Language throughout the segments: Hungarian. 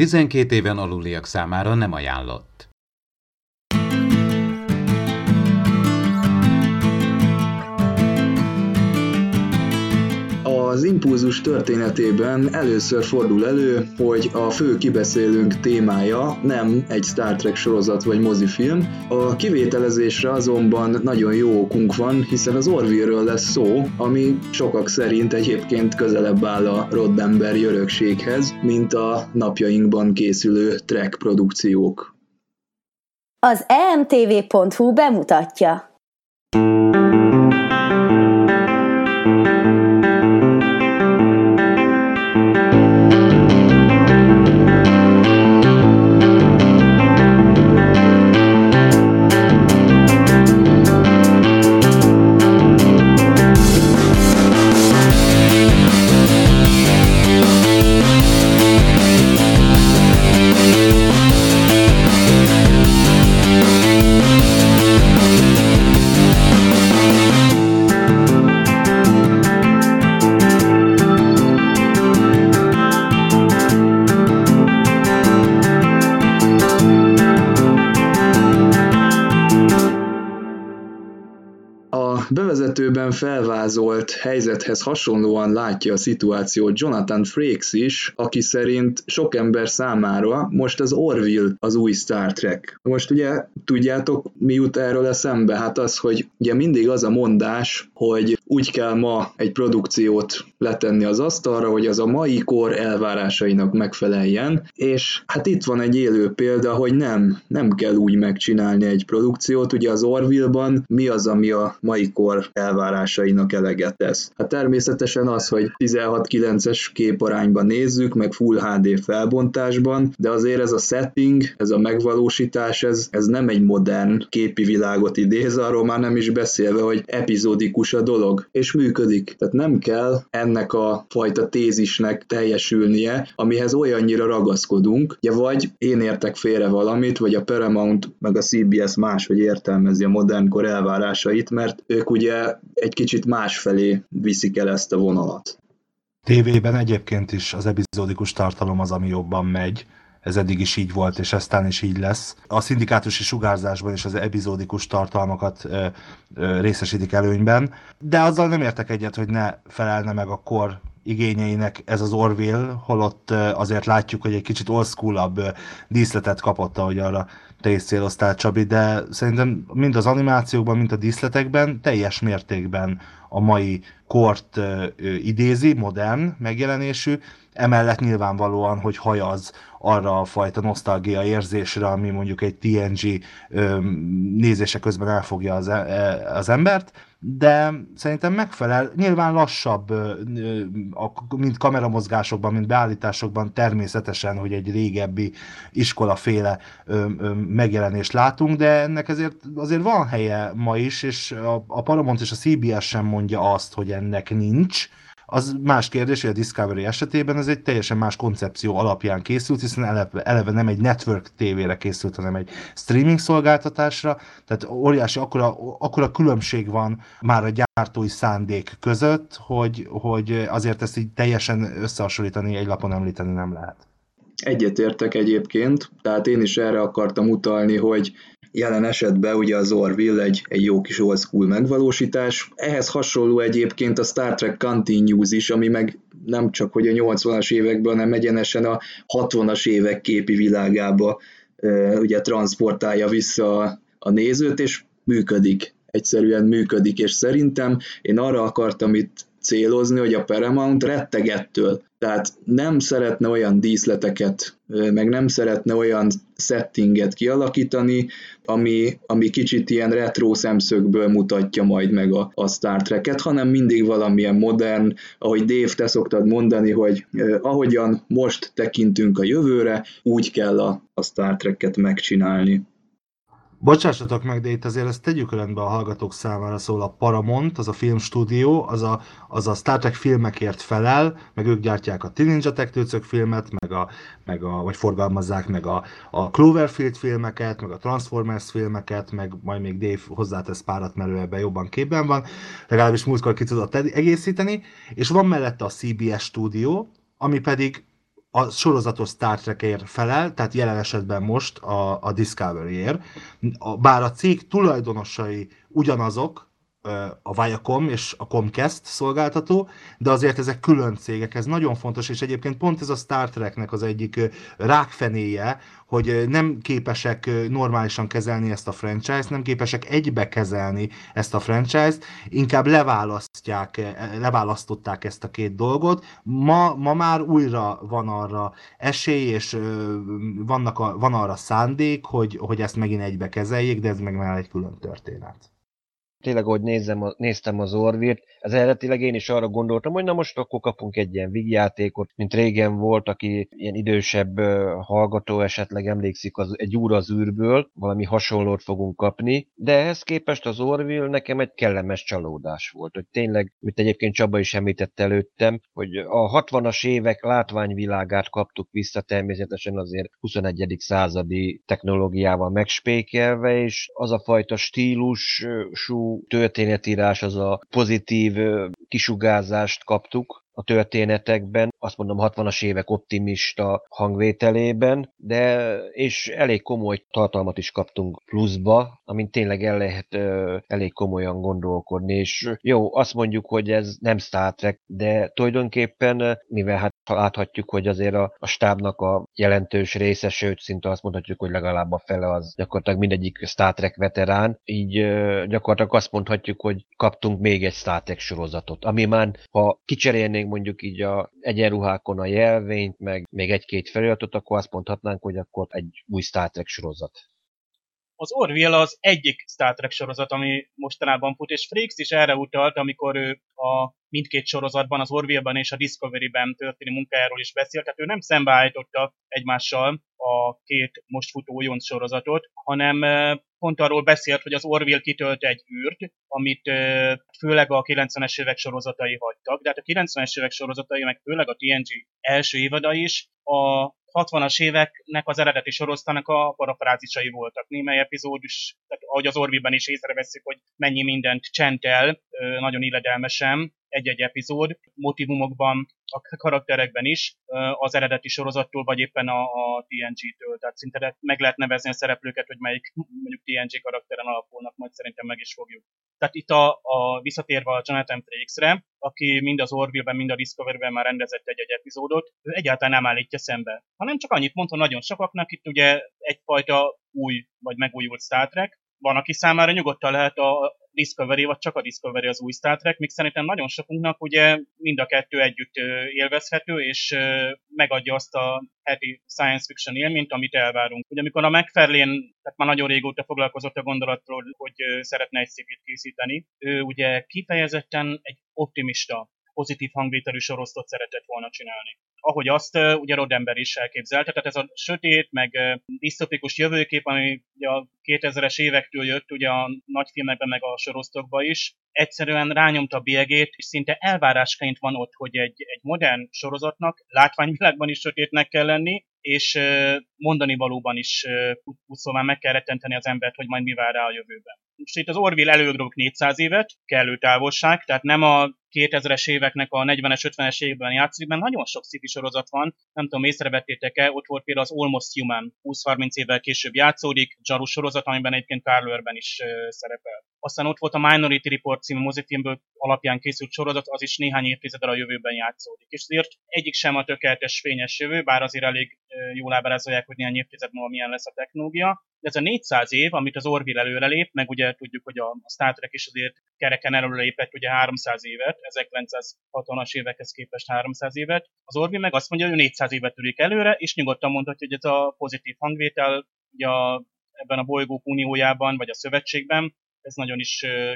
12 éven aluliak számára nem ajánlott. Az impulzus történetében először fordul elő, hogy a fő kibeszélőnk témája nem egy Star Trek sorozat vagy mozifilm. A kivételezésre azonban nagyon jó okunk van, hiszen az Orville-ről lesz szó, ami sokak szerint egyébként közelebb áll a Roddenberry örökséghez, mint a napjainkban készülő Trek produkciók. Az emtv.hu bemutatja. bevezetőben helyzethez hasonlóan látja a szituációt Jonathan Frakes is, aki szerint sok ember számára most az Orville az új Star Trek. Most ugye tudjátok, mi jut erről eszembe? Hát az, hogy ugye mindig az a mondás, hogy úgy kell ma egy produkciót letenni az asztalra, hogy az a mai kor elvárásainak megfeleljen, és hát itt van egy élő példa, hogy nem, nem kell úgy megcsinálni egy produkciót, ugye az Orville-ban mi az, ami a mai kor elvárásainak eleget tesz. Hát természetesen az, hogy 16-9-es képarányban nézzük, meg Full HD felbontásban, de azért ez a setting, ez a megvalósítás, ez, ez nem egy modern képi világot idéz, arról már nem is beszélve, hogy epizódikus a dolog, és működik. Tehát nem kell ennek a fajta tézisnek teljesülnie, amihez olyannyira ragaszkodunk, ugye vagy én értek félre valamit, vagy a Paramount meg a CBS máshogy értelmezi a modern kor elvárásait, mert ők ugye egy kicsit másfelé viszik el ezt a vonalat. Tévében egyébként is az epizódikus tartalom az, ami jobban megy, ez eddig is így volt, és eztán is így lesz. A szindikátusi sugárzásban is az epizódikus tartalmakat ö, ö, részesítik előnyben, de azzal nem értek egyet, hogy ne felelne meg a kor igényeinek ez az Orville, holott azért látjuk, hogy egy kicsit old school díszletet kapott, ahogy arra te is céloztál, Csabi, de szerintem mind az animációkban, mind a díszletekben teljes mértékben a mai kort idézi, modern megjelenésű, emellett nyilvánvalóan, hogy hajaz arra a fajta nosztalgia érzésre, ami mondjuk egy TNG nézése közben elfogja az, e, az embert, de szerintem megfelel, nyilván lassabb, mint kameramozgásokban, mint beállításokban természetesen, hogy egy régebbi iskolaféle megjelenést látunk, de ennek ezért azért van helye ma is, és a Paramount és a CBS sem mondja azt, hogy ennek nincs, az más kérdés, hogy a Discovery esetében ez egy teljesen más koncepció alapján készült, hiszen eleve, eleve nem egy network tévére készült, hanem egy streaming szolgáltatásra, tehát óriási, akkora, akkora különbség van már a gyártói szándék között, hogy, hogy azért ezt így teljesen összehasonlítani, egy lapon említeni nem lehet. Egyetértek egyébként, tehát én is erre akartam utalni, hogy Jelen esetben ugye az Orville egy, egy jó kis old school megvalósítás. Ehhez hasonló egyébként a Star Trek Continues is, ami meg nem csak hogy a 80-as években, hanem egyenesen a 60-as évek képi világába ugye transportálja vissza a, nézőt, és működik egyszerűen működik, és szerintem én arra akartam itt célozni, hogy a Paramount rettegettől. Tehát nem szeretne olyan díszleteket, meg nem szeretne olyan settinget kialakítani, ami, ami kicsit ilyen retro szemszögből mutatja majd meg a, a Star Trek-et, hanem mindig valamilyen modern, ahogy Dave, te szoktad mondani, hogy eh, ahogyan most tekintünk a jövőre, úgy kell a, a Star Trek-et megcsinálni. Bocsássatok meg, de itt azért ezt tegyük rendbe a hallgatók számára, szól a Paramount, az a filmstúdió, az a, az a Star Trek filmekért felel, meg ők gyártják a Teen Ninja filmet, meg a, meg a, vagy forgalmazzák meg a, a Cloverfield filmeket, meg a Transformers filmeket, meg majd még Dave hozzátesz párat, mert ő ebben jobban képben van, legalábbis múltkor ki tudott egészíteni, és van mellette a CBS stúdió, ami pedig a sorozatos Star Trekért felel, tehát jelen esetben most a, a Discovery-ért. Bár a cég tulajdonosai ugyanazok, a Viacom és a Comcast szolgáltató, de azért ezek külön cégek, ez nagyon fontos, és egyébként pont ez a Star Treknek az egyik rákfenéje, hogy nem képesek normálisan kezelni ezt a franchise-t, nem képesek egybe kezelni ezt a franchise-t, inkább leválasztják, e, leválasztották ezt a két dolgot. Ma, ma már újra van arra esély, és vannak a, van arra szándék, hogy, hogy ezt megint egybe kezeljék, de ez meg már egy külön történet tényleg, ahogy nézem, néztem az Orvirt, ez eredetileg én is arra gondoltam, hogy na most akkor kapunk egy ilyen vígjátékot, mint régen volt, aki ilyen idősebb hallgató esetleg emlékszik az, egy úr az űrből, valami hasonlót fogunk kapni, de ehhez képest az Orville nekem egy kellemes csalódás volt, hogy tényleg, mint egyébként Csaba is említett előttem, hogy a 60-as évek látványvilágát kaptuk vissza természetesen azért 21. századi technológiával megspékelve, és az a fajta stílusú történetírás, az a pozitív kisugárzást kaptuk, a történetekben, azt mondom 60-as évek optimista hangvételében, de és elég komoly tartalmat is kaptunk pluszba, amin tényleg el lehet ö, elég komolyan gondolkodni, és jó, azt mondjuk, hogy ez nem Star Trek, de tulajdonképpen, mivel hát láthatjuk, hogy azért a, a stábnak a jelentős része, sőt, szinte azt mondhatjuk, hogy legalább a fele az gyakorlatilag mindegyik Star Trek veterán, így ö, gyakorlatilag azt mondhatjuk, hogy kaptunk még egy Star Trek sorozatot, ami már, ha kicserélnénk mondjuk így a egyenruhákon a jelvényt, meg még egy-két feliratot, akkor azt mondhatnánk, hogy akkor egy új Star Trek sorozat. Az Orville az egyik Star Trek sorozat, ami mostanában fut, és Frakes is erre utalt, amikor ő a mindkét sorozatban, az Orville-ben és a Discovery-ben történő munkájáról is beszélt, tehát ő nem szembeállította egymással a két most futó újonc sorozatot, hanem pont arról beszélt, hogy az Orville kitölt egy űrt, amit főleg a 90-es évek sorozatai hagytak, de hát a 90-es évek sorozatai, meg főleg a TNG első évada is a 60-as éveknek az eredeti sorosztának a parafrázisai voltak. Némely epizód is, tehát ahogy az Orville-ben is észreveszik, hogy mennyi mindent csentel, nagyon illedelmesen, egy-egy epizód, motivumokban, a karakterekben is, az eredeti sorozattól, vagy éppen a, a TNG-től. Tehát szinte meg lehet nevezni a szereplőket, hogy melyik mondjuk TNG karakteren alapulnak, majd szerintem meg is fogjuk. Tehát itt a, a visszatérve a Jonathan Frakesre, aki mind az Orville-ben, mind a Discovery-ben már rendezett egy-egy epizódot, ő egyáltalán nem állítja szembe, hanem csak annyit mondta nagyon sokaknak, itt ugye egyfajta új vagy megújult Star Trek, van, aki számára nyugodtan lehet a Discovery, vagy csak a Discovery az új Star Trek, míg szerintem nagyon sokunknak ugye mind a kettő együtt élvezhető, és megadja azt a heti science fiction élményt, amit elvárunk. Ugye amikor a McFarlane, tehát már nagyon régóta foglalkozott a gondolatról, hogy szeretne egy szépét készíteni, ő ugye kifejezetten egy optimista, pozitív hangvételű sorosztot szeretett volna csinálni ahogy azt ugye Rodember is elképzelte. Tehát ez a sötét, meg disztopikus jövőkép, ami a 2000-es évektől jött ugye a nagyfilmekben, meg a sorosztokba is, egyszerűen rányomta a bélyegét, és szinte elvárásként van ott, hogy egy, egy modern sorozatnak látványvilágban is sötétnek kell lenni, és mondani valóban is uh, szóval meg kell rettenteni az embert, hogy majd mi vár rá a jövőben. Most itt az Orville előgrok 400 évet, kellő távolság, tehát nem a 2000-es éveknek a 40-es, 50-es években játszik, mert nagyon sok sci sorozat van, nem tudom, észrevettétek-e, ott volt például az Almost Human, 20-30 évvel később játszódik, Jaru sorozat, amiben egyébként Carl Urban is szerepel. Aztán ott volt a Minority Report című mozifilmből alapján készült sorozat, az is néhány évtizeddel a jövőben játszódik. És azért egyik sem a tökéletes fényes jövő, bár azért elég jól ábrázolják, hogy néhány évtized múlva milyen lesz a technológia. De ez a 400 év, amit az Orville előrelép, meg ugye tudjuk, hogy a Star Trek is azért kereken előrelépett ugye 300 évet, 1960-as évekhez képest 300 évet. Az Orville meg azt mondja, hogy 400 évet törik előre, és nyugodtan mondhatja, hogy ez a pozitív hangvétel ugye a, ebben a bolygók uniójában, vagy a szövetségben, ez nagyon is ö,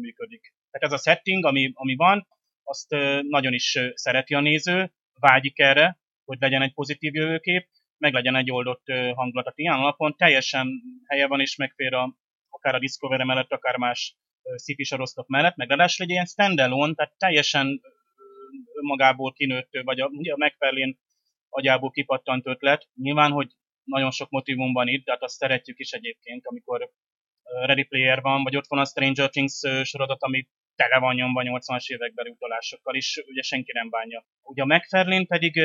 működik. Tehát ez a setting, ami, ami van, azt ö, nagyon is szereti a néző, vágyik erre, hogy legyen egy pozitív jövőkép, meg legyen egy oldott hangulat. Ilyen alapon teljesen helye van és megfér a, akár a Discovery mellett, akár más sci sorosztok mellett, meg ráadásul egy ilyen standalone, tehát teljesen magából kinőtt, vagy a, ugye a McFarlane agyából kipattant ötlet. Nyilván, hogy nagyon sok motivum van itt, tehát azt szeretjük is egyébként, amikor Ready Player van, vagy ott van a Stranger Things sorozat, ami tele van nyomva 80-as évekbeli utalásokkal, és ugye senki nem bánja. Ugye a McFarlane pedig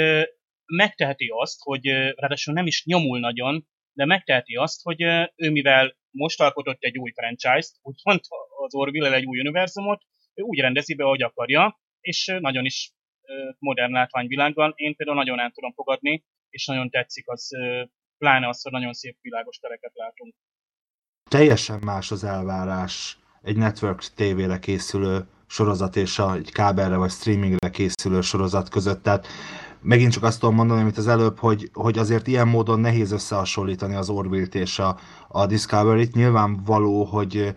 megteheti azt, hogy ráadásul nem is nyomul nagyon, de megteheti azt, hogy ő mivel most alkotott egy új franchise-t, úgymond az Orville egy új univerzumot, ő úgy rendezi be, ahogy akarja, és nagyon is modern látványvilágban. Én például nagyon el tudom fogadni, és nagyon tetszik az, pláne az, hogy nagyon szép világos tereket látunk. Teljesen más az elvárás egy network tévére készülő sorozat és a, egy kábelre vagy streamingre készülő sorozat között. Tehát megint csak azt tudom mondani, amit az előbb, hogy, hogy azért ilyen módon nehéz összehasonlítani az Orville-t és a, a Discovery-t. Nyilvánvaló, hogy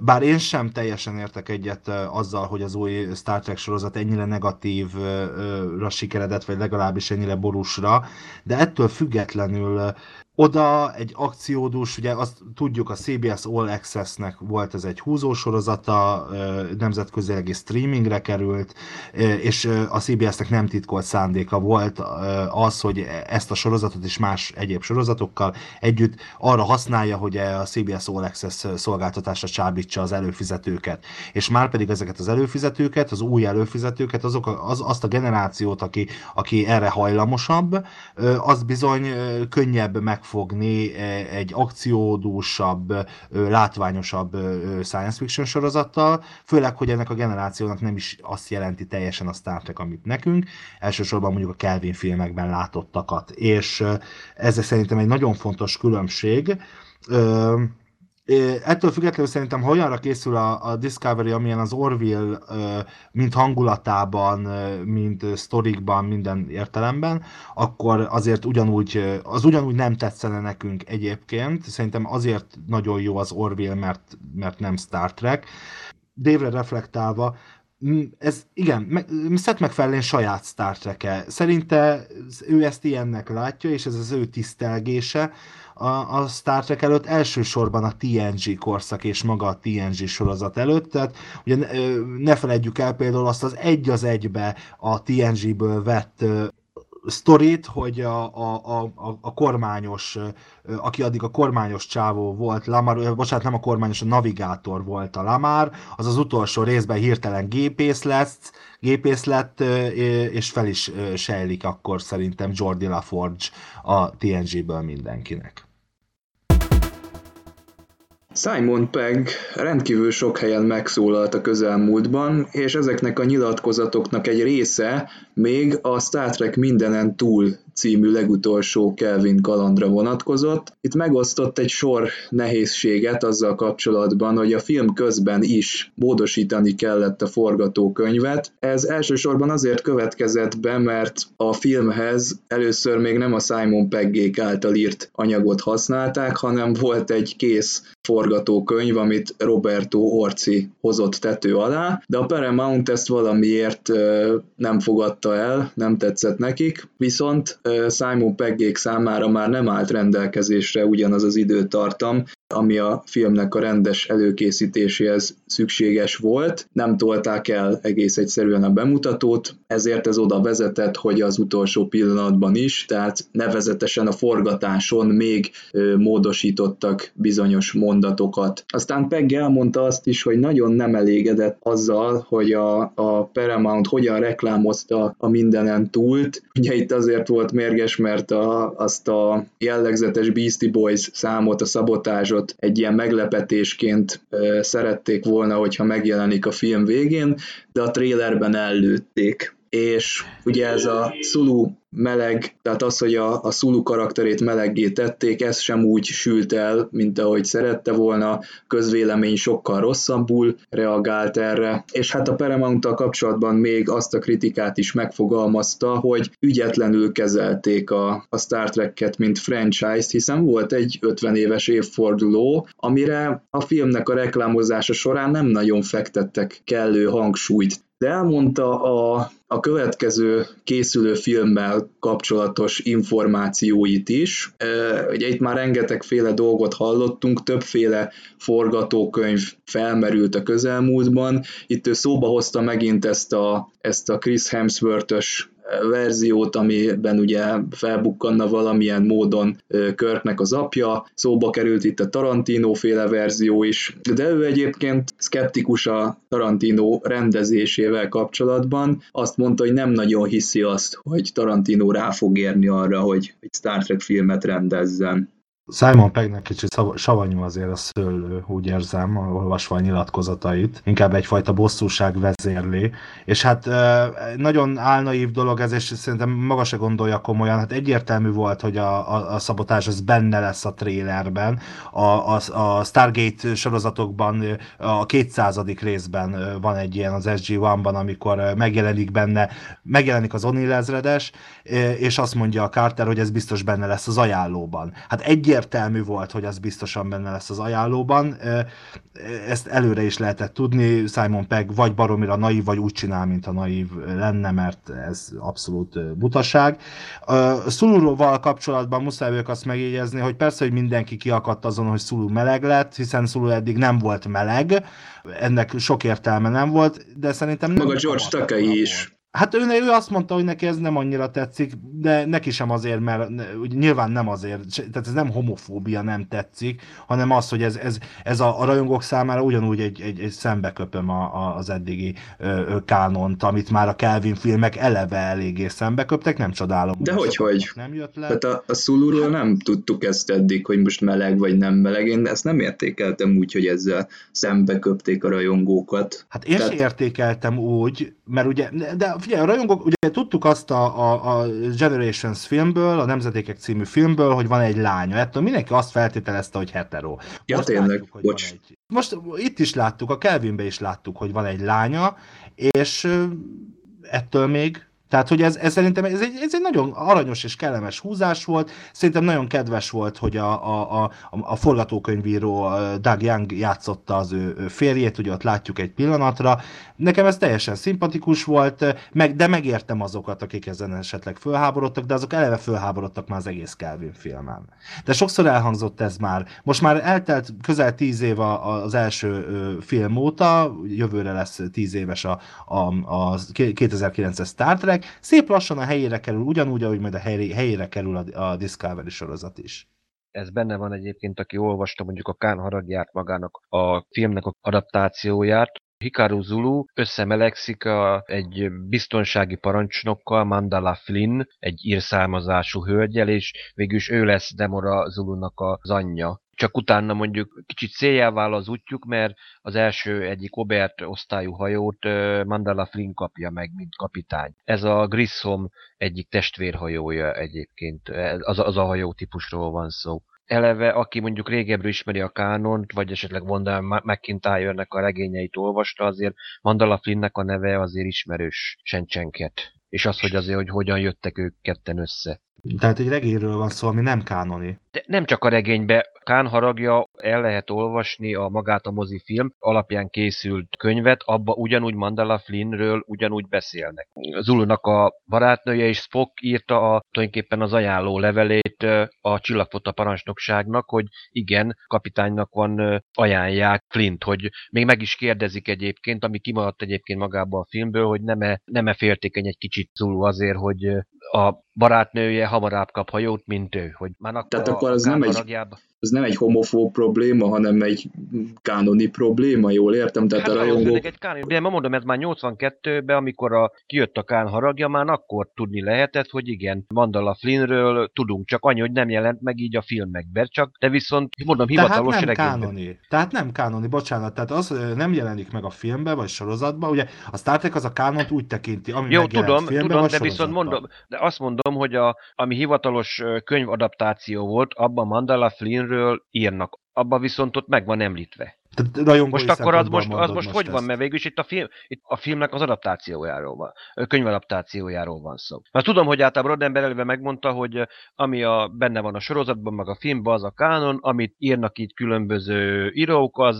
bár én sem teljesen értek egyet azzal, hogy az új Star Trek sorozat ennyire negatívra sikeredett, vagy legalábbis ennyire borúsra, de ettől függetlenül oda egy akciódús, ugye azt tudjuk, a CBS All Access-nek volt ez egy húzósorozata, nemzetközileg streamingre került, és a CBS-nek nem titkolt szándéka volt az, hogy ezt a sorozatot és más egyéb sorozatokkal együtt arra használja, hogy a CBS All Access szolgáltatásra csábítsa az előfizetőket. És már pedig ezeket az előfizetőket, az új előfizetőket, azok, az, azt a generációt, aki, aki erre hajlamosabb, az bizony könnyebb meg megfogni e, egy akciódúsabb, látványosabb science fiction sorozattal, főleg, hogy ennek a generációnak nem is azt jelenti teljesen a Star Trek, amit nekünk, elsősorban mondjuk a Kelvin filmekben látottakat, és ez szerintem egy nagyon fontos különbség, Ettől függetlenül szerintem, ha olyanra készül a, a Discovery, amilyen az Orville, mint hangulatában, mint sztorikban, minden értelemben, akkor azért ugyanúgy, az ugyanúgy nem tetszene nekünk egyébként. Szerintem azért nagyon jó az Orville, mert, mert nem Star Trek. Dévre reflektálva, ez igen, Seth MacFarlane saját Star Trek-e. Szerinte ő ezt ilyennek látja, és ez az ő tisztelgése, a, a Star Trek előtt, elsősorban a TNG korszak és maga a TNG sorozat előtt, tehát ugye ne, ne felejtjük el például azt az egy az egybe a TNG-ből vett sztorit, hogy a, a, a, a kormányos, aki addig a kormányos csávó volt, Lamar, bocsánat, nem a kormányos, a navigátor volt a Lamar, az az utolsó részben hirtelen gépész lesz, gépész lett, és fel is sejlik akkor szerintem Jordi LaForge a TNG-ből mindenkinek. Simon Pegg rendkívül sok helyen megszólalt a közelmúltban, és ezeknek a nyilatkozatoknak egy része még a Star Trek mindenen túl című legutolsó Kelvin kalandra vonatkozott. Itt megosztott egy sor nehézséget azzal kapcsolatban, hogy a film közben is módosítani kellett a forgatókönyvet. Ez elsősorban azért következett be, mert a filmhez először még nem a Simon Peggék által írt anyagot használták, hanem volt egy kész forgatókönyv, amit Roberto Orci hozott tető alá, de a Paramount ezt valamiért nem fogadta el, nem tetszett nekik, viszont Simon Peggék számára már nem állt rendelkezésre ugyanaz az időtartam, ami a filmnek a rendes előkészítéséhez szükséges volt. Nem tolták el egész egyszerűen a bemutatót, ezért ez oda vezetett, hogy az utolsó pillanatban is, tehát nevezetesen a forgatáson még módosítottak bizonyos mondatokat. Aztán Pegg elmondta azt is, hogy nagyon nem elégedett azzal, hogy a, a Paramount hogyan reklámozta a mindenen túlt. Ugye itt azért volt mérges, mert a, azt a jellegzetes Beastie Boys számot, a szabotázsot játékot egy ilyen meglepetésként szerették volna, hogyha megjelenik a film végén, de a trailerben ellőtték és ugye ez a Sulu meleg, tehát az, hogy a, a Sulu karakterét meleggé tették, ez sem úgy sült el, mint ahogy szerette volna, közvélemény sokkal rosszabbul reagált erre, és hát a paramount kapcsolatban még azt a kritikát is megfogalmazta, hogy ügyetlenül kezelték a, a Star Trek-et, mint franchise-t, hiszen volt egy 50 éves évforduló, amire a filmnek a reklámozása során nem nagyon fektettek kellő hangsúlyt de elmondta a, a következő készülő filmmel kapcsolatos információit is. Ugye itt már rengetegféle dolgot hallottunk, többféle forgatókönyv felmerült a közelmúltban. Itt ő szóba hozta megint ezt a, ezt a Chris Hemsworth-ös verziót, amiben ugye felbukkanna valamilyen módon Körknek az apja, szóba került itt a Tarantino féle verzió is, de ő egyébként szkeptikus a Tarantino rendezésével kapcsolatban, azt mondta, hogy nem nagyon hiszi azt, hogy Tarantino rá fog érni arra, hogy egy Star Trek filmet rendezzen. Simon Peggnek kicsit savanyú azért a szőlő, úgy érzem, olvasva a nyilatkozatait. Inkább egyfajta bosszúság vezérli. És hát nagyon álnaív dolog ez, és szerintem maga se gondolja komolyan. Hát egyértelmű volt, hogy a, a, a szabotás az benne lesz a trélerben. A, a, a Stargate sorozatokban a 200. részben van egy ilyen az SG-1-ban, amikor megjelenik benne, megjelenik az O'Neill ezredes, és azt mondja a Carter, hogy ez biztos benne lesz az ajánlóban. Hát egyértelmű egyértelmű volt, hogy az biztosan benne lesz az ajánlóban. Ezt előre is lehetett tudni, Simon Pegg vagy baromira naív, vagy úgy csinál, mint a naív lenne, mert ez abszolút butaság. Szuluróval kapcsolatban muszáj vagyok azt megjegyezni, hogy persze, hogy mindenki kiakadt azon, hogy Szulu meleg lett, hiszen Szulu eddig nem volt meleg, ennek sok értelme nem volt, de szerintem nem... Maga George Takei is. Hát ő, ő azt mondta, hogy neki ez nem annyira tetszik, de neki sem azért, mert nyilván nem azért, tehát ez nem homofóbia nem tetszik, hanem az, hogy ez, ez, ez a, a rajongók számára ugyanúgy egy, egy, egy szembeköpöm a, a, az eddigi ö, ö, kánont, amit már a Kelvin filmek eleve eléggé szembeköptek, nem csodálom. De hogy, hogy? Nem jött le. Tehát a, a Szulúról hát, nem tudtuk ezt eddig, hogy most meleg vagy nem meleg, én ezt nem értékeltem úgy, hogy ezzel szembeköpték a rajongókat. Hát én Tehát... értékeltem úgy, mert ugye, de figyelj, a rajongók, ugye tudtuk azt a, a, a Generations filmből, a Nemzedékek című filmből, hogy van egy lánya. Ettől mindenki azt feltételezte, hogy hetero. Ja, Most tényleg, látjuk, hogy bocs. Van egy... Most itt is láttuk, a Kelvinbe is láttuk, hogy van egy lánya, és ettől még tehát, hogy ez, ez szerintem ez egy, ez egy nagyon aranyos és kellemes húzás volt. Szerintem nagyon kedves volt, hogy a, a, a, a forgatókönyvíró Doug Young játszotta az ő, ő férjét, ugye ott látjuk egy pillanatra. Nekem ez teljesen szimpatikus volt, meg, de megértem azokat, akik ezen esetleg fölháborodtak, de azok eleve fölháborodtak már az egész Kelvin filmen. De sokszor elhangzott ez már. Most már eltelt közel tíz év az első film óta, jövőre lesz tíz éves a, a, a 2009-es Star Trek, meg szép lassan a helyére kerül, ugyanúgy, ahogy majd a helyére kerül a, a Discovery sorozat is. Ez benne van egyébként, aki olvasta mondjuk a Kán haragját magának a filmnek a adaptációját, Hikaru Zulu összemelegszik a, egy biztonsági parancsnokkal, Mandala Flynn, egy írszármazású hölgyel, és végülis ő lesz Demora Zulunak az anyja csak utána mondjuk kicsit céljává az útjuk, mert az első egyik Obert osztályú hajót Mandala Flynn kapja meg, mint kapitány. Ez a Grissom egyik testvérhajója egyébként, az, az a hajó típusról van szó. Eleve, aki mondjuk régebről ismeri a kánont, vagy esetleg Wanda McIntyre-nek a regényeit olvasta, azért Mandala Flynnnek a neve azért ismerős sencsenket. És az, hogy azért, hogy hogyan jöttek ők ketten össze. Tehát egy regényről van szó, ami nem kánoni. De nem csak a regénybe, Kán haragja el lehet olvasni a magát a mozifilm alapján készült könyvet, abba ugyanúgy Mandala Flynnről ugyanúgy beszélnek. Zulunak a barátnője és Spock írta a, tulajdonképpen az ajánló levelét a csillagfota parancsnokságnak, hogy igen, kapitánynak van ajánlják Flint, hogy még meg is kérdezik egyébként, ami kimaradt egyébként magából a filmből, hogy nem-e, nem-e féltékeny egy kicsit Zulu azért, hogy a barátnője hamarabb kap hajót, mint ő. Hogy már akkor Tehát akkor az nem, egy, az nem egy homofób probléma, hanem egy kánoni probléma, jól értem? Tehát hát a rajongók... egy kánoni, de ma mondom, ez már 82-ben, amikor a, kijött a Kán haragja, már akkor tudni lehetett, hogy igen, Mandala Flynnről tudunk, csak annyi, hogy nem jelent meg így a filmekben, csak, de viszont, mondom, hivatalos Tehát nem regényben. kánoni. Tehát nem kánoni, bocsánat, tehát az nem jelenik meg a filmben, vagy sorozatban, ugye a Star Trek az a kánont úgy tekinti, ami Jó, tudom, filmben, tudom, de viszont mondom, de azt mondom, hogy a, ami hivatalos könyvadaptáció volt, abban Mandala Flynnről írnak. Abban viszont ott meg van említve. Most akkor az most, az most, hogy ezt. van, mert végülis itt a, film, itt a filmnek az adaptációjáról van, könyvadaptációjáról van szó. Mert tudom, hogy általában Roddenberry előve megmondta, hogy ami a, benne van a sorozatban, meg a filmben, az a kánon, amit írnak itt különböző írók, az,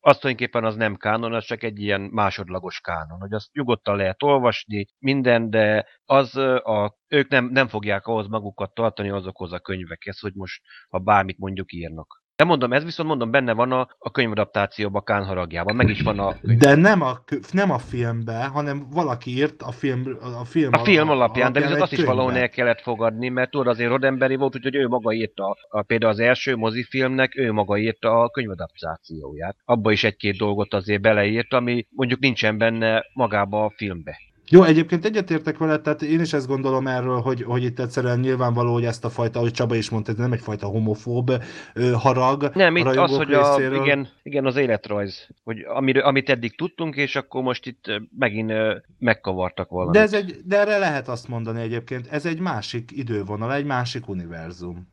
az tulajdonképpen az nem kánon, az csak egy ilyen másodlagos kánon, hogy azt nyugodtan lehet olvasni, minden, de az a, ők nem, nem fogják ahhoz magukat tartani azokhoz a könyvekhez, hogy most ha bármit mondjuk írnak. De mondom, ez viszont mondom, benne van a, a könyvadaptációban, Kán haragjában, meg is van a könyv. De nem a, nem a filmbe, hanem valaki írt a film, a film, A film alapján, de egy viszont azt is könyvet. valahol el kellett fogadni, mert tudod, azért Rodemberi volt, úgyhogy ő maga írta, a, például az első mozifilmnek, ő maga írta a könyvadaptációját. Abba is egy-két dolgot azért beleírt, ami mondjuk nincsen benne magába a filmbe. Jó, egyébként egyetértek vele, tehát én is ezt gondolom erről, hogy, hogy itt egyszerűen nyilvánvaló, hogy ezt a fajta, ahogy Csaba is mondta, ez nem egyfajta homofób ö, harag Nem, itt az, hogy a, igen, igen, az életrajz, hogy amiről, amit eddig tudtunk, és akkor most itt megint ö, megkavartak valamit. De, ez egy, de erre lehet azt mondani egyébként, ez egy másik idővonal, egy másik univerzum.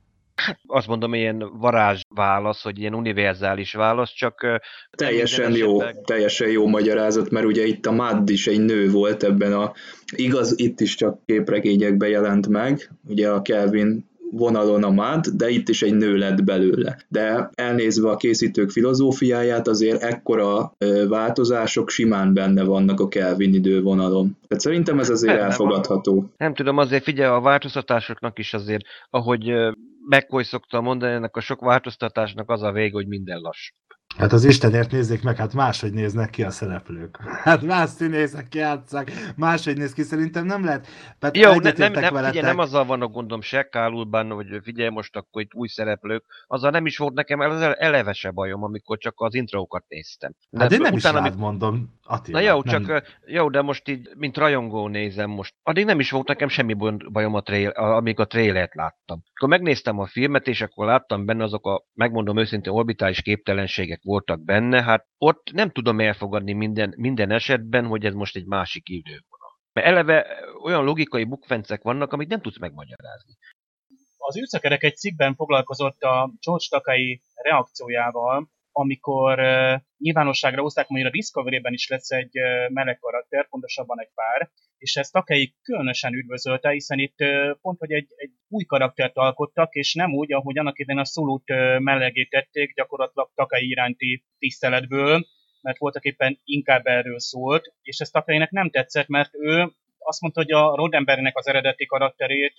Azt mondom, ilyen varázsválasz, hogy ilyen univerzális válasz, csak Teljesen jó, esetben- teljesen jó magyarázat, mert ugye itt a Madd is egy nő volt ebben a, igaz, itt is csak képregényekben jelent meg, ugye a Kelvin vonalon a Madd, de itt is egy nő lett belőle. De elnézve a készítők filozófiáját, azért ekkora változások simán benne vannak a Kelvin idővonalon. Tehát szerintem ez azért van. elfogadható. Nem tudom, azért figyelj, a változtatásoknak is azért, ahogy McCoy szokta mondani, ennek a sok változtatásnak az a vége, hogy minden lassú. Hát az Istenért nézzék meg, hát máshogy néznek ki a szereplők. Hát más színészek játszák, máshogy néz ki, szerintem nem lehet. Hát Jó, ne, nem, nem, veletek. figyelj, nem azzal van a gondom se Kál Urban, hogy figyelj most akkor itt új szereplők, azzal nem is volt nekem el- eleve se bajom, amikor csak az intrókat néztem. Hát én nem utána, is ami- rád mondom, Attila. Na jó, nem. csak jó, de most így, mint rajongó nézem most. Addig nem is volt nekem semmi baj- bajom, a trail, amíg a trailert láttam. Akkor megnéztem a filmet, és akkor láttam benne azok a, megmondom őszintén, orbitális képtelenségek voltak benne, hát ott nem tudom elfogadni minden, minden esetben, hogy ez most egy másik idővonal. Mert eleve olyan logikai bukfencek vannak, amit nem tudsz megmagyarázni. Az űrszakerek egy cikkben foglalkozott a George Takai reakciójával, amikor nyilvánosságra hozták, hogy a Discovery-ben is lesz egy meleg karakter, pontosabban egy pár, és ezt Takai különösen üdvözölte, hiszen itt pont, hogy egy, egy új karaktert alkottak, és nem úgy, ahogy annak idején a szólót uh, melegé tették, gyakorlatilag Takai iránti tiszteletből, mert voltak éppen inkább erről szólt, és ez Takainek nem tetszett, mert ő azt mondta, hogy a Roddenberrynek az eredeti karakterét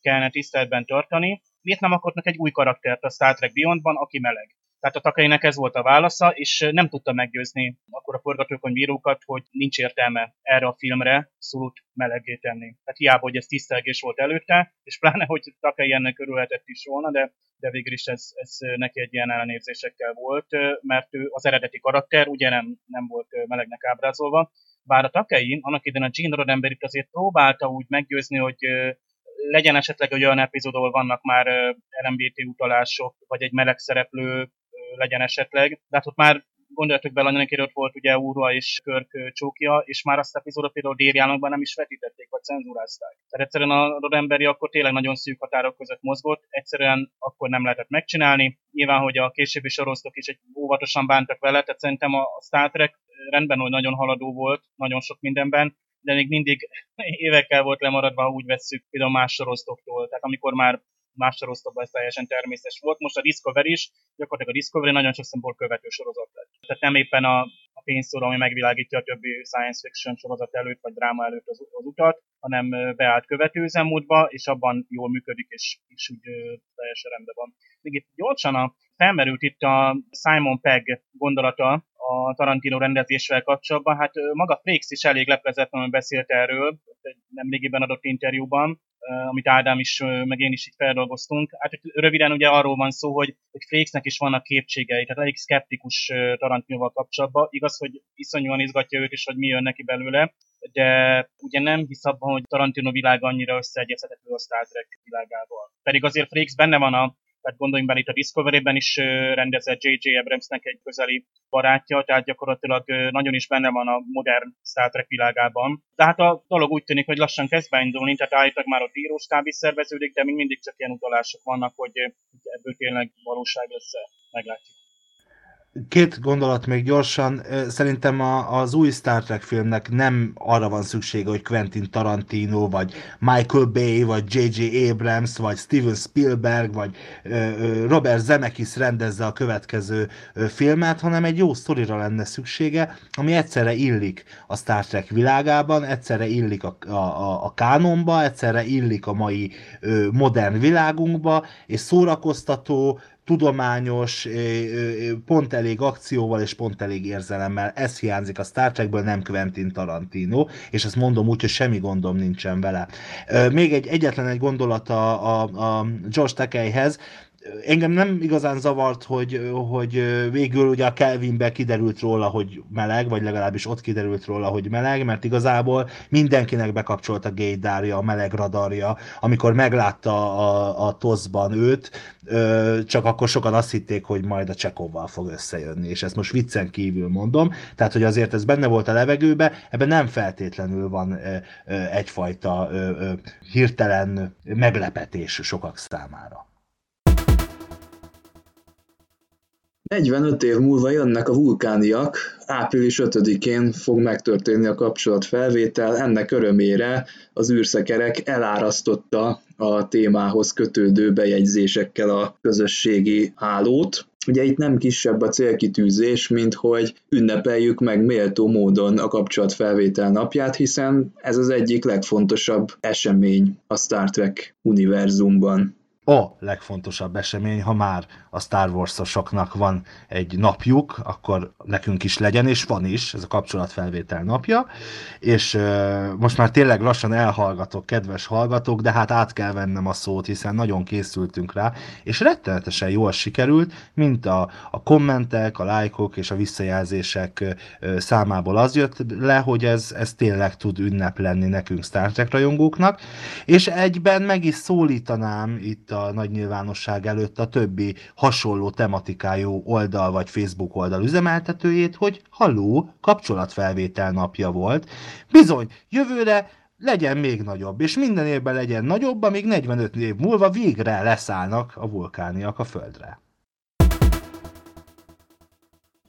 kellene tiszteletben tartani. Miért nem akarnak egy új karaktert a Star Trek Beyondban, aki meleg? Tehát a Takainek ez volt a válasza, és nem tudta meggyőzni akkor a forgatókönyvírókat, hogy nincs értelme erre a filmre szólót meleggé tenni. Tehát hiába, hogy ez tisztelgés volt előtte, és pláne, hogy Takai ennek örülhetett is volna, de, de végül is ez, ez neki egy ilyen ellenérzésekkel volt, mert ő az eredeti karakter ugye nem, nem volt melegnek ábrázolva, bár a Takei annak idején a Gene Roddenberry azért próbálta úgy meggyőzni, hogy legyen esetleg egy olyan epizód, ahol vannak már LMBT utalások, vagy egy meleg szereplő legyen esetleg, de hát ott már gondoljatok bele, annak ott volt ugye Úrva és Körk csókja, és már azt a epizódot például Dérjánokban nem is vetítették, vagy cenzúrázták. Tehát egyszerűen a Rodemberi akkor tényleg nagyon szűk határok között mozgott, egyszerűen akkor nem lehetett megcsinálni. Nyilván, hogy a későbbi sorosztok is egy óvatosan bántak vele, tehát szerintem a Star Trek rendben, hogy nagyon haladó volt, nagyon sok mindenben, de még mindig évekkel volt lemaradva, ha úgy vesszük például más sorosztoktól. Tehát amikor már más sorosztokban ez teljesen természetes volt. Most a Discovery is, gyakorlatilag a Discovery nagyon sok szempontból követő sorozat lett. Tehát nem éppen a, a pénzszóra, ami megvilágítja a többi science fiction sorozat előtt, vagy dráma előtt az, az utat, hanem beállt követő üzemmódba, és abban jól működik, és, és úgy teljesen rendben van. Még itt gyorsan a, felmerült itt a Simon Pegg gondolata a Tarantino rendezésvel kapcsolatban. Hát maga Frakes is elég leprezetlenül beszélt erről, egy nemrégiben adott interjúban, amit Ádám is, meg én is itt feldolgoztunk. Hát röviden ugye arról van szó, hogy, hogy Frakesnek is vannak képtségei, tehát elég szkeptikus Tarantinoval kapcsolatban. Igaz, hogy iszonyúan izgatja őt is, hogy mi jön neki belőle, de ugye nem hisz abban, hogy Tarantino világ annyira összeegyeztethető a Star Trek világával. Pedig azért Frakes benne van a tehát gondoljunk bele itt a Discovery-ben is rendezett J.J. Abramsnek egy közeli barátja, tehát gyakorlatilag nagyon is benne van a modern Star Trek világában. De hát a dolog úgy tűnik, hogy lassan kezd beindulni, tehát állítólag már ott íróstáb is szerveződik, de még mindig csak ilyen utalások vannak, hogy ebből tényleg valóság lesz-e, meglátjuk. Két gondolat még gyorsan. Szerintem a, az új Star Trek filmnek nem arra van szüksége, hogy Quentin Tarantino, vagy Michael Bay, vagy J.J. Abrams, vagy Steven Spielberg, vagy Robert Zemeckis rendezze a következő filmet, hanem egy jó sztorira lenne szüksége, ami egyszerre illik a Star Trek világában, egyszerre illik a, a, a kánonba, egyszerre illik a mai modern világunkba, és szórakoztató, tudományos, pont elég akcióval és pont elég érzelemmel. Ez hiányzik a Star Trekből, nem Quentin Tarantino, és ezt mondom úgy, hogy semmi gondom nincsen vele. Még egy egyetlen egy gondolat a, a, a George Takeihez, engem nem igazán zavart, hogy, hogy végül ugye a Kelvinbe kiderült róla, hogy meleg, vagy legalábbis ott kiderült róla, hogy meleg, mert igazából mindenkinek bekapcsolt a gaydárja, a meleg radarja, amikor meglátta a, a toszban őt, csak akkor sokan azt hitték, hogy majd a Csekovval fog összejönni, és ezt most viccen kívül mondom, tehát hogy azért ez benne volt a levegőbe, ebben nem feltétlenül van egyfajta hirtelen meglepetés sokak számára. 45 év múlva jönnek a vulkániak, április 5-én fog megtörténni a kapcsolatfelvétel, ennek örömére az űrszekerek elárasztotta a témához kötődő bejegyzésekkel a közösségi hálót. Ugye itt nem kisebb a célkitűzés, mint hogy ünnepeljük meg méltó módon a kapcsolatfelvétel napját, hiszen ez az egyik legfontosabb esemény a Star Trek univerzumban a legfontosabb esemény, ha már a Star Wars-osoknak van egy napjuk, akkor nekünk is legyen, és van is, ez a kapcsolatfelvétel napja, és uh, most már tényleg lassan elhallgatok, kedves hallgatók, de hát át kell vennem a szót, hiszen nagyon készültünk rá, és rettenetesen jól sikerült, mint a, a kommentek, a lájkok és a visszajelzések uh, számából az jött le, hogy ez, ez tényleg tud ünnep lenni nekünk Star Trek rajongóknak, és egyben meg is szólítanám itt a nagy nyilvánosság előtt a többi hasonló tematikájú oldal vagy Facebook oldal üzemeltetőjét, hogy halló, kapcsolatfelvétel napja volt. Bizony, jövőre legyen még nagyobb, és minden évben legyen nagyobb, amíg 45 év múlva végre leszállnak a vulkániak a földre.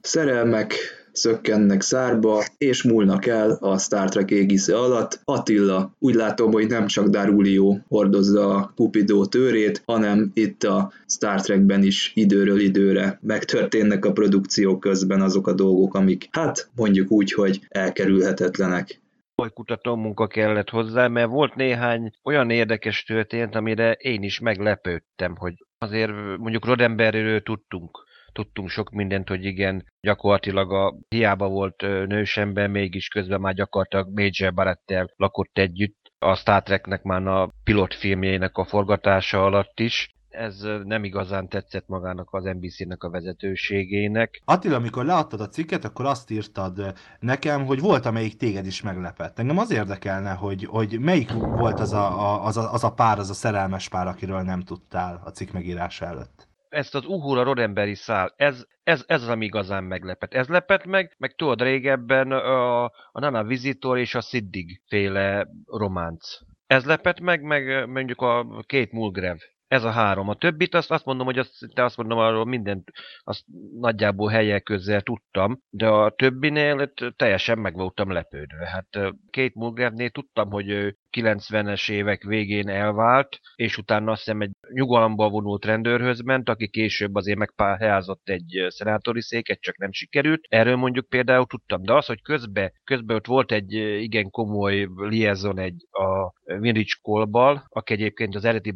Szerelmek, szökkennek szárba, és múlnak el a Star Trek égisze alatt. Attila, úgy látom, hogy nem csak Darulio hordozza a Cupido tőrét, hanem itt a Star Trekben is időről időre megtörténnek a produkció közben azok a dolgok, amik hát mondjuk úgy, hogy elkerülhetetlenek komoly kutató munka kellett hozzá, mert volt néhány olyan érdekes történet, amire én is meglepődtem, hogy azért mondjuk Rodemberről tudtunk tudtunk sok mindent, hogy igen, gyakorlatilag a hiába volt nősember, mégis közben már gyakorlatilag Major Barrettel lakott együtt, a Star Treknek már a pilotfilmjének a forgatása alatt is, ez nem igazán tetszett magának az NBC-nek a vezetőségének. Attila, amikor leadtad a cikket, akkor azt írtad nekem, hogy volt, amelyik téged is meglepett. Engem az érdekelne, hogy, hogy melyik volt az a, a, az, a, az a pár, az a szerelmes pár, akiről nem tudtál a cikk megírása előtt ezt az Uhura Rodemberi szál, ez, ez, ez az, ami igazán meglepett. Ez lepett meg, meg tudod régebben a, a Nana Visitor és a Siddig féle románc. Ez lepett meg, meg mondjuk a két Mulgrev ez a három. A többit azt, azt mondom, hogy azt, te azt mondom, arról mindent azt nagyjából helyek közel tudtam, de a többinél teljesen meg voltam lepődve. Hát két Mulgrev tudtam, hogy ő 90-es évek végén elvált, és utána azt hiszem egy nyugalomba vonult rendőrhöz ment, aki később azért megpályázott egy szenátori széket, csak nem sikerült. Erről mondjuk például tudtam, de az, hogy közben, közben ott volt egy igen komoly liaison egy a Vinrich Kolbal, aki egyébként az eredeti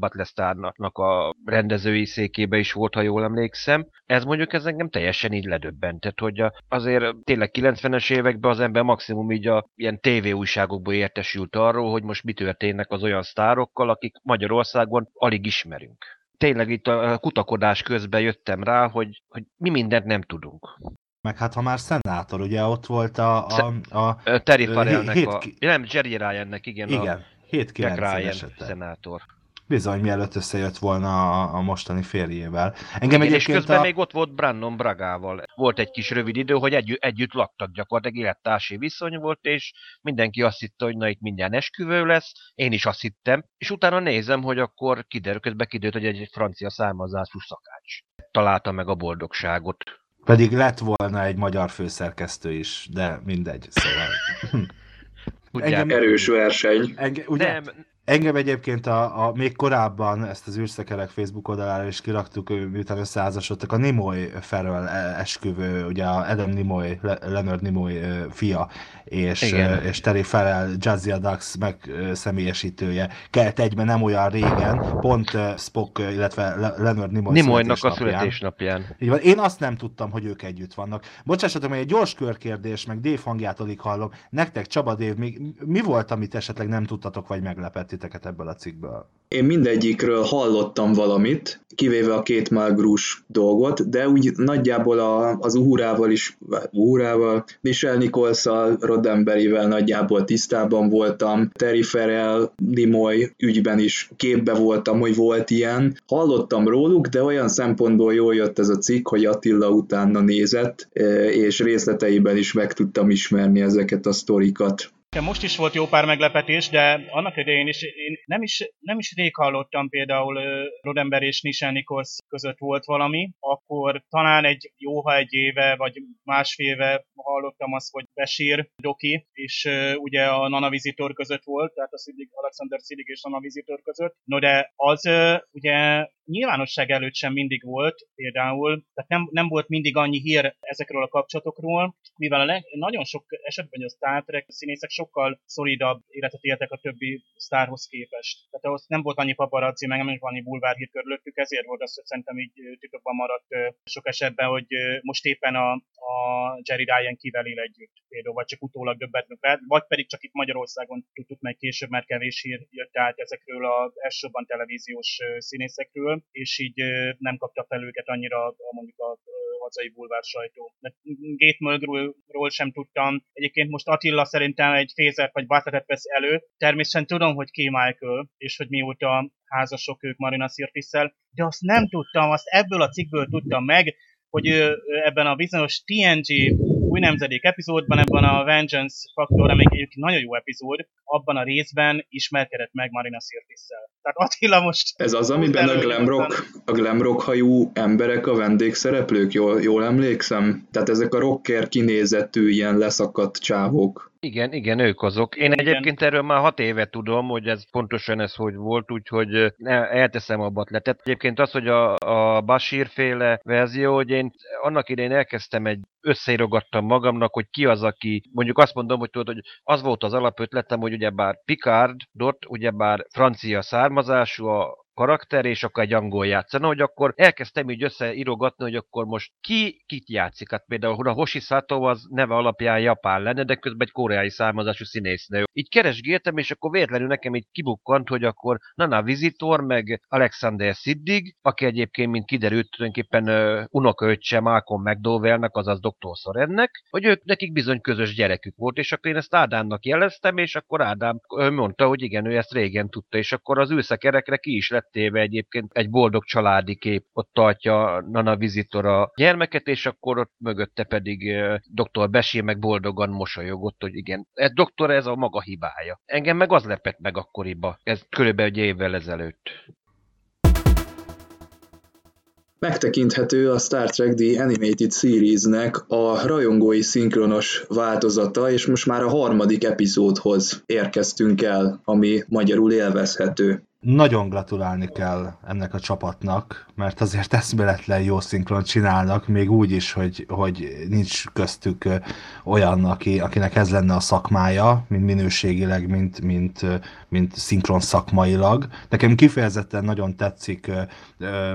Battlestarnak a rendezői székébe is volt, ha jól emlékszem. Ez mondjuk ez engem teljesen így ledöbbentett, hogy azért tényleg 90-es években az ember maximum így a ilyen tévéújságokból értesült arról, hogy most mi történnek az olyan sztárokkal, akik Magyarországon alig ismerünk. Tényleg itt a kutakodás közben jöttem rá, hogy, hogy mi mindent nem tudunk. Meg hát ha már szenátor, ugye ott volt a... a, a Terry Farrellnek a... Nem, Jerry Ryannek, igen. Igen, a 7-9 szenátor. Bizony, mielőtt összejött volna a, a mostani férjével. Engem Igen, és közben a... még ott volt Brannon Bragával. Volt egy kis rövid idő, hogy egy, együtt laktak gyakorlatilag, élettársi viszony volt, és mindenki azt hitte, hogy na itt mindjárt esküvő lesz, én is azt hittem, és utána nézem, hogy akkor kiderül, közben kiderült, hogy egy francia származású szakács. Találta meg a boldogságot. Pedig lett volna egy magyar főszerkesztő is, de mindegy, szóval... Engem, erős verseny. Engem, ugye? Nem, Engem egyébként a, a, még korábban ezt az űrszekerek Facebook oldalára is kiraktuk, miután összeházasodtak, a Nimoy Ferrell esküvő, ugye a Adam Nimoy, Leonard Nimoy fia, és, és Terry Farrell, Jazzy Dax meg személyesítője kelt egyben nem olyan régen, pont Spock, illetve Leonard Nimoy Nimoynak a születésnapján. Így van. Én azt nem tudtam, hogy ők együtt vannak. Bocsássatok, hogy egy gyors körkérdés, meg Dave hangját alig hallom. Nektek, Csaba Dave, még mi volt, amit esetleg nem tudtatok, vagy meglepett titeket ebből a cikkből? Én mindegyikről hallottam valamit, kivéve a két Malgrus dolgot, de úgy nagyjából a, az Uhurával is, Uhurával, Michelle nichols Roddenberryvel nagyjából tisztában voltam, Terry Farrell, Nimoy ügyben is képbe voltam, hogy volt ilyen. Hallottam róluk, de olyan szempontból jól jött ez a cikk, hogy Attila utána nézett, e, és részleteiben is meg tudtam ismerni ezeket a sztorikat. Most is volt jó pár meglepetés, de annak idején is én nem is, nem is rég hallottam például Rodember és Nichols között volt valami, akkor talán egy jó, ha egy éve, vagy másfél éve hallottam azt, hogy Besír Doki, és ugye a Nana Visitor között volt, tehát a Szidig, Alexander Szidig és Nana Visitor között. No de az ugye nyilvánosság előtt sem mindig volt például, tehát nem, nem volt mindig annyi hír ezekről a kapcsolatokról, mivel a leg, nagyon sok esetben a Star Trek színészek sokkal szolidabb életet éltek a többi sztárhoz képest. Tehát ahhoz nem volt annyi paparazzi, meg nem is annyi bulvárhír körülöttük, ezért volt az, hogy szerintem így titokban maradt sok esetben, hogy most éppen a, a Jerry Ryan kivel él együtt például, vagy csak utólag döbbentünk rá, vagy pedig csak itt Magyarországon tudtuk meg később, mert kevés hír jött át ezekről a elsőbben televíziós színészekről, és így nem kapta fel őket annyira a, mondjuk a hazai bulvár sajtó. De Gate Mulgrew-ról sem tudtam. Egyébként most Attila szerintem egy fézert vagy bátetet vesz elő. Természetesen tudom, hogy K. Michael, és hogy mióta házasok ők Marina Sirtisszel, de azt nem tudtam, azt ebből a cikkből tudtam meg, hogy ebben a bizonyos TNG új nemzedék epizódban, ebben a Vengeance Factor, ami egy nagyon jó epizód, abban a részben ismerkedett meg Marina Sirtisszel. Tehát Attila most... Ez az, amiben a glamrock, a glamrock hajú emberek a vendégszereplők, jól, jól emlékszem? Tehát ezek a rocker kinézetű ilyen leszakadt csávók. Igen, igen, ők azok. Én igen. egyébként erről már hat éve tudom, hogy ez pontosan ez hogy volt, úgyhogy elteszem abbat le. Tehát egyébként az, hogy a, a Bashir féle verzió, hogy én annak idején elkezdtem egy összeírogattam magamnak, hogy ki az, aki, mondjuk azt mondom, hogy tudod, hogy az volt az alapötletem, hogy ugyebár Picard, Dot, ugyebár francia származású, a karakter, és akkor egy angol játszana, hogy akkor elkezdtem így összeírogatni, hogy akkor most ki kit játszik. Hát például a Hoshi Sato az neve alapján japán lenne, de közben egy koreai származású színésznő. Így keresgéltem, és akkor véletlenül nekem így kibukkant, hogy akkor Nana Visitor, meg Alexander Siddig, aki egyébként, mint kiderült, tulajdonképpen uh, unokaöccse Malcolm McDowellnek, azaz Dr. Sorennek, hogy ők nekik bizony közös gyerekük volt, és akkor én ezt Ádámnak jeleztem, és akkor Ádám mondta, hogy igen, ő ezt régen tudta, és akkor az űszekerekre ki is lett téve egyébként egy boldog családi kép, ott tartja Nana Visitor a gyermeket, és akkor ott mögötte pedig dr. Besé meg boldogan mosolyogott, hogy igen, ez doktor, ez a maga hibája. Engem meg az lepett meg akkoriba, ez körülbelül egy évvel ezelőtt. Megtekinthető a Star Trek The Animated Series-nek a rajongói szinkronos változata, és most már a harmadik epizódhoz érkeztünk el, ami magyarul élvezhető. Nagyon gratulálni kell ennek a csapatnak, mert azért eszméletlen jó szinkron csinálnak, még úgy is, hogy, hogy nincs köztük olyan, aki, akinek ez lenne a szakmája, mint minőségileg, mint, mint, mint szinkron szakmailag. Nekem kifejezetten nagyon tetszik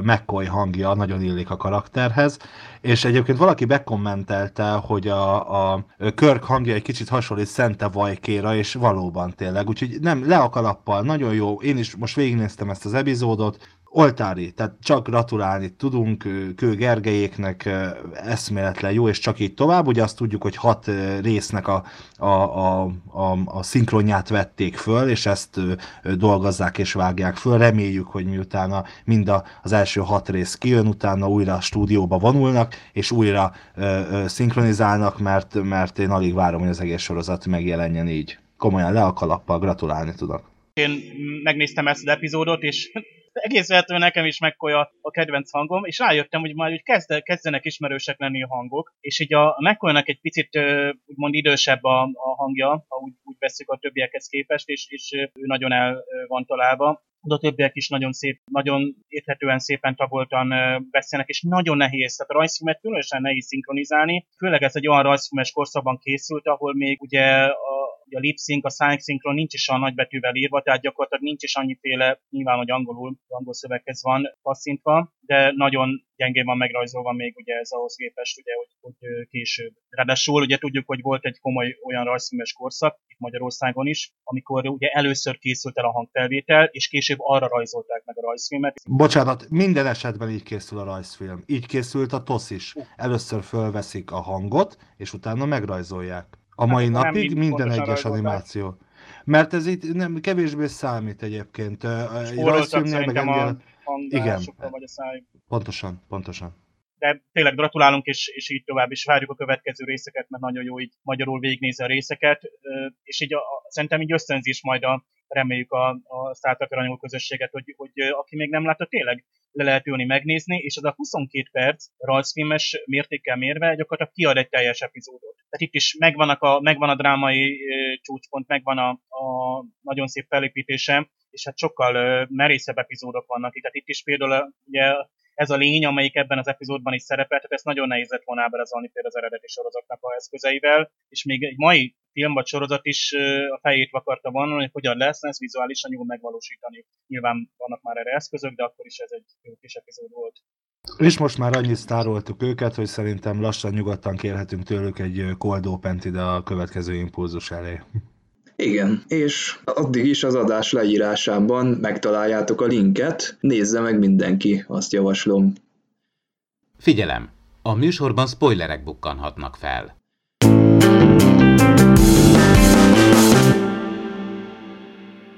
McCoy hangja, nagyon illik a karakterhez, és egyébként valaki bekommentelte, hogy a, a Körk hangja egy kicsit hasonlít Szente Vajkéra, és valóban tényleg, úgyhogy nem, le a kalappal, nagyon jó, én is most végignéztem ezt az epizódot, oltári, tehát csak gratulálni tudunk Kő Gergelyéknek, eszméletlen jó, és csak így tovább. Ugye azt tudjuk, hogy hat résznek a, a, a, a, a szinkronját vették föl, és ezt dolgozzák és vágják föl. Reméljük, hogy miután a, mind a, az első hat rész kijön, utána újra a stúdióba vonulnak, és újra ö, ö, szinkronizálnak, mert, mert én alig várom, hogy az egész sorozat megjelenjen így. Komolyan le a kalappal, gratulálni tudok én megnéztem ezt az epizódot, és egész vehetően nekem is megkolja a kedvenc hangom, és rájöttem, hogy már úgy kezd, kezdenek ismerősek lenni a hangok, és így a mccoy egy picit úgymond idősebb a, a hangja, ha úgy, úgy veszük a többiekhez képest, és, és ő nagyon el van találva. De a többiek is nagyon szép, nagyon érthetően szépen tagoltan beszélnek, és nagyon nehéz, tehát a rajzfilmet különösen nehéz szinkronizálni, főleg ez egy olyan rajzfilmes korszakban készült, ahol még ugye a a lip sync, a sign synchron nincs is a nagybetűvel írva, tehát gyakorlatilag nincs is annyiféle, nyilván, hogy angolul, angol szöveghez van passzintva, de nagyon gyengén van megrajzolva még ugye ez ahhoz képest, ugye, hogy, hogy később. Ráadásul ugye tudjuk, hogy volt egy komoly olyan rajzfilmes korszak, itt Magyarországon is, amikor ugye először készült el a hangfelvétel, és később arra rajzolták meg a rajzfilmet. Bocsánat, minden esetben így készül a rajzfilm. Így készült a TOSZ is. Először fölveszik a hangot, és utána megrajzolják. A mai hát, napig minden egyes animáció. Mert ez itt nem, kevésbé számít egyébként. Rajzfilmnél meg ennél... Igen. Vagy a száj. Pontosan, pontosan. De tényleg gratulálunk, és, és így tovább is várjuk a következő részeket, mert nagyon jó így magyarul végignézni a részeket, és így a, szerintem így ösztönzés majd a, reméljük a, a Star Trek közösséget, hogy, hogy aki még nem látta, tényleg le lehet ülni megnézni, és az a 22 perc rajzfilmes mértékkel mérve gyakorlatilag kiad egy teljes epizódot. Tehát itt is megvan a, megvan a drámai csúcspont, megvan a, a nagyon szép felépítése, és hát sokkal merészebb epizódok vannak itt. Tehát itt is például ugye ez a lény, amelyik ebben az epizódban is szerepel, tehát ezt nagyon nehéz lett volna ábrázolni például az eredeti sorozatnak a eszközeivel, és még egy mai film vagy sorozat is a fejét vakarta volna, hogy hogyan lesz ezt vizuálisan jól megvalósítani. Nyilván vannak már erre eszközök, de akkor is ez egy jó kis epizód volt. És most már annyit sztároltuk őket, hogy szerintem lassan nyugodtan kérhetünk tőlük egy cold open ide a következő impulzus elé. Igen, és addig is az adás leírásában megtaláljátok a linket, nézze meg mindenki, azt javaslom. Figyelem! A műsorban spoilerek bukkanhatnak fel.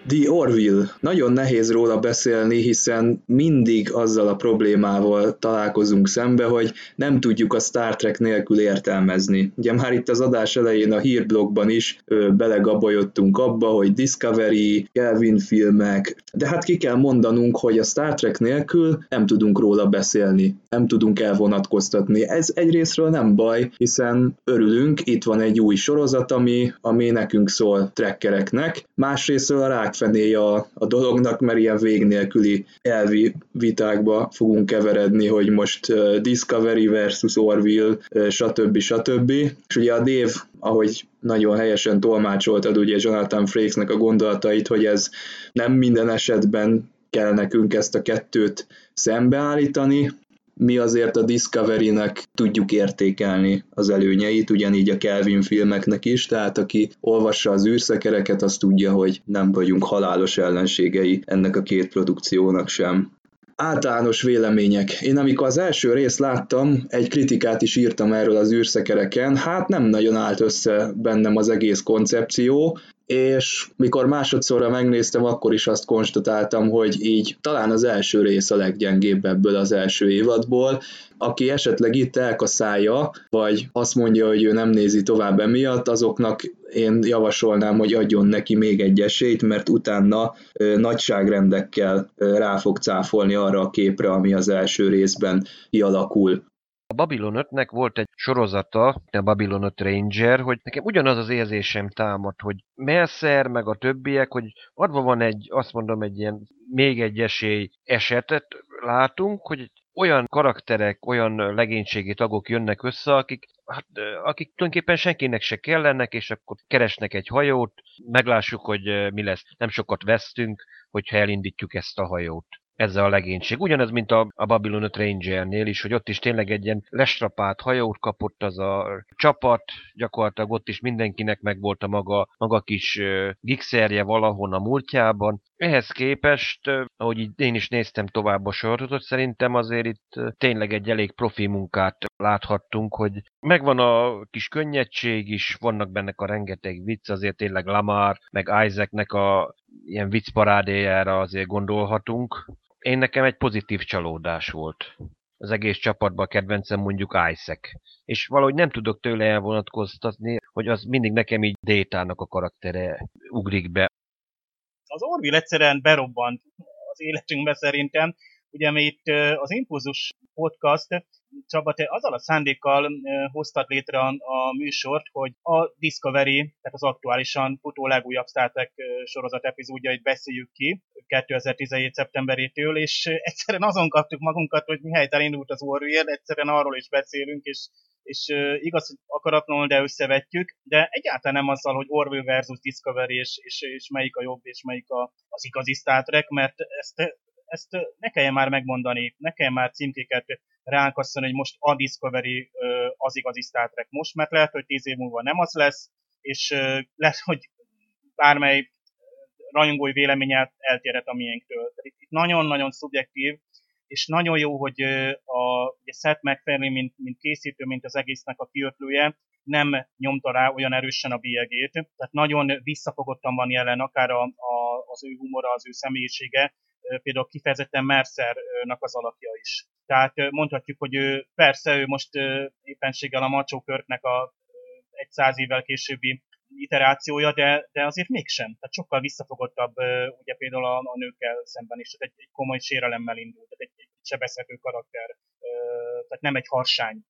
The Orville. Nagyon nehéz róla beszélni, hiszen mindig azzal a problémával találkozunk szembe, hogy nem tudjuk a Star Trek nélkül értelmezni. Ugye már itt az adás elején a hírblogban is ö, belegabajottunk abba, hogy Discovery, Kelvin filmek, de hát ki kell mondanunk, hogy a Star Trek nélkül nem tudunk róla beszélni, nem tudunk elvonatkoztatni. Ez egyrésztről nem baj, hiszen örülünk, itt van egy új sorozat, ami, ami nekünk szól trekkereknek, másrésztről a rák hátfenéje a, a dolognak, mert ilyen vég nélküli elvi vitákba fogunk keveredni, hogy most Discovery versus Orville, stb. stb. És ugye a Dave, ahogy nagyon helyesen tolmácsoltad ugye Jonathan Frakesnek a gondolatait, hogy ez nem minden esetben kell nekünk ezt a kettőt szembeállítani, mi azért a Discovery-nek tudjuk értékelni az előnyeit, ugyanígy a Kelvin filmeknek is, tehát aki olvassa az űrszekereket, az tudja, hogy nem vagyunk halálos ellenségei ennek a két produkciónak sem általános vélemények. Én amikor az első részt láttam, egy kritikát is írtam erről az űrszekereken, hát nem nagyon állt össze bennem az egész koncepció, és mikor másodszorra megnéztem, akkor is azt konstatáltam, hogy így talán az első rész a leggyengébb ebből az első évadból. Aki esetleg itt elkaszálja, vagy azt mondja, hogy ő nem nézi tovább emiatt, azoknak én javasolnám, hogy adjon neki még egy esélyt, mert utána ö, nagyságrendekkel ö, rá fog cáfolni arra a képre, ami az első részben kialakul. A Babylon 5-nek volt egy sorozata, a Babylon 5 Ranger, hogy nekem ugyanaz az érzésem támad, hogy Mercer, meg a többiek, hogy adva van egy, azt mondom, egy ilyen még egy esély esetet látunk, hogy olyan karakterek, olyan legénységi tagok jönnek össze, akik, hát, akik tulajdonképpen senkinek se kellenek, és akkor keresnek egy hajót, meglássuk, hogy mi lesz. Nem sokat vesztünk, hogyha elindítjuk ezt a hajót ezzel a legénység. Ugyanez, mint a, a Babylon 5 Rangernél is, hogy ott is tényleg egy ilyen lestrapált hajót kapott az a csapat, gyakorlatilag ott is mindenkinek meg volt a maga, maga kis gigszerje valahon a múltjában. Ehhez képest, ahogy így én is néztem tovább a sorozatot, szerintem azért itt tényleg egy elég profi munkát láthattunk, hogy megvan a kis könnyedség is, vannak benne a rengeteg vicc, azért tényleg Lamar, meg Isaacnek a ilyen viccparádéjára azért gondolhatunk, én nekem egy pozitív csalódás volt. Az egész csapatban a kedvencem mondjuk Isaac. És valahogy nem tudok tőle elvonatkoztatni, hogy az mindig nekem így Détának a karaktere ugrik be. Az Orville egyszerűen berobbant az életünkbe szerintem. Ugye mi itt az Impulzus podcast Csaba, te azzal a szándékkal hoztad létre a, műsort, hogy a Discovery, tehát az aktuálisan futó legújabb Star Trek sorozat epizódjait beszéljük ki 2017. szeptemberétől, és egyszerűen azon kaptuk magunkat, hogy mihelyt elindult az Orville, egyszerűen arról is beszélünk, és és igaz, hogy akaratlanul, de összevetjük, de egyáltalán nem azzal, hogy Orville versus Discovery, és, és, és melyik a jobb, és melyik a, az igazi Star Trek, mert ezt ezt ne kelljen már megmondani, ne kelljen már címkéket rákasszani, hogy most a Discovery az igazi Star Trek most, mert lehet, hogy tíz év múlva nem az lesz, és lehet, hogy bármely rajongói véleménye eltérhet a miénktől. Tehát itt nagyon-nagyon szubjektív, és nagyon jó, hogy a ugye Seth MacFarlane, mint, mint készítő, mint az egésznek a kiötlője, nem nyomta rá olyan erősen a bélyegét, tehát nagyon visszafogottan van jelen, akár a, a, az ő humora, az ő személyisége, például kifejezetten Mercernak az alakja is. Tehát mondhatjuk, hogy ő persze ő most éppenséggel a Macho Körknek a egy száz évvel későbbi iterációja, de, de azért mégsem. Tehát sokkal visszafogottabb, ugye például a, a nőkkel szemben is, tehát egy, egy komoly sérelemmel indult, tehát egy, egy sebezhető karakter, tehát nem egy harsány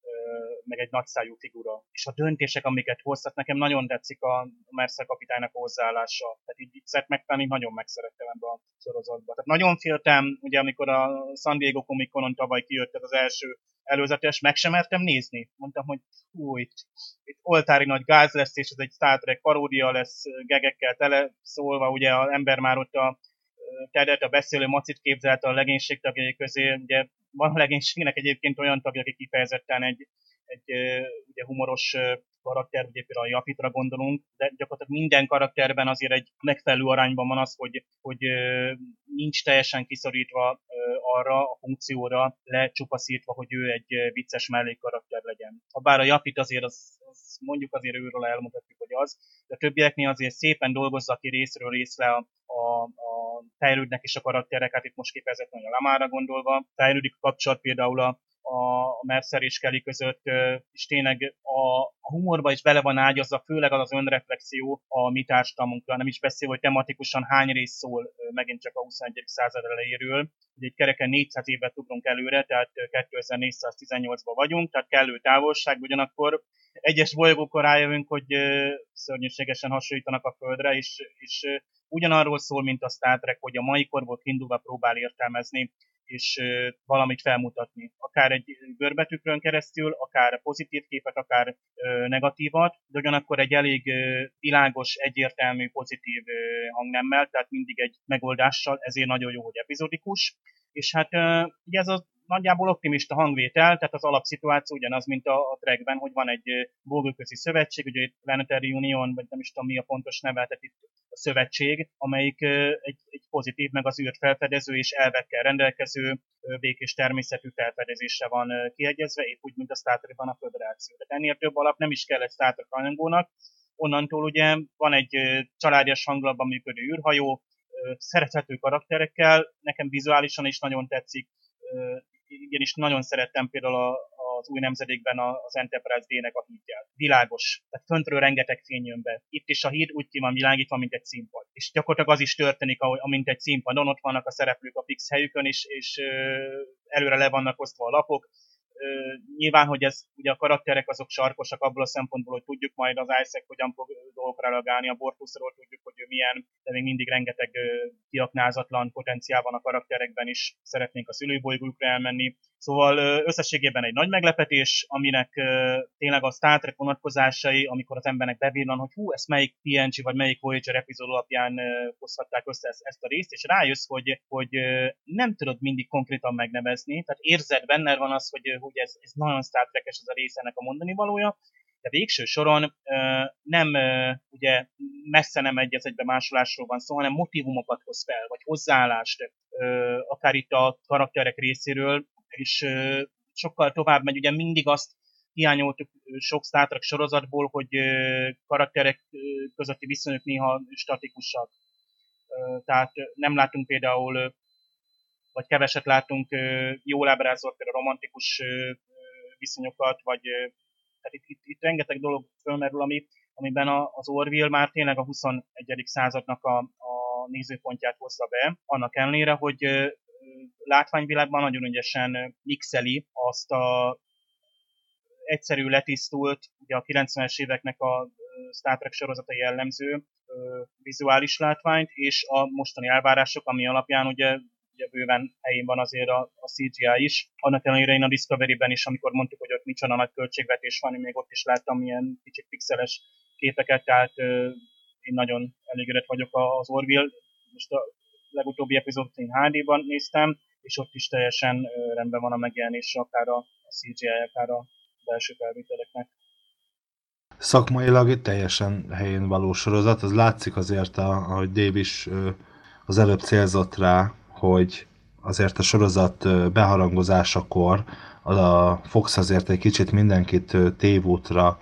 meg egy nagyszájú figura. És a döntések, amiket hoztat, nekem nagyon tetszik a Mercer kapitánynak hozzáállása. Tehát így, így MacFarlane nagyon megszerettem ebbe a sorozatba. Tehát nagyon féltem, ugye amikor a San Diego Comic Conon tavaly kijött az első előzetes, meg sem mertem nézni. Mondtam, hogy hú, itt, itt oltári nagy gáz lesz, és ez egy Star Trek paródia lesz, gegekkel tele szólva, ugye az ember már ott a Tedet, a beszélő macit képzelt a legénység tagjai közé. Ugye van a legénységnek egyébként olyan tagja, aki kifejezetten egy egy ugye humoros karakter, ugye például a Japitra gondolunk, de gyakorlatilag minden karakterben azért egy megfelelő arányban van az, hogy, hogy nincs teljesen kiszorítva arra a funkcióra, lecsupaszítva, hogy ő egy vicces mellékkarakter legyen. Ha bár a Japit azért az, az mondjuk azért őről elmutatjuk, hogy az, de a többieknél azért szépen dolgozza ki részről részre a, a, a fejlődnek is a karakterek, hát itt most kifejezetten a Lamára gondolva, fejlődik a kapcsolat például a a Mercer és Kelly között, és tényleg a, humorba is bele van ágyazva, főleg az önreflexió a mi társadalmunkra, nem is beszél, hogy tematikusan hány rész szól megint csak a 21. század elejéről. Ugye egy kereken 400 évet tudunk előre, tehát 2418-ban vagyunk, tehát kellő távolság, ugyanakkor egyes bolygókon rájövünk, hogy szörnyűségesen hasonlítanak a Földre, és, és ugyanarról szól, mint a Star Trek, hogy a mai korból kiindulva próbál értelmezni és valamit felmutatni. Akár egy görbetükrön keresztül, akár pozitív képet, akár negatívat, de ugyanakkor egy elég világos, egyértelmű, pozitív hangnemmel, tehát mindig egy megoldással, ezért nagyon jó, hogy epizódikus. És hát ugye ez a nagyjából optimista hangvétel, tehát az alapszituáció ugyanaz, mint a, a trackben, hogy van egy bolgóközi szövetség, ugye itt Planetary Union, vagy nem is tudom mi a pontos neve, tehát itt a szövetség, amelyik egy, egy pozitív, meg az űrt felfedező és elvekkel rendelkező békés természetű felfedezésre van kiegyezve, épp úgy, mint a Star Trek-ban a föderáció. Tehát ennél több alap nem is kell egy Star Trek onnantól ugye van egy családias hangulatban működő űrhajó, szerethető karakterekkel, nekem vizuálisan is nagyon tetszik, igenis nagyon szerettem például a, az új nemzedékben az Enterprise D-nek a hídját. Világos. Tehát föntről rengeteg fény jön be. Itt is a híd úgy ki van világítva, mint egy színpad. És gyakorlatilag az is történik, ahogy, amint egy színpadon, ott vannak a szereplők a fix helyükön, és, és előre le vannak osztva a lapok, nyilván, hogy ez ugye a karakterek azok sarkosak abból a szempontból, hogy tudjuk majd az Isaac hogyan fog dolgokra reagálni, a Bortusról tudjuk, hogy ő milyen, de még mindig rengeteg kiaknázatlan potenciál van a karakterekben is, szeretnénk a szülőbolygókra elmenni. Szóval összességében egy nagy meglepetés, aminek tényleg a Star Trek vonatkozásai, amikor az embernek bevillan, hogy hú, ezt melyik TNG vagy melyik Voyager epizód alapján hozhatták össze ezt, ezt a részt, és rájössz, hogy, hogy nem tudod mindig konkrétan megnevezni, tehát érzed benne van az, hogy hogy ez, ez nagyon Star trek ez a rész ennek a mondani valója, de végső soron nem, ugye messze nem egy egybe másolásról van szó, hanem motivumokat hoz fel, vagy hozzáállást, akár itt a karakterek részéről, és sokkal tovább megy, ugye mindig azt hiányoltuk sok Star Trek sorozatból, hogy karakterek közötti viszonyok néha statikusak. Tehát nem látunk például vagy keveset látunk jól ábrázolt például romantikus viszonyokat, vagy tehát itt, itt, itt rengeteg dolog fölmerül, ami, amiben a, az Orville már tényleg a 21. századnak a, a nézőpontját hozza be, annak ellenére, hogy látványvilágban nagyon ügyesen mixeli azt a egyszerű, letisztult, ugye a 90-es éveknek a Star Trek sorozata jellemző vizuális látványt, és a mostani elvárások, ami alapján ugye, ugye bőven helyén van azért a, a CGI is. Annak ellenére én a Discovery-ben is, amikor mondtuk, hogy ott micsoda nagy költségvetés van, én még ott is láttam ilyen kicsit pixeles képeket, tehát én nagyon elégedett vagyok az Orville. Most a legutóbbi epizódot én HD-ban néztem, és ott is teljesen rendben van a megjelenés, akár a CGI, akár a belső felvételeknek. Szakmailag teljesen helyén való sorozat, az látszik azért, ahogy Dave is az előbb célzott rá, hogy azért a sorozat beharangozásakor a Fox azért egy kicsit mindenkit tévútra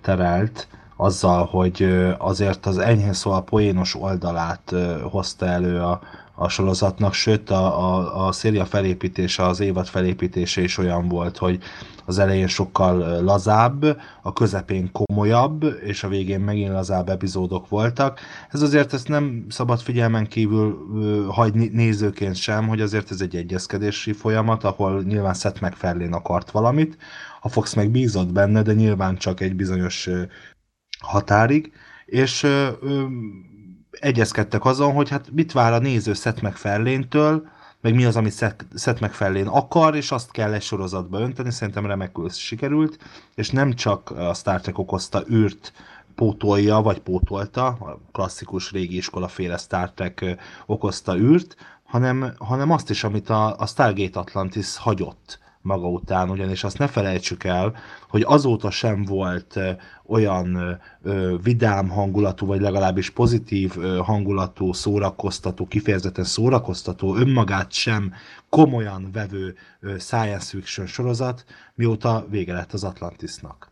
terelt, azzal, hogy azért az enyhén szóval poénos oldalát hozta elő a, a sorozatnak, sőt a, a, a széria felépítése, az évad felépítése is olyan volt, hogy az elején sokkal lazább, a közepén komolyabb, és a végén megint lazább epizódok voltak. Ez azért ezt nem szabad figyelmen kívül hagyni nézőként sem, hogy azért ez egy egyezkedési folyamat, ahol nyilván Seth MacFarlane akart valamit, a Fox meg bízott benne, de nyilván csak egy bizonyos határig, és egyezkedtek azon, hogy hát mit vár a néző Seth MacFarlane-től, meg mi az, amit Seth MacFarlane akar, és azt kell egy sorozatba önteni, szerintem remekül sikerült, és nem csak a Star Trek okozta űrt pótolja, vagy pótolta, a klasszikus régi iskolaféle Star Trek okozta űrt, hanem, hanem azt is, amit a, a Stargate Atlantis hagyott maga után, ugyanis azt ne felejtsük el, hogy azóta sem volt olyan vidám hangulatú, vagy legalábbis pozitív hangulatú, szórakoztató, kifejezetten szórakoztató, önmagát sem komolyan vevő science fiction sorozat, mióta vége lett az Atlantisnak.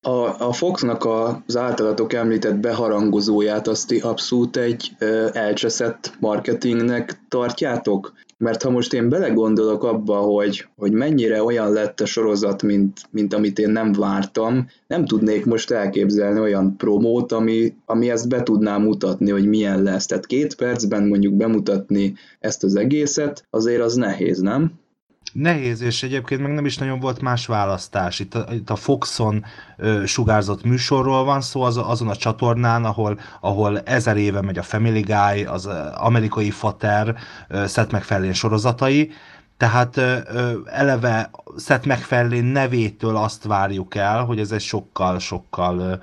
A, a Foxnak az általatok említett beharangozóját azt abszolút egy elcseszett marketingnek tartjátok? Mert ha most én belegondolok abba, hogy, hogy mennyire olyan lett a sorozat, mint, mint amit én nem vártam, nem tudnék most elképzelni olyan promót, ami, ami ezt be tudná mutatni, hogy milyen lesz. Tehát két percben mondjuk bemutatni ezt az egészet, azért az nehéz, nem? Nehéz, és egyébként meg nem is nagyon volt más választás. Itt a, itt a Foxon ö, sugárzott műsorról van szó, az, azon a csatornán, ahol, ahol ezer éve megy a Family Guy, az amerikai fater, ö, Seth MacFarlane sorozatai, tehát ö, eleve Seth MacFarlane nevétől azt várjuk el, hogy ez egy sokkal-sokkal,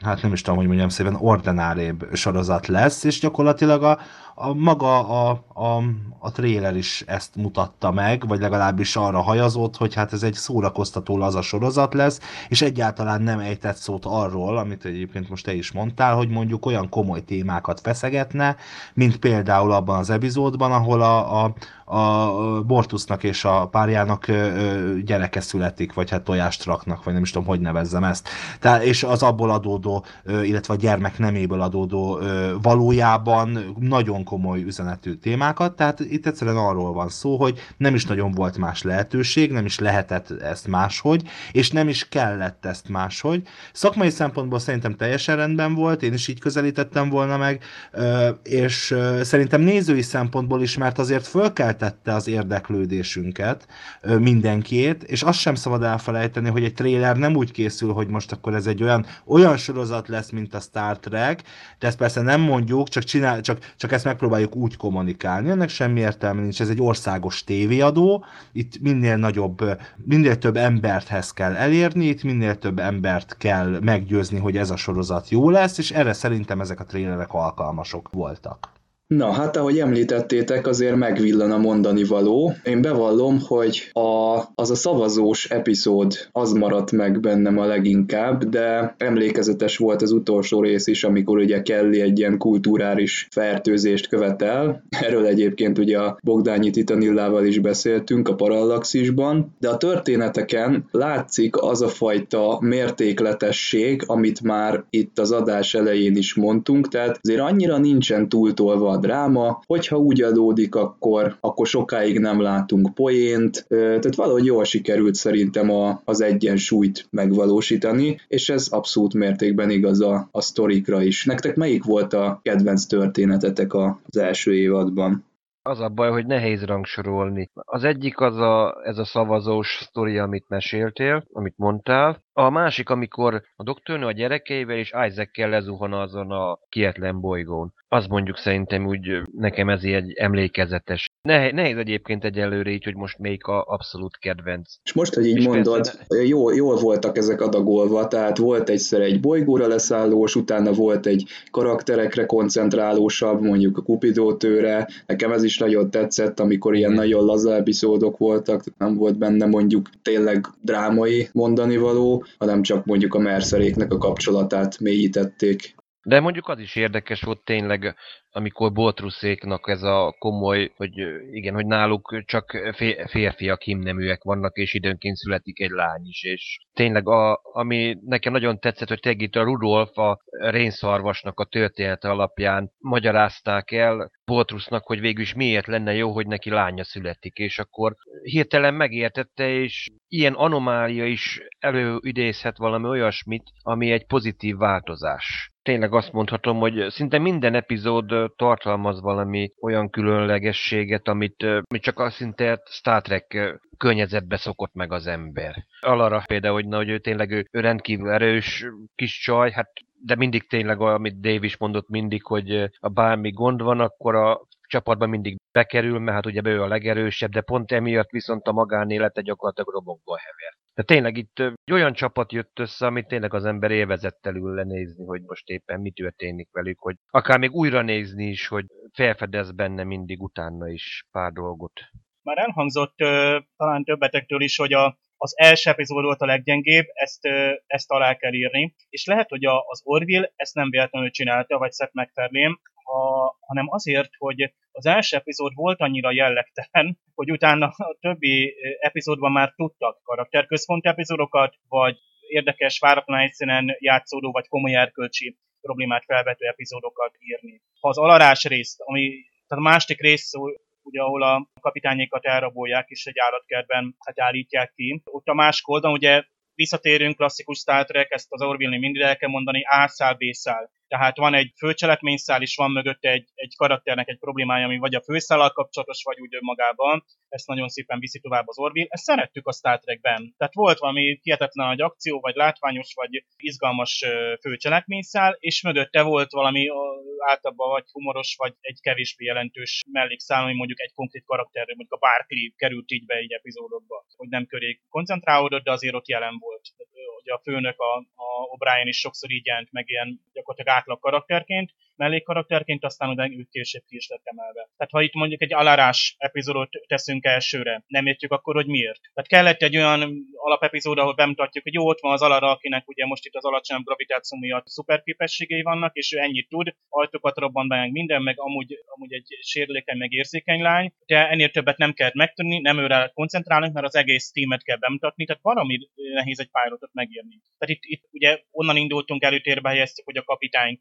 hát nem is tudom, hogy mondjam szépen, ordinárébb sorozat lesz, és gyakorlatilag a, a maga a, a, a trailer is ezt mutatta meg, vagy legalábbis arra hajazott, hogy hát ez egy szórakoztató laza sorozat lesz, és egyáltalán nem ejtett szót arról, amit egyébként most te is mondtál, hogy mondjuk olyan komoly témákat feszegetne, mint például abban az epizódban, ahol a, a, a Bortusnak és a párjának gyereke születik, vagy hát tojást raknak, vagy nem is tudom, hogy nevezzem ezt. Tehát, és az abból adódó, illetve a gyermek neméből adódó valójában nagyon komoly üzenetű témákat, tehát itt egyszerűen arról van szó, hogy nem is nagyon volt más lehetőség, nem is lehetett ezt máshogy, és nem is kellett ezt máshogy. Szakmai szempontból szerintem teljesen rendben volt, én is így közelítettem volna meg, és szerintem nézői szempontból is, mert azért fölkeltette az érdeklődésünket mindenkiét, és azt sem szabad elfelejteni, hogy egy trailer nem úgy készül, hogy most akkor ez egy olyan, olyan sorozat lesz, mint a Star Trek, de ezt persze nem mondjuk, csak, csinál, csak, csak ezt megpróbáljuk úgy kommunikálni. Ennek semmi értelme nincs, ez egy országos tévéadó, itt minél nagyobb, minél több emberthez kell elérni, itt minél több embert kell meggyőzni, hogy ez a sorozat jó lesz, és erre szerintem ezek a trélerek alkalmasok voltak. Na, hát ahogy említettétek, azért megvillan a mondani való. Én bevallom, hogy a, az a szavazós epizód az maradt meg bennem a leginkább, de emlékezetes volt az utolsó rész is, amikor ugye Kelly egy ilyen kulturális fertőzést követel. Erről egyébként ugye a Bogdányi Titanillával is beszéltünk a Parallaxisban, de a történeteken látszik az a fajta mértékletesség, amit már itt az adás elején is mondtunk, tehát azért annyira nincsen túltolva a dráma, hogyha úgy adódik, akkor, akkor sokáig nem látunk poént, tehát valahogy jól sikerült szerintem a, az egyensúlyt megvalósítani, és ez abszolút mértékben igaz a, a sztorikra is. Nektek melyik volt a kedvenc történetetek az első évadban? Az a baj, hogy nehéz rangsorolni. Az egyik az a, ez a szavazós sztori, amit meséltél, amit mondtál. A másik, amikor a doktornő a gyerekeivel és Isaac-kel lezuhan azon a kietlen bolygón. Az mondjuk szerintem úgy nekem ez egy emlékezetes. Nehéz, nehéz egyébként egyelőre így, hogy most melyik a abszolút kedvenc. És most, hogy így és mondod, persze... jól, jól voltak ezek adagolva, tehát volt egyszer egy bolygóra leszállós, utána volt egy karakterekre koncentrálósabb, mondjuk a Kupidótőre. Nekem ez is nagyon tetszett, amikor ilyen nagyon laza epizódok voltak, nem volt benne mondjuk tényleg drámai mondani való, hanem csak mondjuk a merszeréknek a kapcsolatát mélyítették. De mondjuk az is érdekes volt tényleg, amikor Boltruszéknak ez a komoly, hogy igen, hogy náluk csak férfiak himneműek vannak, és időnként születik egy lány is, és tényleg a, ami nekem nagyon tetszett, hogy tényleg a Rudolf a rénszarvasnak a története alapján magyarázták el Boltrusznak, hogy végül is miért lenne jó, hogy neki lánya születik, és akkor hirtelen megértette, és ilyen anomália is előidézhet valami olyasmit, ami egy pozitív változás. Tényleg azt mondhatom, hogy szinte minden epizód tartalmaz valami olyan különlegességet, amit, amit csak azt szinte Star Trek környezetbe szokott meg az ember. Alara például, hogy, na, hogy ő tényleg ő, ő rendkívül erős kis csaj, hát de mindig tényleg, amit Dave is mondott mindig, hogy a bármi gond van, akkor a csapatban mindig bekerül, mert hát ugye ő a legerősebb, de pont emiatt viszont a magánélete gyakorlatilag robogva hever. De tényleg itt egy olyan csapat jött össze, amit tényleg az ember élvezettel ül lenézni, hogy most éppen mi történik velük, hogy akár még újra nézni is, hogy felfedez benne mindig utána is pár dolgot. Már elhangzott uh, talán többetektől is, hogy a, az első epizód volt a leggyengébb, ezt, uh, ezt alá kell írni, és lehet, hogy a, az Orville ezt nem véletlenül csinálta, vagy Seth MacFarlane, ha, hanem azért, hogy az első epizód volt annyira jellegtelen, hogy utána a többi epizódban már tudtak karakterközpont epizódokat, vagy érdekes, váratlan egyszerűen játszódó, vagy komoly erkölcsi problémát felvető epizódokat írni. Ha az alarás részt, ami, tehát a másik rész, ugye, ahol a kapitányékat elrabolják, és egy állatkertben hát állítják ki. Ott a másik oldalon ugye visszatérünk klasszikus Star Trek, ezt az Orville-nél mindig el kell mondani, A-szál, B-szál. Tehát van egy főcselekményszál, és van mögötte egy, egy karakternek egy problémája, ami vagy a főszállal kapcsolatos, vagy úgy önmagában. Ezt nagyon szépen viszi tovább az Orville. Ezt szerettük a Star Trekben. Tehát volt valami hihetetlen nagy akció, vagy látványos, vagy izgalmas főcselekményszál, és mögötte volt valami általában vagy humoros, vagy egy kevésbé jelentős mellékszál, ami mondjuk egy konkrét karakter, mondjuk a Barkley került így be egy epizódokba, hogy nem köré koncentrálódott, de azért ott jelen volt. Ugye a főnök, a, a O'Brien is sokszor így jelent meg ilyen gyakorlatilag átlag karakterként, mellékkarakterként, aztán oda ők később ki is lett emelve. Tehát ha itt mondjuk egy alarás epizódot teszünk elsőre, nem értjük akkor, hogy miért. Tehát kellett egy olyan alapepizód, ahol bemutatjuk, hogy jó, ott van az alara, akinek ugye most itt az alacsony gravitáció miatt szuperképességei vannak, és ő ennyit tud, ajtókat robban meg minden, meg amúgy, amúgy egy sérülékeny, meg érzékeny lány, de ennél többet nem kell megtudni, nem őre koncentrálunk, mert az egész tímet kell bemutatni, tehát valami nehéz egy pilotot megírni. Tehát itt, itt ugye onnan indultunk, előtérbe helyeztük, hogy a kapitányt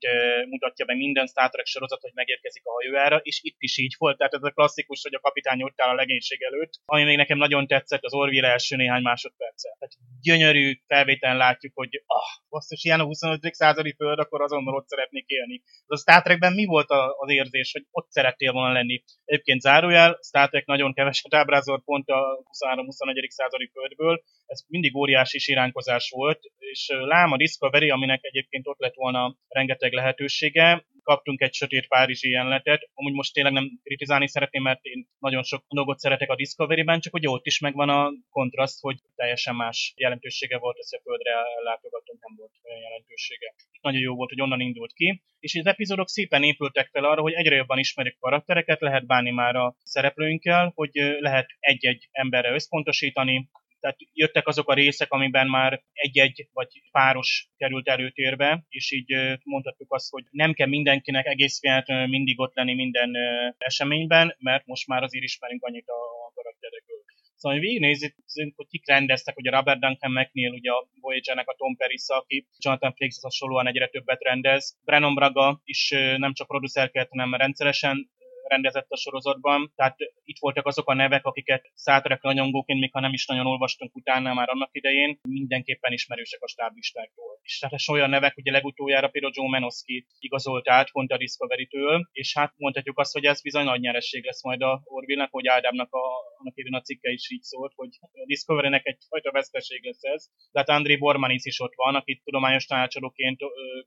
mutatja be minden Star Trek sorozat, hogy megérkezik a hajójára, és itt is így volt, tehát ez a klasszikus, hogy a kapitány ott áll a legénység előtt, ami még nekem nagyon tetszett az Orville első néhány másodperce. Tehát gyönyörű felvételen látjuk, hogy ah, basszus, ilyen a 25. századi föld, akkor azonnal ott szeretnék élni. Az a Star Trekben mi volt az érzés, hogy ott szerettél volna lenni? Egyébként zárójel, Star Trek nagyon keveset ábrázolt pont a 23-21. századi földből, ez mindig óriási siránkozás volt, és lám a Discovery, aminek egyébként ott lett volna rengeteg lehetősége, kaptunk egy sötét párizsi jelenetet. Amúgy most tényleg nem kritizálni szeretném, mert én nagyon sok dolgot szeretek a Discovery-ben, csak hogy ott is megvan a kontraszt, hogy teljesen más jelentősége volt, hogy a földre látogatunk, nem volt olyan jelentősége. Nagyon jó volt, hogy onnan indult ki, és az epizódok szépen épültek fel arra, hogy egyre jobban ismerjük karaktereket, lehet bánni már a szereplőinkkel, hogy lehet egy-egy emberre összpontosítani, tehát jöttek azok a részek, amiben már egy-egy vagy páros került előtérbe, és így mondhatjuk azt, hogy nem kell mindenkinek egész véletlenül mindig ott lenni minden eseményben, mert most már azért ismerünk annyit a karakterekből. Szóval végignézzük, hogy kik rendeztek, ugye Robert Duncan McNeil, ugye a Voyager-nek a Tom Paris, aki Jonathan Frakes hasonlóan egyre többet rendez. Brennan Braga is nem csak producerként, hanem rendszeresen rendezett a sorozatban, tehát itt voltak azok a nevek, akiket Star Trek rajongóként, még ha nem is nagyon olvastunk utána már annak idején, mindenképpen ismerősek a stáblistákról. És hát olyan nevek, ugye legutoljára például Joe Menoski igazolt át pont a Discovery-től, és hát mondhatjuk azt, hogy ez bizony nagy nyeresség lesz majd a Orville-nek, hogy Ádámnak a, annak idén a cikke is így szólt, hogy a Discovery-nek egyfajta veszteség lesz ez. De hát André Bormanis is ott van, aki tudományos tanácsadóként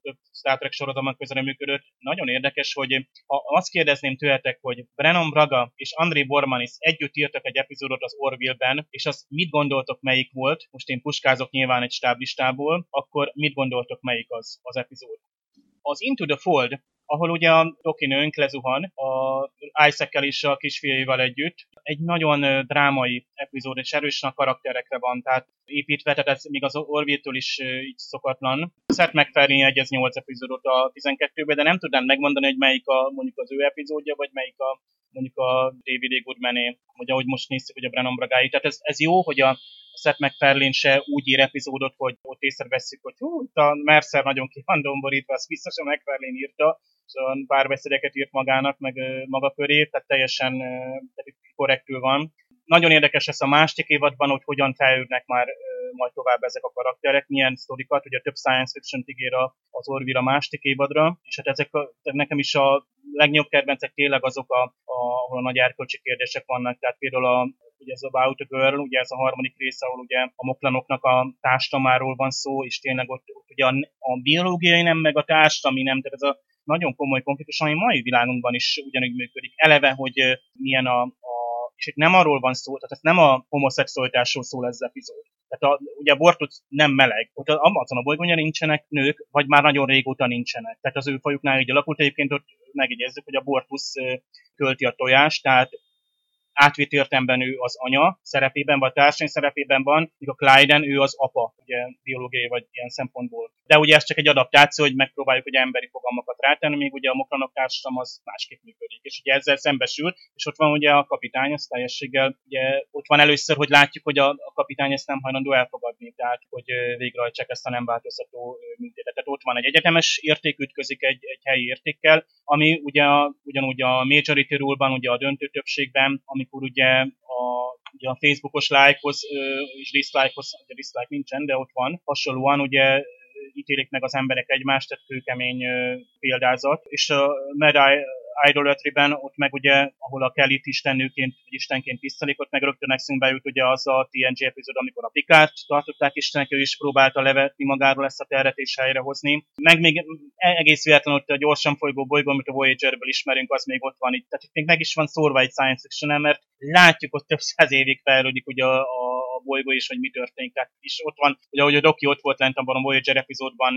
több Star Trek sorozatban közre működött. Nagyon érdekes, hogy ha azt kérdezném tőletek, emlékeztek, hogy Brennan Braga és André Bormanis együtt írtak egy epizódot az Orville-ben, és azt mit gondoltok melyik volt, most én puskázok nyilván egy stáblistából, akkor mit gondoltok melyik az az epizód? Az Into the Fold ahol ugye a Doki nőnk lezuhan a isaac is a kisfiaival együtt. Egy nagyon drámai epizód, és erősen a karakterekre van, tehát építve, tehát ez még az Orville-től is így szokatlan. Seth MacFarlane egyez 8 epizódot a 12-ben, de nem tudnám megmondani, hogy melyik a, mondjuk az ő epizódja, vagy melyik a mondjuk a David A. Goodmané, vagy ahogy most néztük, hogy a Brennan Bragái. Tehát ez, ez jó, hogy a Seth MacFarlane se úgy ír epizódot, hogy ott észreveszünk, hogy hú, itt a Mercer nagyon ki van domborítva, azt biztos a MacFarlane írta, szóval párbeszédeket írt magának, meg maga köré, tehát teljesen korrektül van. Nagyon érdekes lesz a másik évadban, hogy hogyan fejlődnek már majd tovább ezek a karakterek, milyen sztorikat, ugye több science fiction ígér az Orville a másik évadra, és hát ezek a, nekem is a legnagyobb kedvencek tényleg azok, a, a, ahol a nagy erkölcsi kérdések vannak, tehát például a, ugye ez About a Girl, ugye ez a harmadik része, ahol ugye a moklanoknak a társadalmáról van szó, és tényleg ott, ott ugye a, a biológiai nem, meg a társadalmi nem, tehát ez a nagyon komoly konfliktus, ami mai világunkban is ugyanúgy működik. Eleve, hogy milyen a, a és itt nem arról van szó, tehát ez nem a homoszexualitásról szól ez az epizód. Tehát a, ugye a bortuc nem meleg. Ott az Amazon a bolygónya nincsenek nők, vagy már nagyon régóta nincsenek. Tehát az ő fajuknál így alakult. Egyébként ott megjegyezzük, hogy a bortusz költi a tojást, tehát átvitt értemben ő az anya szerepében, vagy társai szerepében van, míg a Clyden ő az apa, ugye biológiai vagy ilyen szempontból. De ugye ez csak egy adaptáció, hogy megpróbáljuk ugye emberi fogalmakat rátenni, még ugye a mokranok társadalom az másképp működik. És ugye ezzel szembesül, és ott van ugye a kapitány, az teljességgel, ugye ott van először, hogy látjuk, hogy a, a kapitány ezt nem hajlandó elfogadni, tehát hogy végrehajtsák ezt a nem változtató műtétet. Tehát ott van egy egyetemes érték ütközik egy, egy helyi értékkel, ami ugye ugyanúgy a majority rule-ban, ugye a döntő többségben, amikor ugye a, ugye a Facebookos lájkhoz és dislikehoz, ugye dislike nincsen, de ott van, hasonlóan ugye ítélik meg az emberek egymást, tehát kőkemény példázat. És a Mad Idolatry-ben ott meg ugye, ahol a kelly istennőként, vagy istenként tisztelik, ott meg rögtön eszünkbe jut ugye az a TNG epizód, amikor a Pikát tartották istenek, ő is próbálta levetni magáról ezt a terret és helyrehozni. Meg még egész véletlenül ott a gyorsan folygó bolygó, amit a Voyager-ből ismerünk, az még ott van itt. Tehát itt még meg is van szórva egy science fiction mert látjuk, hogy több száz évig fejlődik ugye a, a a bolygó is, hogy mi történik. Tehát is ott van, ugye ahogy a Doki ott volt lent abban a Voyager epizódban,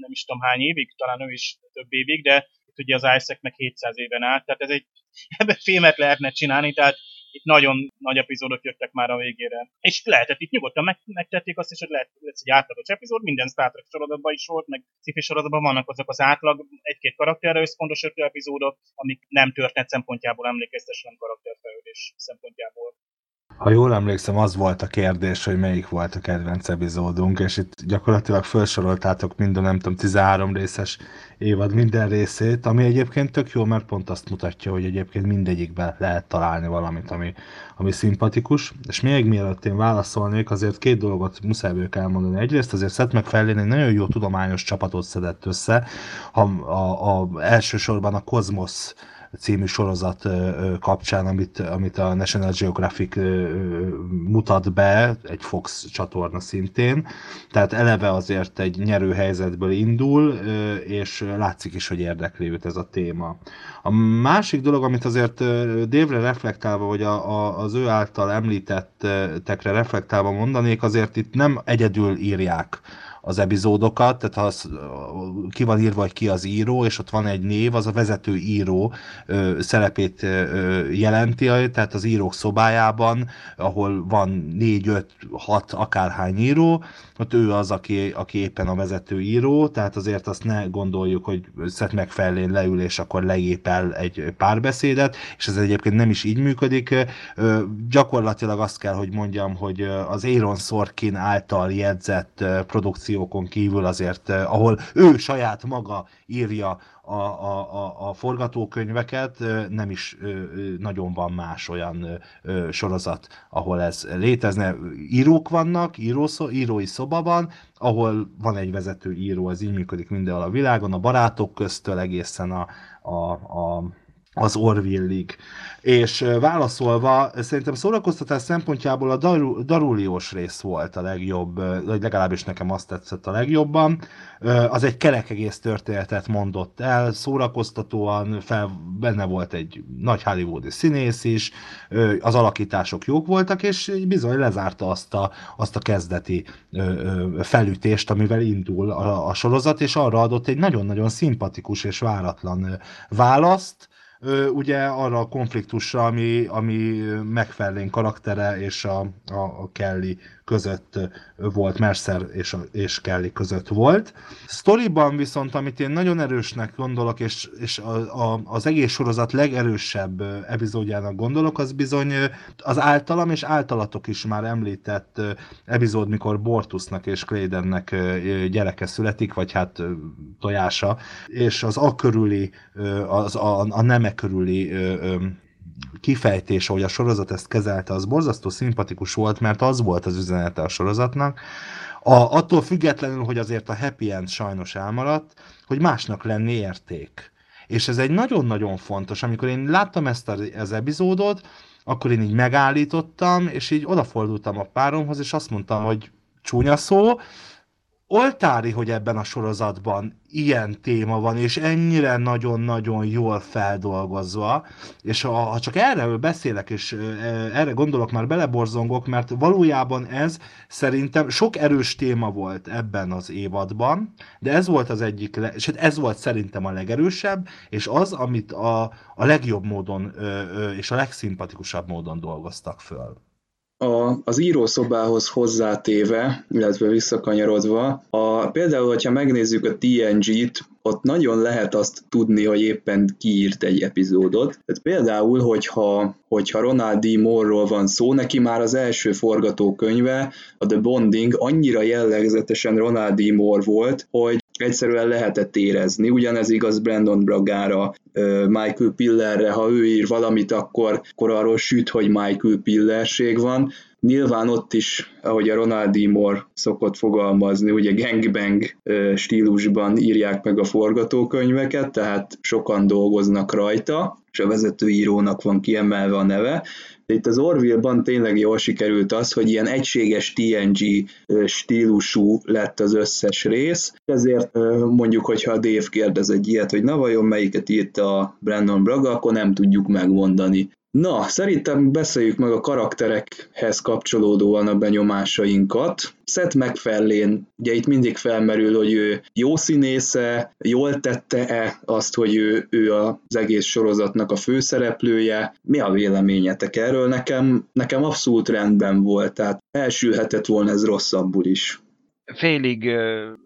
nem is tudom hány évig, talán ő is több évig, de itt ugye az Isaac meg 700 éven át, tehát ez egy, ebben filmet lehetne csinálni, tehát itt nagyon nagy epizódok jöttek már a végére. És lehetett itt nyugodtan meg, megtették azt is, hogy lehet, lesz egy átlagos epizód, minden Star Trek sorozatban is volt, meg sci sorozatban vannak azok az átlag egy-két karakterre összpontosító epizódok, amik nem történet szempontjából emlékeztesen karakterfejlődés szempontjából. Ha jól emlékszem, az volt a kérdés, hogy melyik volt a kedvenc epizódunk, és itt gyakorlatilag felsoroltátok mind a nem tudom, 13 részes évad minden részét, ami egyébként tök jó, mert pont azt mutatja, hogy egyébként mindegyikben lehet találni valamit, ami, ami szimpatikus. És még mielőtt én válaszolnék, azért két dolgot muszáj vagyok elmondani. Egyrészt azért Seth MacFarlane egy nagyon jó tudományos csapatot szedett össze, a, a, a, elsősorban a Cosmos című sorozat kapcsán, amit, amit a National Geographic mutat be, egy Fox csatorna szintén. Tehát eleve azért egy nyerő helyzetből indul, és látszik is, hogy érdekli őt ez a téma. A másik dolog, amit azért Dévre reflektálva, vagy a, a, az ő által említettekre reflektálva mondanék, azért itt nem egyedül írják az epizódokat, tehát az, ki van írva, hogy ki az író, és ott van egy név, az a vezető író ö, szerepét ö, jelenti, tehát az írók szobájában, ahol van négy, öt, hat, akárhány író, ott ő az, aki, aki éppen a vezető író, tehát azért azt ne gondoljuk, hogy Seth MacFarlane leül, és akkor leépel egy párbeszédet, és ez egyébként nem is így működik. Gyakorlatilag azt kell, hogy mondjam, hogy az Aaron Sorkin által jegyzett produkciókon kívül azért, ahol ő saját maga írja a, a, a, a forgatókönyveket, nem is nagyon van más olyan sorozat, ahol ez létezne. Írók vannak, írószó, írói szoba van, ahol van egy vezető író, ez így működik mindenhol a világon, a barátok köztől egészen a, a, a az Orvillig. És válaszolva, szerintem szórakoztatás szempontjából a Daruliós rész volt a legjobb, vagy legalábbis nekem azt tetszett a legjobban. Az egy kerek egész történetet mondott el, szórakoztatóan, fel, benne volt egy nagy hollywoodi színész is, az alakítások jók voltak, és bizony lezárta azt a, azt a kezdeti felütést, amivel indul a, a sorozat, és arra adott egy nagyon-nagyon szimpatikus és váratlan választ, ugye arra a konfliktusra, ami, ami megfelelően karaktere és a, a, a Kelly között volt, Mercer és, a, és Kelly között volt. Storyban viszont, amit én nagyon erősnek gondolok, és, és a, a, az egész sorozat legerősebb epizódjának gondolok, az bizony az általam és általatok is már említett epizód, mikor Bortusnak és Claydennek gyereke születik, vagy hát tojása, és az a körüli, az a, a neme körüli kifejtés, hogy a sorozat ezt kezelte, az borzasztó szimpatikus volt, mert az volt az üzenete a sorozatnak. A, attól függetlenül, hogy azért a happy end sajnos elmaradt, hogy másnak lenni érték. És ez egy nagyon-nagyon fontos. Amikor én láttam ezt az epizódot, akkor én így megállítottam, és így odafordultam a páromhoz, és azt mondtam, hogy csúnya szó, oltári, hogy ebben a sorozatban ilyen téma van, és ennyire nagyon-nagyon jól feldolgozva, és ha, ha csak erről beszélek, és erre gondolok, már beleborzongok, mert valójában ez szerintem sok erős téma volt ebben az évadban, de ez volt az egyik, és hát ez volt szerintem a legerősebb, és az, amit a, a legjobb módon és a legszimpatikusabb módon dolgoztak föl a, az írószobához hozzátéve, illetve visszakanyarodva, a, például, hogyha megnézzük a TNG-t, ott nagyon lehet azt tudni, hogy éppen kiírt egy epizódot. Tehát például, hogyha, hogyha Ronald D. Moore-ról van szó, neki már az első forgatókönyve, a The Bonding annyira jellegzetesen Ronald D. Moore volt, hogy egyszerűen lehetett érezni. Ugyanez igaz Brandon Bragára, Michael Pillerre, ha ő ír valamit, akkor, akkor arról süt, hogy Michael Pillerség van. Nyilván ott is, ahogy a Ronald D. Moore szokott fogalmazni, ugye gangbang stílusban írják meg a forgatókönyveket, tehát sokan dolgoznak rajta, és a vezetőírónak van kiemelve a neve, de itt az Orville-ban tényleg jól sikerült az, hogy ilyen egységes TNG stílusú lett az összes rész, ezért mondjuk, hogyha a Dave kérdez egy ilyet, hogy na vajon melyiket írta a Brandon Braga, akkor nem tudjuk megmondani. Na, szerintem beszéljük meg a karakterekhez kapcsolódóan a benyomásainkat. Seth MacFarlane, ugye itt mindig felmerül, hogy ő jó színésze, jól tette-e azt, hogy ő, ő az egész sorozatnak a főszereplője. Mi a véleményetek erről? Nekem, nekem abszolút rendben volt, tehát elsülhetett volna ez rosszabbul is félig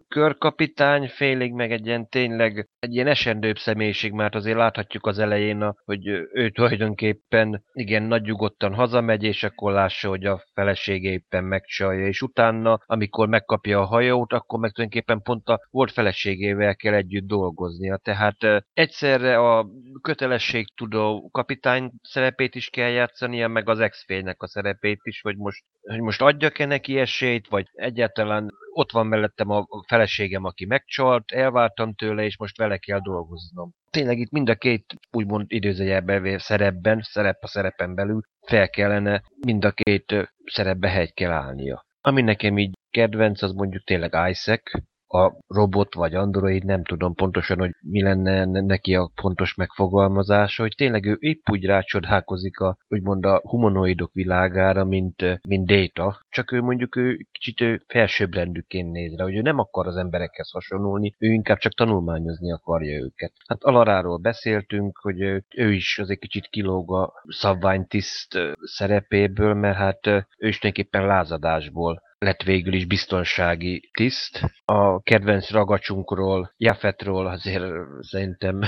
körkapitány, félig meg egy ilyen tényleg egy ilyen esendőbb személyiség, mert azért láthatjuk az elején, hogy ő tulajdonképpen igen nagy hazamegy, és akkor lássa, hogy a felesége éppen megcsalja, és utána, amikor megkapja a hajót, akkor meg tulajdonképpen pont a volt feleségével kell együtt dolgoznia. Tehát egyszerre a kötelességtudó kapitány szerepét is kell játszania, meg az ex a szerepét is, hogy most, hogy most adjak-e neki esélyt, vagy egyáltalán ott van mellettem a feleségem, aki megcsalt, elváltam tőle, és most vele kell dolgoznom. Tényleg itt mind a két úgymond időzőjelben szerepben, szerep a szerepen belül fel kellene mind a két szerepbe hegy kell állnia. Ami nekem így kedvenc, az mondjuk tényleg Isaac, a robot vagy android, nem tudom pontosan, hogy mi lenne neki a pontos megfogalmazása, hogy tényleg ő épp úgy rácsodálkozik a, úgymond a humanoidok világára, mint, mint Data, csak ő mondjuk ő kicsit ő felsőbbrendűként néz rá, hogy ő nem akar az emberekhez hasonlulni, ő inkább csak tanulmányozni akarja őket. Hát Alaráról beszéltünk, hogy ő, is az egy kicsit kilóg a szabványtiszt szerepéből, mert hát ő is tulajdonképpen lázadásból lett végül is biztonsági tiszt. A kedvenc ragacsunkról, Jafetról azért szerintem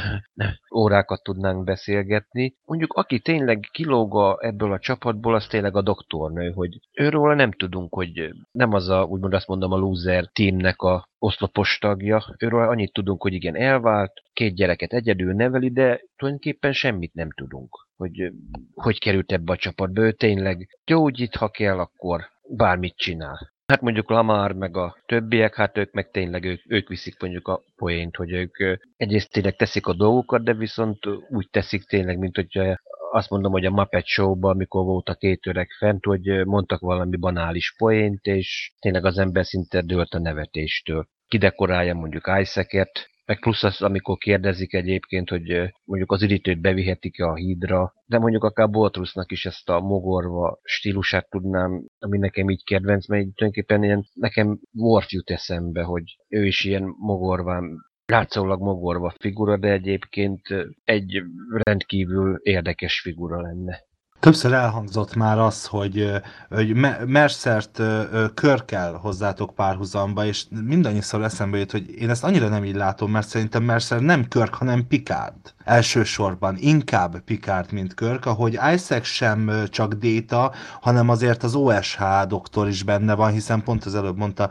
órákat tudnánk beszélgetni. Mondjuk aki tényleg kilóg ebből a csapatból, az tényleg a doktornő, hogy őről nem tudunk, hogy nem az a, úgymond azt mondom, a loser teamnek a oszlopos tagja. Őről annyit tudunk, hogy igen, elvált, két gyereket egyedül neveli, de tulajdonképpen semmit nem tudunk, hogy hogy került ebbe a csapatba. Ő tényleg gyógyít, ha kell, akkor bármit csinál. Hát mondjuk Lamar meg a többiek, hát ők meg tényleg ők, ők viszik mondjuk a poént, hogy ők egyrészt tényleg teszik a dolgokat, de viszont úgy teszik tényleg, mint hogyha azt mondom, hogy a Muppet Show-ban, amikor volt a két öreg fent, hogy mondtak valami banális poént, és tényleg az ember szinte dőlt a nevetéstől. Kidekorálja mondjuk Isaac-et, meg plusz az, amikor kérdezik egyébként, hogy mondjuk az üdítőt bevihetik-e a hídra, de mondjuk akár Boltrusznak is ezt a mogorva stílusát tudnám, ami nekem így kedvenc, mert tulajdonképpen ilyen, nekem Worf jut eszembe, hogy ő is ilyen mogorván látszólag mogorva figura, de egyébként egy rendkívül érdekes figura lenne. Többször elhangzott már az, hogy, hogy Mercert körkel hozzátok párhuzamba, és mindannyiszor eszembe jut, hogy én ezt annyira nem így látom, mert szerintem Mercer nem Körk, hanem Picard. Elsősorban inkább Picard, mint Körk, ahogy Isaac sem csak Data, hanem azért az OSH doktor is benne van, hiszen pont az előbb mondta,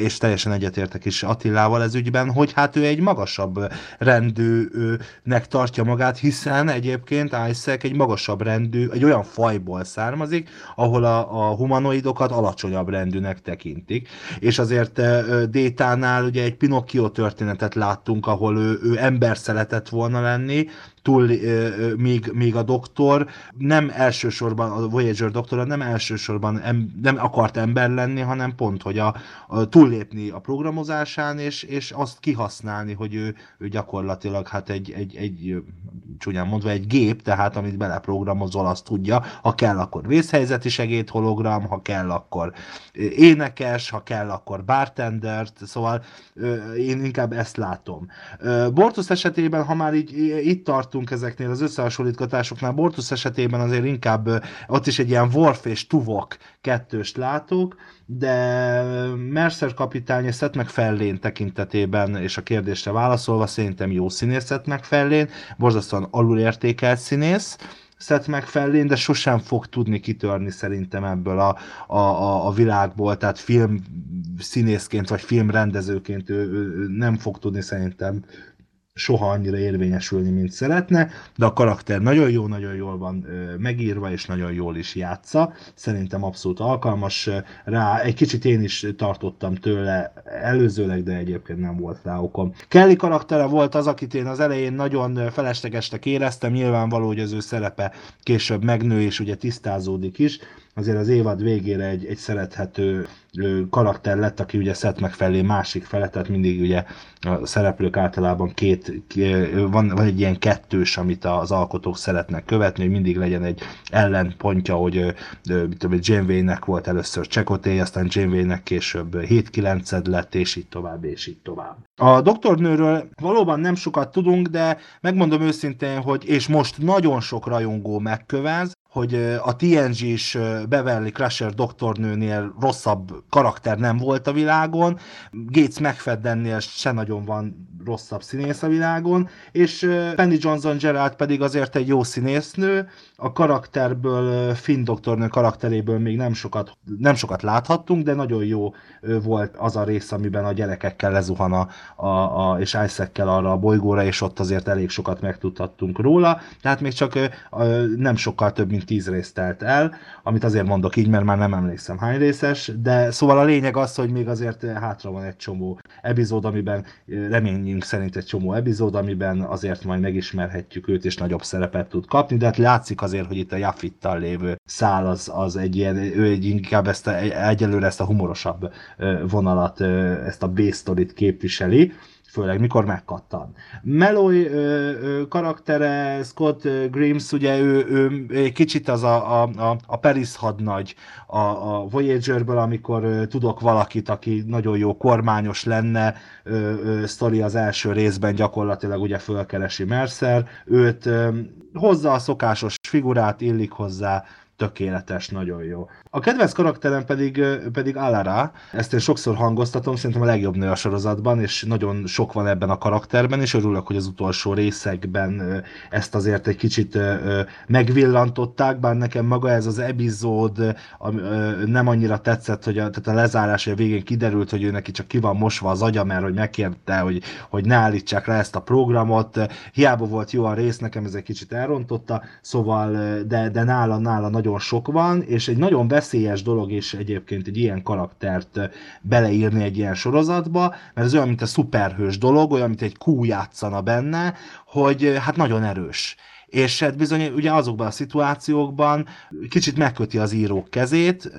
és teljesen egyetértek is Attilával ez ügyben, hogy hát ő egy magasabb rendűnek tartja magát, hiszen egyébként Isaac egy magasabb rendű, egy olyan fajból származik, ahol a, a humanoidokat alacsonyabb rendűnek tekintik. És azért Détánál ugye egy Pinocchio történetet láttunk, ahol ő, ő ember szeretett volna lenni, túl, még, még a doktor. Nem elsősorban, a Voyager doktora nem elsősorban em, nem akart ember lenni, hanem pont, hogy a, a túllépni a programozásán, és, és azt kihasználni, hogy ő, ő gyakorlatilag hát egy, egy, egy csúnyán mondva egy gép, tehát amit beleprogramozol, azt tudja, ha kell, akkor vészhelyzeti segéd hologram, ha kell, akkor énekes, ha kell, akkor bartender, szóval én inkább ezt látom. Bortus esetében, ha már így itt tart tartunk ezeknél az összehasonlítgatásoknál. Bortus esetében azért inkább ott is egy ilyen Worf és Tuvok kettőst látok, de Mercer kapitány és Seth MacFarlane tekintetében és a kérdésre válaszolva szerintem jó színész Seth MacFarlane, borzasztóan alulértékelt színész, Seth MacFarlane, de sosem fog tudni kitörni szerintem ebből a, a, a, a világból, tehát film színészként vagy filmrendezőként ő, ő nem fog tudni szerintem soha annyira érvényesülni, mint szeretne, de a karakter nagyon jó, nagyon jól van megírva, és nagyon jól is játsza. Szerintem abszolút alkalmas rá. Egy kicsit én is tartottam tőle előzőleg, de egyébként nem volt rá okom. Kelly karaktere volt az, akit én az elején nagyon feleslegesnek éreztem, nyilvánvaló, hogy az ő szerepe később megnő, és ugye tisztázódik is azért az évad végére egy, egy szerethető karakter lett, aki ugye Seth megfelé másik fele, tehát mindig ugye a szereplők általában két, van, van egy ilyen kettős, amit az alkotók szeretnek követni, hogy mindig legyen egy ellenpontja, hogy mit tudom, Janeway-nek volt először Csekoté, aztán Janeway-nek később 7-9 lett, és így tovább, és így tovább. A doktornőről valóban nem sokat tudunk, de megmondom őszintén, hogy és most nagyon sok rajongó megkövez, hogy a TNG is Beverly Crusher doktornőnél rosszabb karakter nem volt a világon, Gates McFaddennél se nagyon van rosszabb színész a világon, és Penny Johnson Gerald pedig azért egy jó színésznő, a karakterből, Finn doktornő karakteréből még nem sokat, nem sokat láthattunk, de nagyon jó volt az a rész, amiben a gyerekekkel lezuhan a, a, a és isaac arra a bolygóra, és ott azért elég sokat megtudhattunk róla, tehát még csak nem sokkal több, mint mint tíz részt telt el, amit azért mondok így, mert már nem emlékszem hány részes, de szóval a lényeg az, hogy még azért hátra van egy csomó epizód, amiben reményünk szerint egy csomó epizód, amiben azért majd megismerhetjük őt, és nagyobb szerepet tud kapni, de hát látszik azért, hogy itt a Jaffittal lévő szál az, az egy ilyen, ő egy inkább ezt a, egyelőre ezt a humorosabb vonalat, ezt a B-sztorit képviseli, főleg mikor megkattan. Meloy ö, ö, karaktere, Scott Grimes, ugye ő, ő, kicsit az a, a, a Paris hadnagy a, a Voyagerből, amikor ö, tudok valakit, aki nagyon jó kormányos lenne, ö, ö, sztori az első részben gyakorlatilag ugye fölkeresi Mercer, őt ö, hozza a szokásos figurát, illik hozzá, tökéletes, nagyon jó. A kedvenc karakterem pedig, pedig Alara, ezt én sokszor hangoztatom, szerintem a legjobb nő a sorozatban, és nagyon sok van ebben a karakterben, és örülök, hogy az utolsó részekben ezt azért egy kicsit megvillantották, bár nekem maga ez az epizód nem annyira tetszett, hogy a, tehát a lezárás a végén kiderült, hogy ő neki csak ki van mosva az agya, mert hogy megkérte, hogy, hogy ne állítsák le ezt a programot. Hiába volt jó a rész, nekem ez egy kicsit elrontotta, szóval, de, de nála, nála nagyon sok van, és egy nagyon veszélyes dolog is egyébként egy ilyen karaktert beleírni egy ilyen sorozatba, mert ez olyan, mint a szuperhős dolog, olyan, mint egy kú játszana benne, hogy hát nagyon erős és hát bizony ugye azokban a szituációkban kicsit megköti az írók kezét,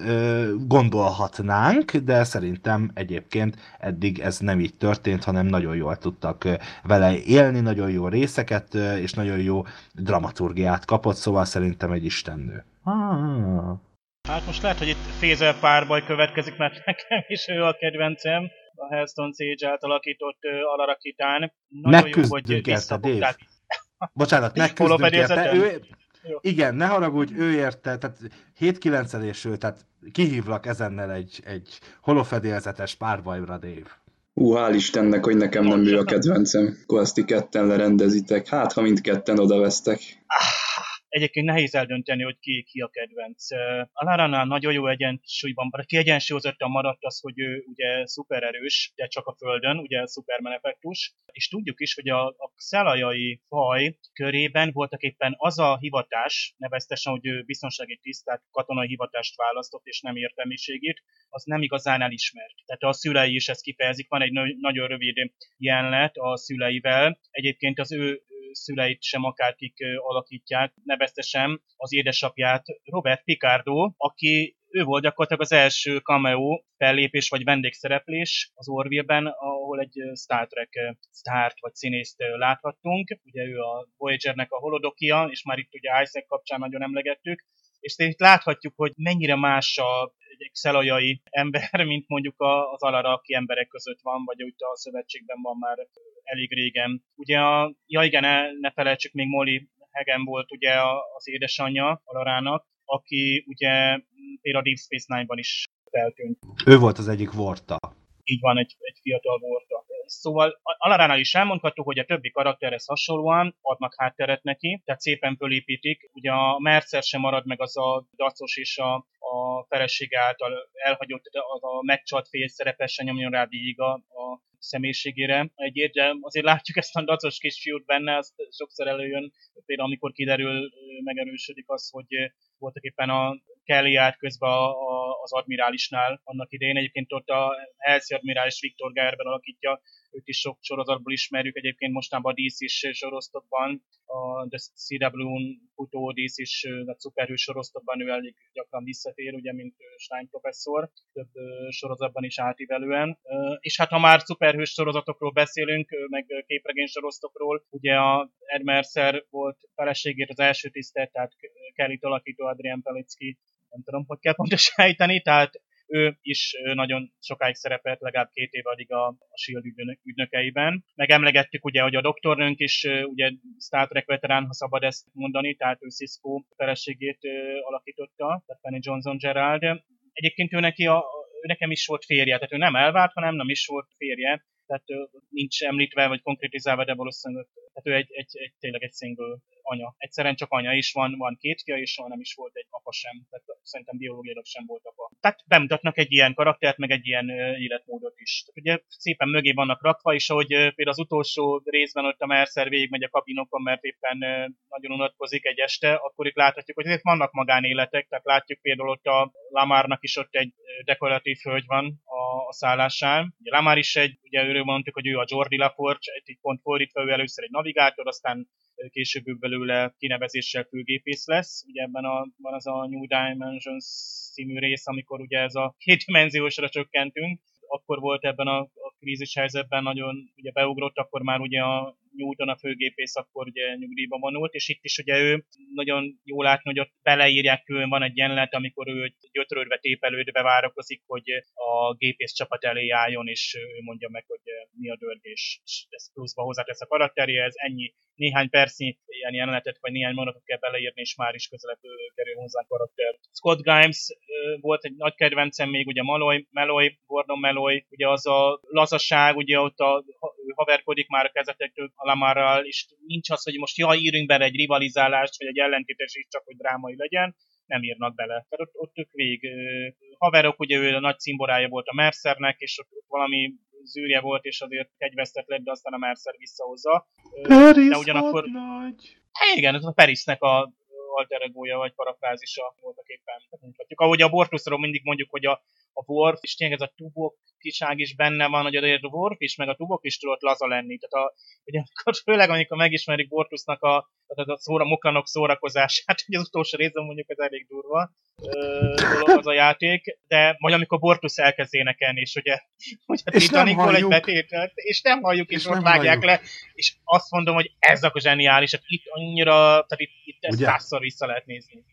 gondolhatnánk, de szerintem egyébként eddig ez nem így történt, hanem nagyon jól tudtak vele élni, nagyon jó részeket, és nagyon jó dramaturgiát kapott, szóval szerintem egy istennő. Ah. Hát most lehet, hogy itt fézel párbaj következik, mert nekem is ő a kedvencem, a Hellstone Sage által alakított uh, alarakitán. Nagyon jó, hogy érte, Dave. Bocsánat, megküzdünk érte. Ő, igen, ne haragudj, ő érte, tehát 7 9 ő, tehát kihívlak ezennel egy, egy holofedélzetes párbajra, Dave. Ú, hál' Istennek, hogy nekem nem ő a kedvencem. Akkor ti ketten lerendezitek. Hát, ha mindketten odavesztek. Ah, egyébként nehéz eldönteni, hogy ki, ki a kedvenc. A Laránál nagyon jó egyensúlyban, kiegyensúlyozottan maradt az, hogy ő ugye szupererős, de csak a Földön, ugye Superman effektus, és tudjuk is, hogy a, a szelajai faj körében voltak éppen az a hivatás, neveztesen, hogy ő biztonsági tiszt, tehát katonai hivatást választott, és nem értelmiségét, az nem igazán elismert. Tehát a szülei is ezt kifejezik, van egy nagyon rövid jelenlet a szüleivel. Egyébként az ő szüleit sem akárkik alakítják, neveztesen az édesapját Robert Picardo, aki ő volt gyakorlatilag az első cameo fellépés vagy vendégszereplés az Orville-ben, ahol egy Star Trek sztárt vagy színészt láthattunk. Ugye ő a Voyager-nek a holodokia, és már itt ugye Isaac kapcsán nagyon emlegettük, és itt láthatjuk, hogy mennyire más a egy szelajai ember, mint mondjuk az alaraki emberek között van, vagy úgy a szövetségben van már elég régen. Ugye a, ja igen, ne, felejtsük, még Molly Hegen volt ugye az édesanyja Alarának, aki ugye például Deep Space Nine-ban is feltűnt. Ő volt az egyik Vorta. Így van, egy, egy fiatal Vorta. Szóval Alaránál is elmondható, hogy a többi karakterhez hasonlóan adnak hátteret neki, tehát szépen fölépítik. Ugye a Mercer sem marad meg az a dacos és a, a felesége által elhagyott, az a megcsalt fél szerepesen nyomjon rá végig a, a személyiségére. Egy de azért látjuk ezt a dacos kisfiút benne, az sokszor előjön, például amikor kiderül, megerősödik az, hogy voltak éppen a Kelly állt közben a, a, az admirálisnál annak idején. Egyébként ott a Helsi admirális Viktor Gerben alakítja őt is sok sorozatból ismerjük, egyébként mostanában a DC-s sorozatban, a The CW-n futó DC-s szuperhős sorozatban ő elég gyakran visszatér, ugye, mint Stein professzor, több sorozatban is átívelően. És hát ha már szuperhős sorozatokról beszélünk, meg képregény sorozatokról, ugye a Ed Mercer volt feleségét az első tisztet, tehát Kelly alakító Adrian Pelicki, nem tudom, hogy kell pontosítani, tehát ő is nagyon sokáig szerepelt, legalább két év addig a, a SHIELD ügynök, ügynökeiben. Megemlegettük ugye, hogy a doktornőnk is ugye Star Trek veterán, ha szabad ezt mondani, tehát ő Cisco feleségét alakította, tehát Penny Johnson Gerald. Egyébként ő neki a, ő nekem is volt férje, tehát ő nem elvált, hanem nem is volt férje, tehát nincs említve vagy konkrétizálva, de valószínűleg tehát ő egy, egy, egy, tényleg egy single anya. Egyszerűen csak anya is van, van két fia, és soha nem is volt egy apa sem. Tehát szerintem biológiailag sem volt apa. tehát bemutatnak egy ilyen karaktert, meg egy ilyen életmódot is. Tehát ugye szépen mögé vannak rakva, és ahogy például az utolsó részben ott a Mercer végigmegy a kabinokon, mert éppen nagyon unatkozik egy este, akkor itt láthatjuk, hogy azért vannak magánéletek, tehát látjuk például ott a Lamárnak is ott egy dekoratív hölgy van a, a szállásán. Ugye Lamar is egy, ugye őről mondtuk, hogy ő a Jordi LaForge, egy pont fordítva, ő először egy navigátor, aztán később ő belőle kinevezéssel főgépész lesz. Ugye ebben a, van az a New Dimensions című rész, amikor ugye ez a kétdimenziósra csökkentünk, akkor volt ebben a, a krízis helyzetben nagyon ugye beugrott, akkor már ugye a Newton a főgépész akkor ugye nyugdíjba vonult, és itt is ugye ő nagyon jól látni, hogy ott beleírják külön van egy jelenet, amikor ő gyötrődve, tépelődve várakozik, hogy a gépész csapat elé álljon, és ő mondja meg, hogy mi a dörgés, és ez pluszba hozzátesz a karakterje, ez ennyi néhány percnyi ilyen jelenetet, vagy néhány mondatot kell beleírni, és már is közelebb kerül hozzá a karakter. Scott Grimes volt egy nagy kedvencem még, ugye Malloy, Meloy, Gordon Meloy, ugye az a lazaság, ugye ott a, haverkodik már a kezetektől a Lamarral, és nincs az, hogy most jaj, írjunk bele egy rivalizálást, vagy egy ellentétes is, csak hogy drámai legyen, nem írnak bele. Tehát ott, ott ők vég haverok, ugye ő a nagy cimborája volt a Mercernek, és ott, ott valami zűrje volt, és azért kegyvesztett lett, de aztán a Mercer visszahozza. Paris de ugyanakkor... Nagy. Igen, ez a Parisnek a alter egója vagy parafrázisa voltak éppen. Mutatjuk. Ahogy a Bortusról mindig mondjuk, hogy a, a Worf, és tényleg ez a tubok kiság is benne van, hogy a Worf is, meg a tubok is tudott laza lenni. Tehát a, ugye, amikor, főleg amikor megismerik Bortusnak a, tehát a szóra, moklanok szórakozását, hogy az utolsó részben mondjuk ez elég durva dolog az a játék, de majd amikor Bortus elkezd énekelni, és ugye, hogy a Titanicból egy betétet, és nem halljuk, és, és ott vágják le, és azt mondom, hogy ez a zseniális, hát itt annyira, tehát itt, itt ezt százszor vissza lehet nézni.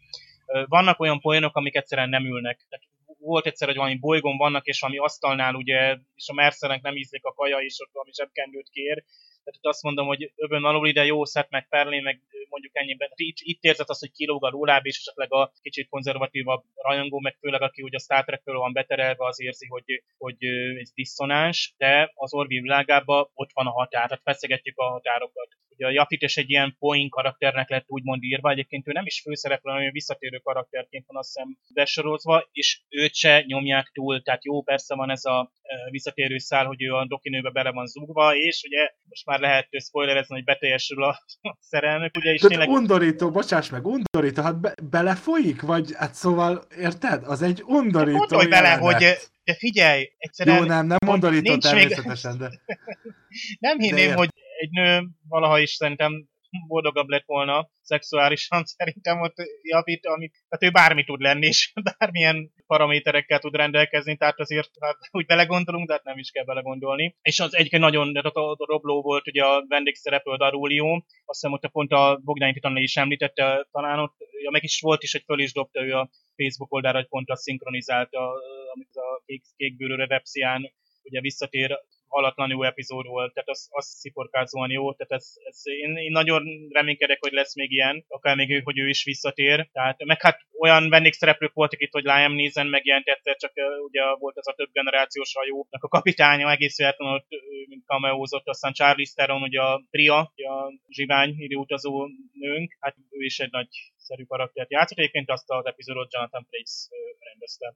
Vannak olyan poénok, amik egyszerűen nem ülnek. Tehát volt egyszer, hogy valami bolygón vannak, és valami asztalnál ugye, és a Mercernek nem ízlik a kaja, és ott valami zsebkendőt kér, tehát azt mondom, hogy övön alul ide jó szett, meg Perlé, meg mondjuk ennyiben. Itt, itt érzed azt, hogy kilóg a róláb, és esetleg a kicsit konzervatívabb rajongó, meg főleg aki ugye a Star trek van beterelve, az érzi, hogy, hogy ez diszonáns, de az Orvi világában ott van a határ, tehát feszegetjük a határokat. Ugye a Jafit is egy ilyen point karakternek lett úgymond írva, egyébként ő nem is főszereplő, hanem visszatérő karakterként van azt hiszem besorolva, és őt se nyomják túl, tehát jó, persze van ez a visszatérő szál, hogy ő a dokinőbe bele van zúgva, és ugye most már lehet spoilerezni, hogy beteljesül a szerelmük, ugye, és De tényleg... undorító, bocsáss meg, undorító, hát be, belefolyik, vagy hát szóval, érted? Az egy undorító hát Gondolj bele, hogy de figyelj, egyszerűen... Jó, nem, nem undorító természetesen, még... de... nem hinném, de hogy egy nő valaha is szerintem boldogabb lett volna szexuálisan, szerintem ott javít, ami, tehát ő bármi tud lenni, és bármilyen paraméterekkel tud rendelkezni, tehát azért hát, úgy belegondolunk, de hát nem is kell belegondolni. És az egyik nagyon Robló volt ugye a vendégszereplő, Darulio, azt hiszem, hogy pont a Bogdány Titan is említette, talán ott, ja, meg is volt is, hogy föl is dobta ő a Facebook oldalra, hogy pont azt szinkronizálta, amit a kék, kékbőrő repszián ugye visszatér halatlan jó epizód volt, tehát az, az sziporkázóan jó, tehát ez, ez én, én, nagyon reménykedek, hogy lesz még ilyen, akár még ő, hogy ő is visszatér, tehát meg hát olyan vendégszereplők voltak itt, hogy Liam Neeson megjelent egyszer, csak ugye volt ez a több generációs hajónak a kapitánya, egész véletlenül ott mint cameózott, aztán Charlie Theron, ugye a Priya, ugye a zsivány időutazó nőnk, hát ő is egy nagy szerű karaktert játszott, egyébként azt az epizódot Jonathan Frakes rendezte.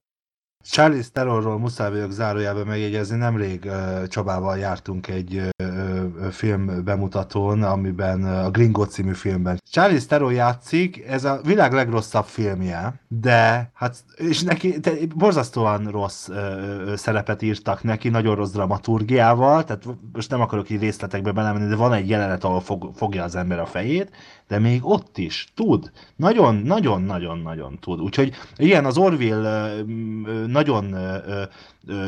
Charlie Terrorról muszáj vagyok zárójában megjegyezni, nemrég uh, Csabával jártunk egy film bemutatón, amiben a Gringo című filmben. Charlie Terror játszik, ez a világ legrosszabb filmje, de hát, és neki de borzasztóan rossz szerepet írtak neki, nagyon rossz dramaturgiával, tehát most nem akarok így részletekbe belemenni, de van egy jelenet, ahol fog, fogja az ember a fejét, de még ott is tud. Nagyon, nagyon, nagyon, nagyon tud. Úgyhogy ilyen az Orville nagyon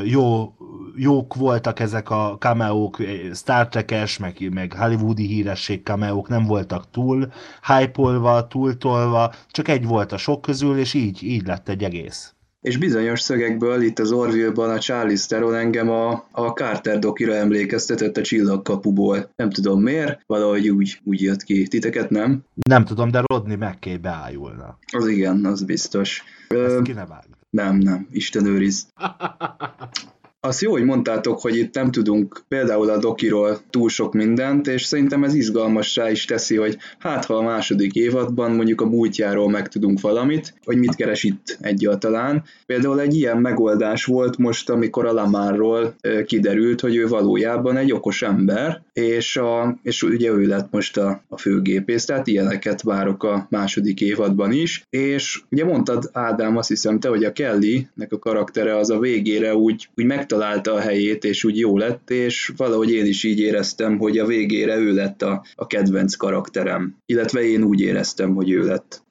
jó, jók voltak ezek a cameók, Star Trek-es, meg, meg hollywoodi híresség cameók, nem voltak túl hype túltolva, csak egy volt a sok közül, és így, így lett egy egész. És bizonyos szögekből itt az Orville-ban a Charlie Theron engem a, a Carter dokira emlékeztetett a csillagkapuból. Nem tudom miért, valahogy úgy, úgy jött ki. Titeket nem? Nem tudom, de Rodney McKay beájulna. Az igen, az biztos. Ezt ki ne vág. Nem, nem, Isten őriz. azt jó, hogy mondtátok, hogy itt nem tudunk például a dokiról túl sok mindent, és szerintem ez izgalmassá is teszi, hogy hát ha a második évadban mondjuk a múltjáról megtudunk valamit, hogy mit keres itt egyáltalán. Például egy ilyen megoldás volt most, amikor a Lamarról kiderült, hogy ő valójában egy okos ember, és, a, és ugye ő lett most a, a főgépész, tehát ilyeneket várok a második évadban is, és ugye mondtad Ádám, azt hiszem te, hogy a Kelly-nek a karaktere az a végére úgy, úgy megtalálta a helyét, és úgy jó lett, és valahogy én is így éreztem, hogy a végére ő lett a, a kedvenc karakterem. Illetve én úgy éreztem, hogy ő lett.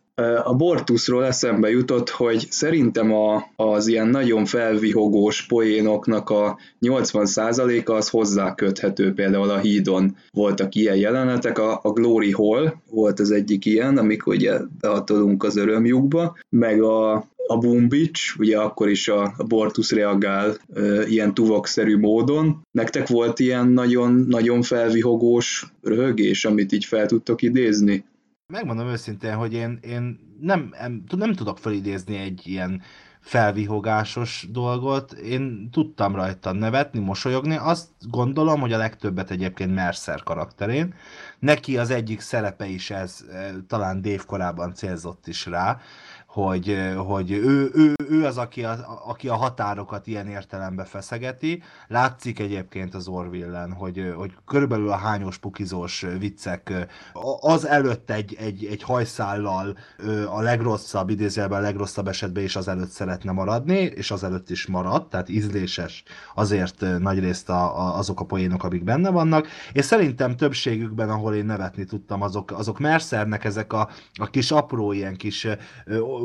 A Bortusról eszembe jutott, hogy szerintem a, az ilyen nagyon felvihogós poénoknak a 80%-a az hozzáköthető, például a hídon voltak ilyen jelenetek, a, a Glory Hall volt az egyik ilyen, amikor ugye behatolunk az örömjukba, meg a, a Boom Beach, ugye akkor is a, Bortus reagál e, ilyen tuvokszerű módon. Nektek volt ilyen nagyon, nagyon felvihogós röhögés, amit így fel tudtok idézni? Megmondom őszintén, hogy én, én nem, nem, nem tudok felidézni egy ilyen felvihogásos dolgot. Én tudtam rajta nevetni, mosolyogni. Azt gondolom, hogy a legtöbbet egyébként Mercer karakterén. Neki az egyik szerepe is ez, eh, talán Dave korábban célzott is rá, hogy, hogy ő, ő, ő az, aki a, aki a határokat ilyen értelembe feszegeti. Látszik egyébként az Orvillen, hogy, hogy körülbelül a hányos pukizós viccek az előtt egy, egy, egy hajszállal a legrosszabb, idézőjelben a legrosszabb esetben is az előtt szeretne maradni, és az előtt is marad, tehát ízléses azért nagyrészt a, a, azok a poénok, amik benne vannak, és szerintem többségükben, ahol én nevetni tudtam, azok, azok Mercernek ezek a, a kis apró ilyen kis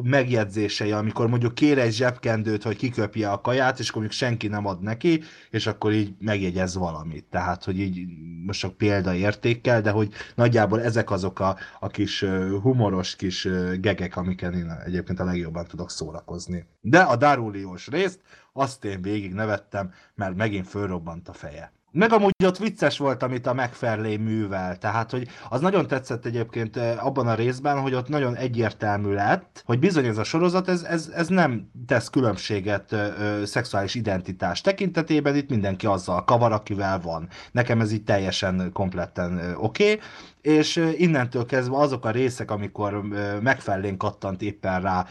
megjegyzései, amikor mondjuk kér egy zsebkendőt, hogy kiköpje a kaját, és akkor mondjuk senki nem ad neki, és akkor így megjegyez valamit. Tehát, hogy így most csak példaértékkel, de hogy nagyjából ezek azok a, a kis humoros kis gegek, amiken én egyébként a legjobban tudok szórakozni. De a Daruliós részt, azt én végig nevettem, mert megint fölrobbant a feje. Meg amúgy ott vicces volt, amit a McFarlane művel, tehát hogy az nagyon tetszett egyébként eh, abban a részben, hogy ott nagyon egyértelmű lett, hogy bizony ez a sorozat, ez, ez, ez nem tesz különbséget ö, eh, ö, eh, szexuális identitás tekintetében, itt mindenki azzal kavar, akivel van. Nekem ez így teljesen kompletten oké, okay és innentől kezdve azok a részek, amikor megfelelén kattant éppen rá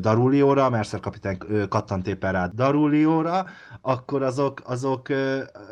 Darulióra, Mercer kapitány kattant éppen rá Darulióra, akkor azok, azok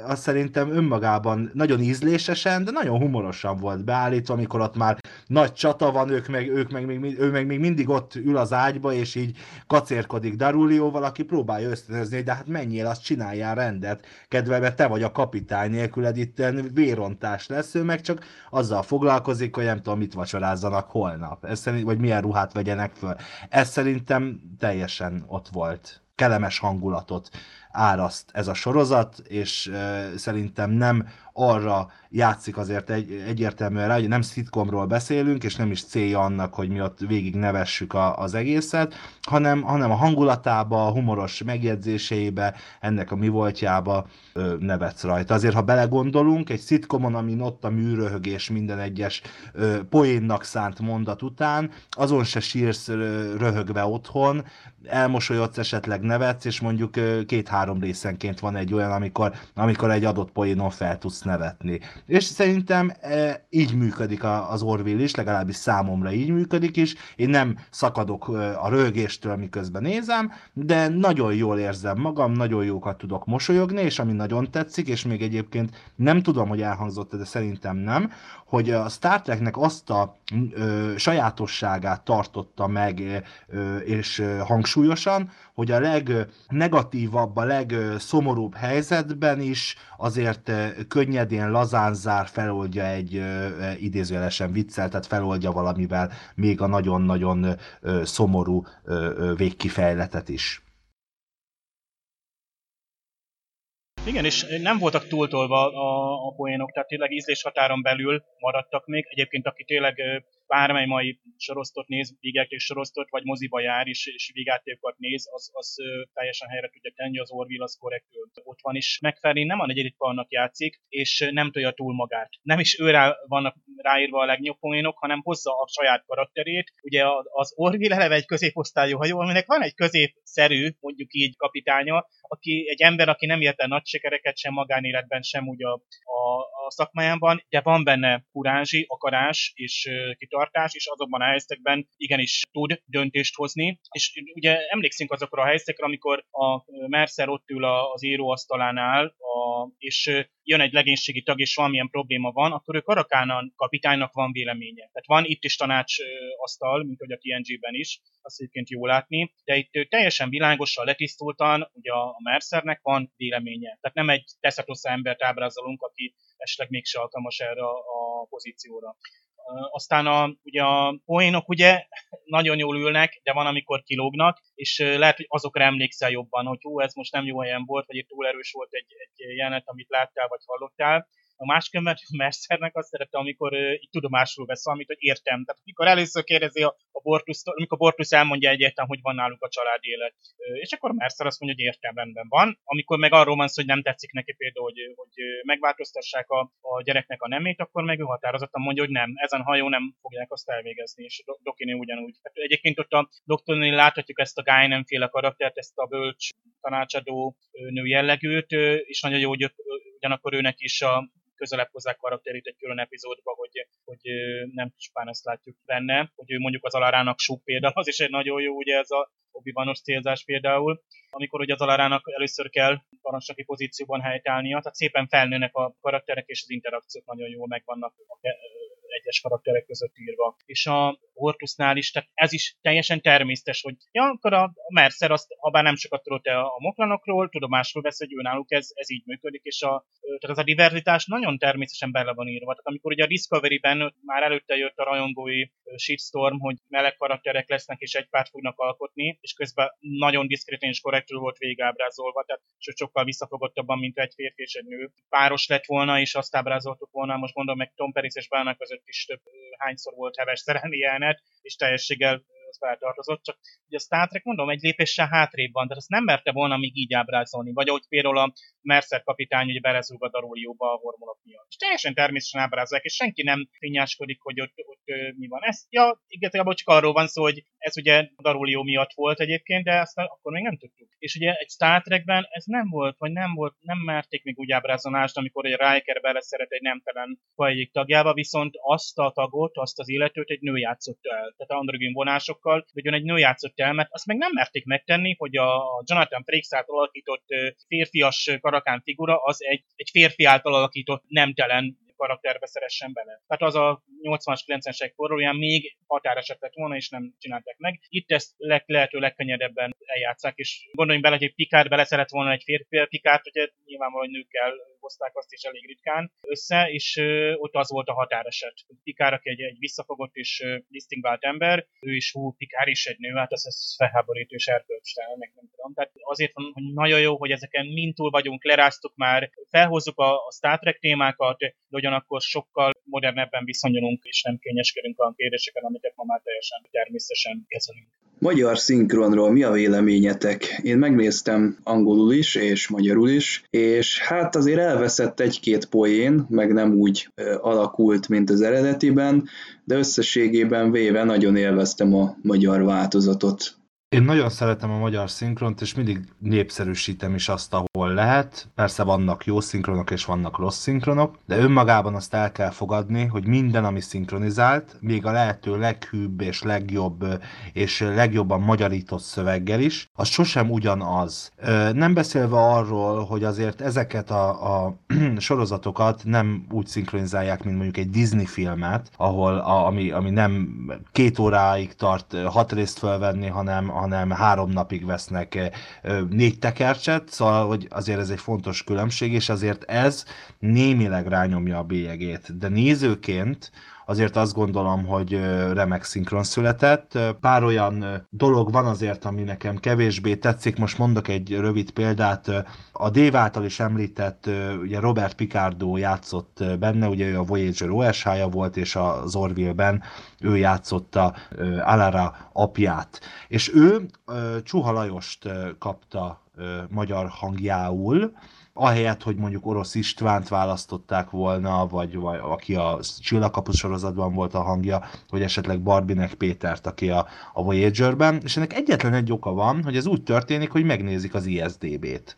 azt szerintem önmagában nagyon ízlésesen, de nagyon humorosan volt beállítva, amikor ott már nagy csata van, ők meg, ők meg, még, ő meg még mindig ott ül az ágyba, és így kacérkodik Darulióval, aki próbálja ösztönözni, de hát menjél, azt csináljál rendet, kedvelve te vagy a kapitány nélküled itt vérontás lesz, ő meg csak azzal foglalkozik, hogy nem tudom, mit vacsorázzanak holnap, ez szerint, vagy milyen ruhát vegyenek föl. Ez szerintem teljesen ott volt. Kellemes hangulatot áraszt ez a sorozat, és uh, szerintem nem arra játszik azért egy, egyértelműen rá, hogy nem szitkomról beszélünk, és nem is célja annak, hogy mi ott végig nevessük a, az egészet, hanem, hanem a hangulatába, a humoros megjegyzéseibe, ennek a mi voltjába ö, nevetsz rajta. Azért, ha belegondolunk, egy szitkomon, amin ott a műröhögés minden egyes ö, poénnak szánt mondat után, azon se sírsz ö, röhögve otthon, elmosolyodsz, esetleg nevetsz, és mondjuk két-három részenként van egy olyan, amikor, amikor egy adott poénon fel tudsz nevetni. És szerintem e, így működik a, az Orville is, legalábbis számomra így működik is. Én nem szakadok a rögéstől, miközben nézem, de nagyon jól érzem magam, nagyon jókat tudok mosolyogni, és ami nagyon tetszik, és még egyébként nem tudom, hogy elhangzott, de szerintem nem, hogy a Star Treknek azt a ö, sajátosságát tartotta meg ö, és hangsúlyosan, hogy a legnegatívabb, a legszomorúbb helyzetben is azért könnyedén, lazán zár, feloldja egy idézőjelesen viccel, tehát feloldja valamivel még a nagyon-nagyon szomorú végkifejletet is. Igen, és nem voltak túltolva a, a poénok, tehát tényleg ízlés határon belül maradtak még. Egyébként, aki tényleg bármely mai sorosztot néz, vígjáték sorosztot, vagy moziba jár is, és vígjátékokat néz, az, az teljesen helyre tudja tenni, az Orville az korrektül ott van is. McFarlane nem a negyedik annak játszik, és nem tolja túl magát. Nem is őrá vannak ráírva a legjobb poénok, hanem hozza a saját karakterét. Ugye az Orville eleve egy középosztályú hajó, aminek van egy középszerű, mondjuk így kapitánya, aki egy ember, aki nem ért el nagy sikereket sem magánéletben, sem úgy a, a, a szakmájában, de van benne kurázsi, akarás és kitartás, és azokban a helyzetekben igenis tud döntést hozni. És ugye emlékszünk azokra a helyzetekre, amikor a Mercer ott ül az íróasztalánál, a, és jön egy legénységi tag, és valamilyen probléma van, akkor ő Karakánan kapitánynak van véleménye. Tehát van itt is tanács asztal, mint hogy a TNG-ben is, azt egyébként jó látni, de itt teljesen világosan, letisztultan, ugye a Mercernek van véleménye. Tehát nem egy teszetosza embert ábrázolunk, aki esetleg mégse alkalmas erre a pozícióra. Aztán a, ugye a poénok ugye nagyon jól ülnek, de van, amikor kilógnak, és lehet, hogy azokra emlékszel jobban, hogy hú, ez most nem jó helyen volt, vagy itt túl erős volt egy, egy jelenet, amit láttál, vagy hallottál. A máskönben Mercernek azt szerette, amikor uh, így tudomásul vesz valamit, hogy értem. Tehát amikor először kérdezi a, a Bortus, amikor Bortus elmondja egyértelműen, hogy van náluk a családi élet. És akkor Mercer azt mondja, hogy értem, rendben van. Amikor meg arról van szó, hogy nem tetszik neki például, hogy, hogy megváltoztassák a, a gyereknek a nemét, akkor meg ő határozottan mondja, hogy nem, ezen hajó nem fogják azt elvégezni, és Dokiné ugyanúgy. Hát egyébként ott a doktornél láthatjuk ezt a Guy nemféle karaktert, ezt a bölcs tanácsadó nő jellegűt, és nagyon jó, hogy ugyanakkor őnek is a közelebb hozzák karakterét egy külön epizódba, hogy, hogy nem csupán ezt látjuk benne, hogy ő mondjuk az Alarának súg például, az is egy nagyon jó, ugye ez a obi célzás például, amikor ugye az Alarának először kell parancsnoki pozícióban helytállnia, tehát szépen felnőnek a karakterek, és az interakciók nagyon jól megvannak egyes karakterek között írva. És a Hortusnál is, tehát ez is teljesen természetes, hogy ja, akkor a Mercer azt, ha nem sokat tudott a moklanokról, tudomásul vesz, hogy náluk ez, ez így működik, és a, tehát ez a diverzitás nagyon természetesen bele van írva. Tehát amikor ugye a Discovery-ben már előtte jött a rajongói shitstorm, hogy meleg karakterek lesznek és egy párt fognak alkotni, és közben nagyon diszkréten és korrektül volt végábrázolva, tehát sokkal visszafogottabban, mint egy férfi és egy nő. Páros lett volna, és azt ábrázoltuk volna, most mondom meg Tom Paris és Bának között több hányszor volt heves szerelmi jelenet, és teljességgel az feltartozott, csak ugye a Star Trek, mondom, egy lépéssel hátrébb van, tehát azt nem merte volna még így ábrázolni, vagy ahogy például a Mercer kapitány ugye berezúg a darólióba a hormonok miatt. És teljesen természetesen ábrázolják, és senki nem finnyáskodik, hogy ott, ott mi van. Ez, ja, igazából csak arról van szó, hogy ez ugye darólió miatt volt egyébként, de azt akkor még nem tudtuk. És ugye egy Star Trekben ez nem volt, vagy nem volt, nem merték még úgy ábrázolást, amikor egy Riker beleszeret egy nemtelen faj tagjába, viszont azt a tagot, azt az illetőt egy nő játszott el. Tehát androgén vonásokkal, hogy egy nő játszott el, mert azt meg nem merték megtenni, hogy a Jonathan Frakes által alakított férfias karakán figura az egy, egy férfi által alakított nemtelen karakterbe szeressen bele. Tehát az a 80-as, 90-es évek még határeset lett volna, és nem csinálták meg. Itt ezt le- lehető legkönnyedebben eljátszák, és gondoljunk bele, hogy Picard bele szeret volna egy férfi Picard, ugye nyilvánvalóan nőkkel hozták azt is elég ritkán össze, és ott az volt a határeset. Picard, aki egy, egy visszafogott és disztingvált ember, ő is hú, Picard is egy nő, hát ez, ez felháborító és erkölcstelen, meg nem tudom. Tehát azért van, hogy nagyon jó, hogy ezeken mind túl vagyunk, leráztuk már, felhozzuk a, a Star Trek témákat, de ugyanakkor sokkal modernebben viszonyulunk, és nem kényeskedünk a kérdéseken, amiket ma már teljesen természetesen kezelünk. Magyar szinkronról mi a véleményetek? Én megnéztem angolul is, és magyarul is, és hát azért elveszett egy-két poén, meg nem úgy alakult, mint az eredetiben, de összességében véve nagyon élveztem a magyar változatot. Én nagyon szeretem a magyar szinkront, és mindig népszerűsítem is azt, ahol lehet. Persze vannak jó szinkronok és vannak rossz szinkronok, de önmagában azt el kell fogadni, hogy minden, ami szinkronizált, még a lehető leghűbb és legjobb és legjobban magyarított szöveggel is, az sosem ugyanaz. Nem beszélve arról, hogy azért ezeket a, a sorozatokat nem úgy szinkronizálják, mint mondjuk egy Disney filmet, ahol a, ami, ami nem két óráig tart hat részt felvenni, hanem, hanem három napig vesznek négy tekercset, szóval hogy azért ez egy fontos különbség, és azért ez némileg rányomja a bélyegét. De nézőként azért azt gondolom, hogy remek szinkron született. Pár olyan dolog van azért, ami nekem kevésbé tetszik. Most mondok egy rövid példát. A Dave által is említett, ugye Robert Picardo játszott benne, ugye ő a Voyager OSH-ja volt, és az Orville-ben ő játszotta Alara apját. És ő Csuha Lajost kapta magyar hangjául, ahelyett, hogy mondjuk Orosz Istvánt választották volna, vagy, vagy aki a Csillagkapus sorozatban volt a hangja, vagy esetleg Barbinek Pétert, aki a, a Voyager-ben, és ennek egyetlen egy oka van, hogy ez úgy történik, hogy megnézik az ISDB-t.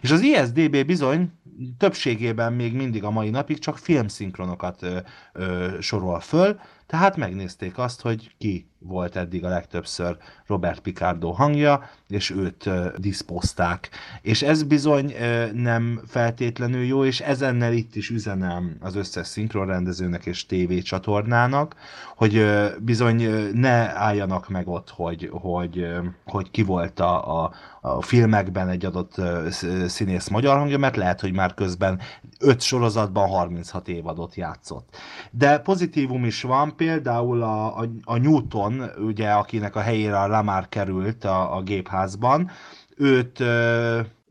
És az ISDB bizony többségében még mindig a mai napig csak filmszinkronokat ö, ö, sorol föl, tehát megnézték azt, hogy ki volt eddig a legtöbbször Robert Picardo hangja, és őt diszpozták. És ez bizony nem feltétlenül jó, és ezennel itt is üzenem az összes szinkronrendezőnek és tévécsatornának, hogy bizony ne álljanak meg ott, hogy, hogy, hogy ki volt a, a, a filmekben egy adott színész magyar hangja, mert lehet, hogy már közben 5 sorozatban 36 évadot játszott. De pozitívum is van, például a, a, a Newton, ugye, akinek a helyére a Lamar került a, a gépházban, őt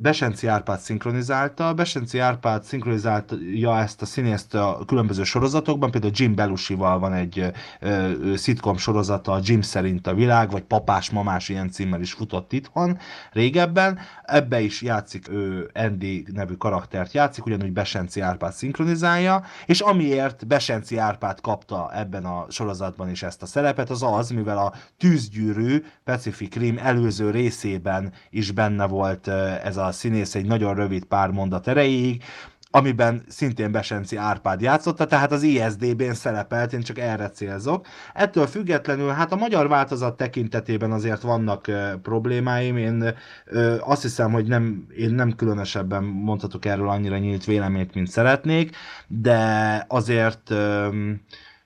Besenci Árpád szinkronizálta. Besenci Árpád szinkronizálja ezt a színészt a különböző sorozatokban, például Jim Belushi-val van egy ö, szitkom sorozata, Jim szerint a világ, vagy Papás Mamás ilyen címmel is futott itthon régebben. Ebbe is játszik, ő Andy nevű karaktert játszik, ugyanúgy Besenci Árpád szinkronizálja, és amiért Besenci Árpád kapta ebben a sorozatban is ezt a szerepet, az az, mivel a tűzgyűrű Pacific Rim előző részében is benne volt ez a színész egy nagyon rövid pár mondat erejéig, amiben szintén Besenci Árpád játszotta, tehát az ISDB-n szerepelt, én csak erre célzok. Ettől függetlenül, hát a magyar változat tekintetében azért vannak uh, problémáim, én uh, azt hiszem, hogy nem, én nem különösebben mondhatok erről annyira nyílt véleményt, mint szeretnék, de azért um,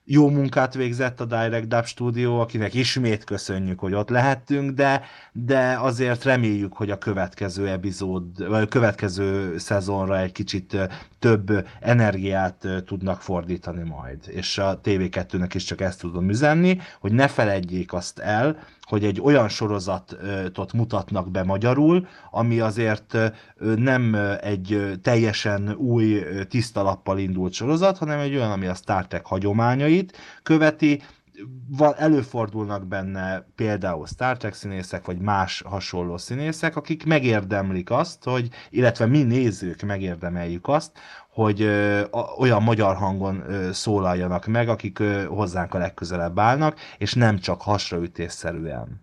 jó munkát végzett a Direct Dub Studio, akinek ismét köszönjük, hogy ott lehettünk, de, de azért reméljük, hogy a következő epizód, vagy a következő szezonra egy kicsit több energiát tudnak fordítani majd. És a TV2-nek is csak ezt tudom üzenni, hogy ne feledjék azt el, hogy egy olyan sorozatot mutatnak be magyarul, ami azért nem egy teljesen új, tiszta lappal indult sorozat, hanem egy olyan, ami a Star Trek hagyományait követi, előfordulnak benne például Star Trek színészek, vagy más hasonló színészek, akik megérdemlik azt, hogy, illetve mi nézők megérdemeljük azt, hogy ö, olyan magyar hangon ö, szólaljanak meg, akik ö, hozzánk a legközelebb állnak, és nem csak hasraütésszerűen.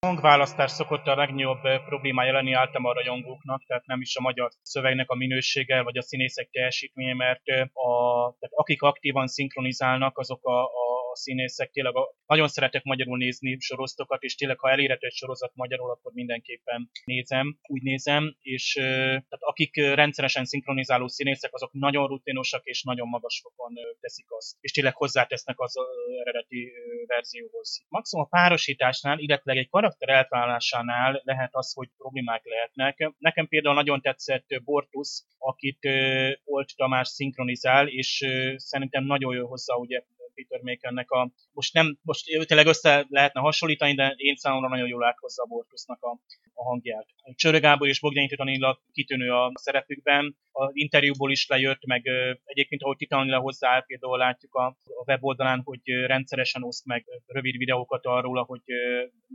A hangválasztás szokott a legnagyobb problémája lenni általában a rajongóknak, tehát nem is a magyar szövegnek a minősége, vagy a színészek teljesítménye, mert a, tehát akik aktívan szinkronizálnak, azok a, a színészek, tényleg a, nagyon szeretek magyarul nézni sorozatokat, és tényleg ha elérhető egy sorozat magyarul, akkor mindenképpen nézem, úgy nézem, és tehát akik rendszeresen szinkronizáló színészek, azok nagyon rutinosak és nagyon magas fokon teszik azt, és tényleg hozzátesznek az eredeti verzióhoz. Maximum a párosításnál, illetve egy karakter eltalálásánál lehet az, hogy problémák lehetnek. Nekem például nagyon tetszett Bortus, akit Olt Tamás szinkronizál, és szerintem nagyon jó hozzá ugye Peter Makernek a... Most nem, most tényleg össze lehetne hasonlítani, de én számomra nagyon jól áthozza a Bortusnak a, a hangját. Csörö Gábor és Bogdányi Titanilla kitűnő a szerepükben, az interjúból is lejött, meg egyébként, ahogy Titanilla hozzááll, például látjuk a, a weboldalán, hogy rendszeresen oszt meg rövid videókat arról, hogy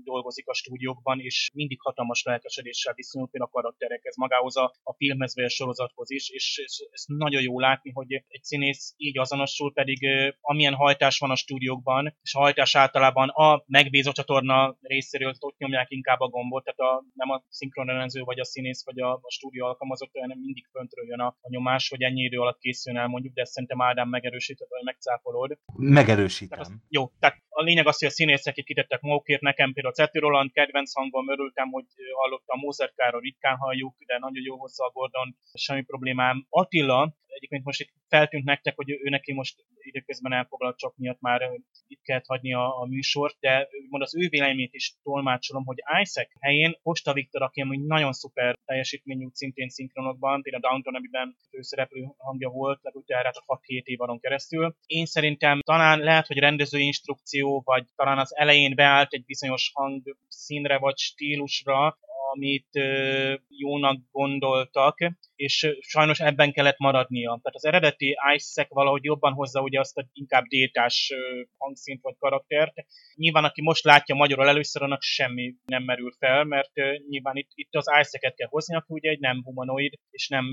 dolgozik a stúdiókban, és mindig hatalmas lelkesedéssel viszonyul a karakterekhez, magához a, a filmhez vagy a sorozathoz is, és ez nagyon jó látni, hogy egy színész így azonosul, pedig amilyen hajtás van a stúdiókban, és a hajtás általában a megbízott csatorna részéről ott nyomják inkább a gombot, tehát a, nem a szinkronrendező vagy a színész vagy a, a stúdió alkalmazott, hanem mindig föntről jön a, a nyomás, hogy ennyi idő alatt készüljön el mondjuk, de ezt szerintem Ádám megerősített, vagy megcáfolod. Megerősítem. Tehát az, jó, tehát a lényeg az, hogy a színészek itt kitettek magukért, nekem például Ceti Roland kedvenc hangom, örültem, hogy hallottam Mozart Károly, ritkán halljuk, de nagyon jó hozzá a Gordon, semmi problémám. Attila, egyébként most itt feltűnt nektek, hogy ő neki most időközben elfoglalt csak miatt már itt kellett hagyni a, a műsort, de mond az ő véleményét is tolmácsolom, hogy Isaac helyén Posta Viktor, aki amúgy nagyon szuper teljesítményű szintén szinkronokban, például Downton amiben főszereplő hangja volt, legutább a 6-7 évadon keresztül. Én szerintem talán lehet, hogy rendezői instrukció, vagy talán az elején beállt egy bizonyos hang színre vagy stílusra, amit jónak gondoltak, és sajnos ebben kellett maradnia. Tehát az eredeti Isaac valahogy jobban hozza ugye azt a inkább détás hangszint vagy karaktert. Nyilván aki most látja magyarul először, annak semmi nem merül fel, mert nyilván itt, itt az Isaac-et kell hozni, aki ugye egy nem humanoid és nem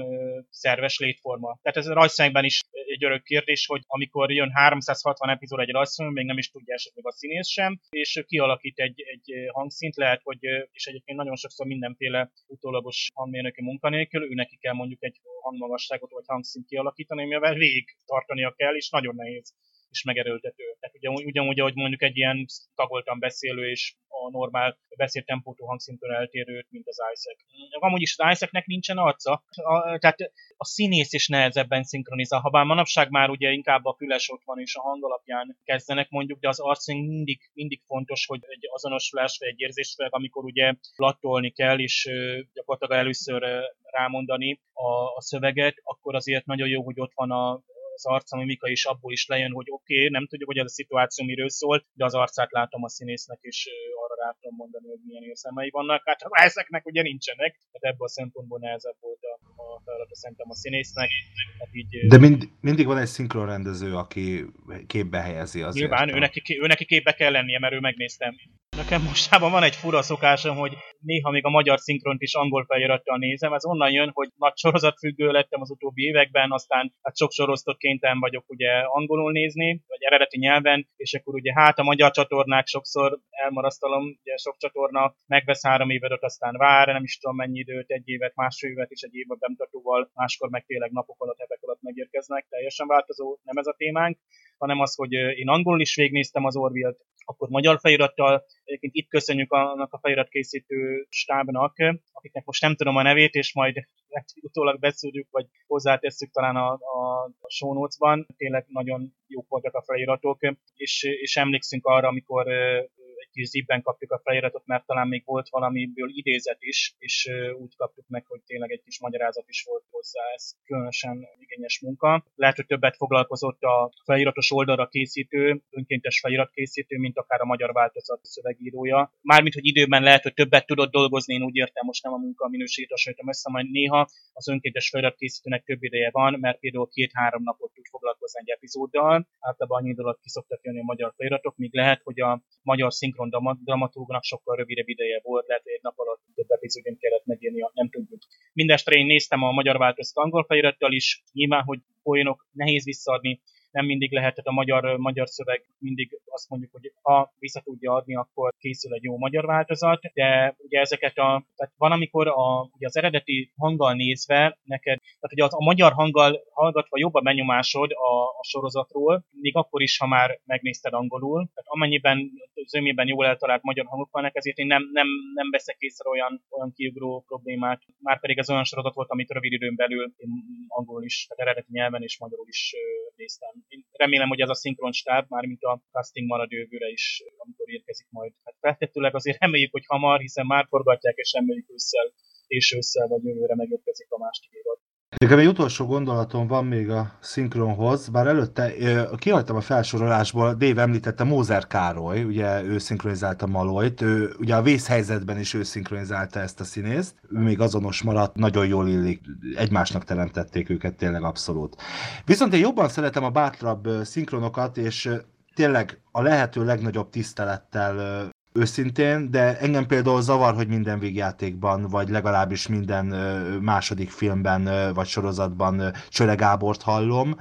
szerves létforma. Tehát ez a rajzszemekben is egy örök kérdés, hogy amikor jön 360 epizód egy rajzfilm, még nem is tudja esetleg a színész sem, és kialakít egy, egy hangszint, lehet, hogy, és egyébként nagyon sokszor mindenféle utólagos hangmérnöki munkanélkül, ő neki kell mondjuk egy hangmagasságot vagy hangszint kialakítani, mivel végig tartania kell, és nagyon nehéz és megerőltető. Tehát ugyanúgy, ugyanúgy, ahogy mondjuk egy ilyen tagoltan beszélő és a normál beszéltempótú hangszintől eltérőt, mint az Isaac. Amúgy is az Isaacnek nincsen arca, a, tehát a színész is nehezebben szinkronizál, ha bár manapság már ugye inkább a füles ott van és a hang alapján kezdenek mondjuk, de az arc mindig, mindig fontos, hogy egy azonosulás vagy egy érzés, amikor ugye lattolni kell, és gyakorlatilag először rámondani a, a szöveget, akkor azért nagyon jó, hogy ott van a, az arca mimika is abból is lejön, hogy oké, okay, nem tudjuk, hogy ez a szituáció miről szól, de az arcát látom a színésznek, és arra rá tudom mondani, hogy milyen érzelmei vannak. Hát ezeknek ugye nincsenek, tehát ebből a szempontból nehezebb volt a, a feladata szerintem a színésznek. Hát így, de mind, mindig van egy szinkronrendező, aki képbe helyezi az. Nyilván, ő neki, ő neki képbe kell lennie, mert ő megnéztem. Nekem mostában van egy fura szokásom, hogy néha még a magyar szinkront is angol felirattal nézem. Ez onnan jön, hogy nagy sorozatfüggő lettem az utóbbi években, aztán hát sok sorozatot kénytelen vagyok ugye angolul nézni, vagy eredeti nyelven, és akkor ugye hát a magyar csatornák sokszor elmarasztalom, ugye sok csatorna megvesz három évet, aztán vár, nem is tudom mennyi időt, egy évet, másfél évet és egy évet bemutatóval, máskor meg tényleg napok alatt, hetek alatt megérkeznek, teljesen változó, nem ez a témánk hanem az, hogy én angolul is végnéztem az Orville-t, akkor magyar felirattal, egyébként itt köszönjük annak a feliratkészítő stábnak, akiknek most nem tudom a nevét, és majd utólag beszéljük, vagy hozzátesszük talán a, a show notes-ban. Tényleg nagyon jók voltak a feliratok, és, és emlékszünk arra, amikor kis zipben kapjuk a feliratot, mert talán még volt valamiből idézet is, és úgy kaptuk meg, hogy tényleg egy kis magyarázat is volt hozzá. Ez különösen igényes munka. Lehet, hogy többet foglalkozott a feliratos oldalra készítő, önkéntes feliratkészítő, mint akár a magyar változat szövegírója. Mármint, hogy időben lehet, hogy többet tudott dolgozni, én úgy értem, most nem a munka minőségét hasonlítom össze, majd néha az önkéntes feliratkészítőnek több ideje van, mert például két-három napot tud foglalkozni egy epizóddal. Általában annyi dolog ki szoktak jönni a magyar feliratok, míg lehet, hogy a magyar szinkron szinkron dramaturgnak sokkal rövidebb ideje volt, lehet, hogy egy nap alatt több epizódján kellett megírni, nem tudjuk. Mindestre én néztem a magyar változat angol felirattal is, nyilván, hogy poénok nehéz visszaadni, nem mindig lehet, tehát a magyar, magyar szöveg mindig azt mondjuk, hogy ha vissza tudja adni, akkor készül egy jó magyar változat, de ugye ezeket a, tehát van, amikor a, ugye az eredeti hanggal nézve neked, tehát ugye az, a magyar hanggal hallgatva jobb a benyomásod a, a sorozatról, még akkor is, ha már megnézted angolul, tehát amennyiben zömében jól eltalált magyar hangok vannak, ezért én nem, nem, nem veszek észre olyan, olyan kiugró problémát, már pedig ez olyan sorozat volt, amit rövid időn belül én angolul is, tehát eredeti nyelven és magyarul is néztem én remélem, hogy ez a szinkron stáb, mármint a casting marad jövőre is, amikor érkezik majd. Hát feltettőleg azért reméljük, hogy hamar, hiszen már forgatják, és reméljük ősszel és ősszel vagy jövőre megérkezik a másik évad. Nekem egy utolsó gondolatom van még a szinkronhoz, bár előtte kihagytam a felsorolásból, Dave említette Mózer Károly, ugye ő szinkronizálta Maloyt, ő, ugye a vészhelyzetben is ő szinkronizálta ezt a színészt, ő még azonos maradt, nagyon jól illik, egymásnak teremtették őket tényleg abszolút. Viszont én jobban szeretem a bátrabb szinkronokat, és tényleg a lehető legnagyobb tisztelettel őszintén, de engem például zavar, hogy minden végjátékban, vagy legalábbis minden második filmben, vagy sorozatban Csöle Gábort hallom.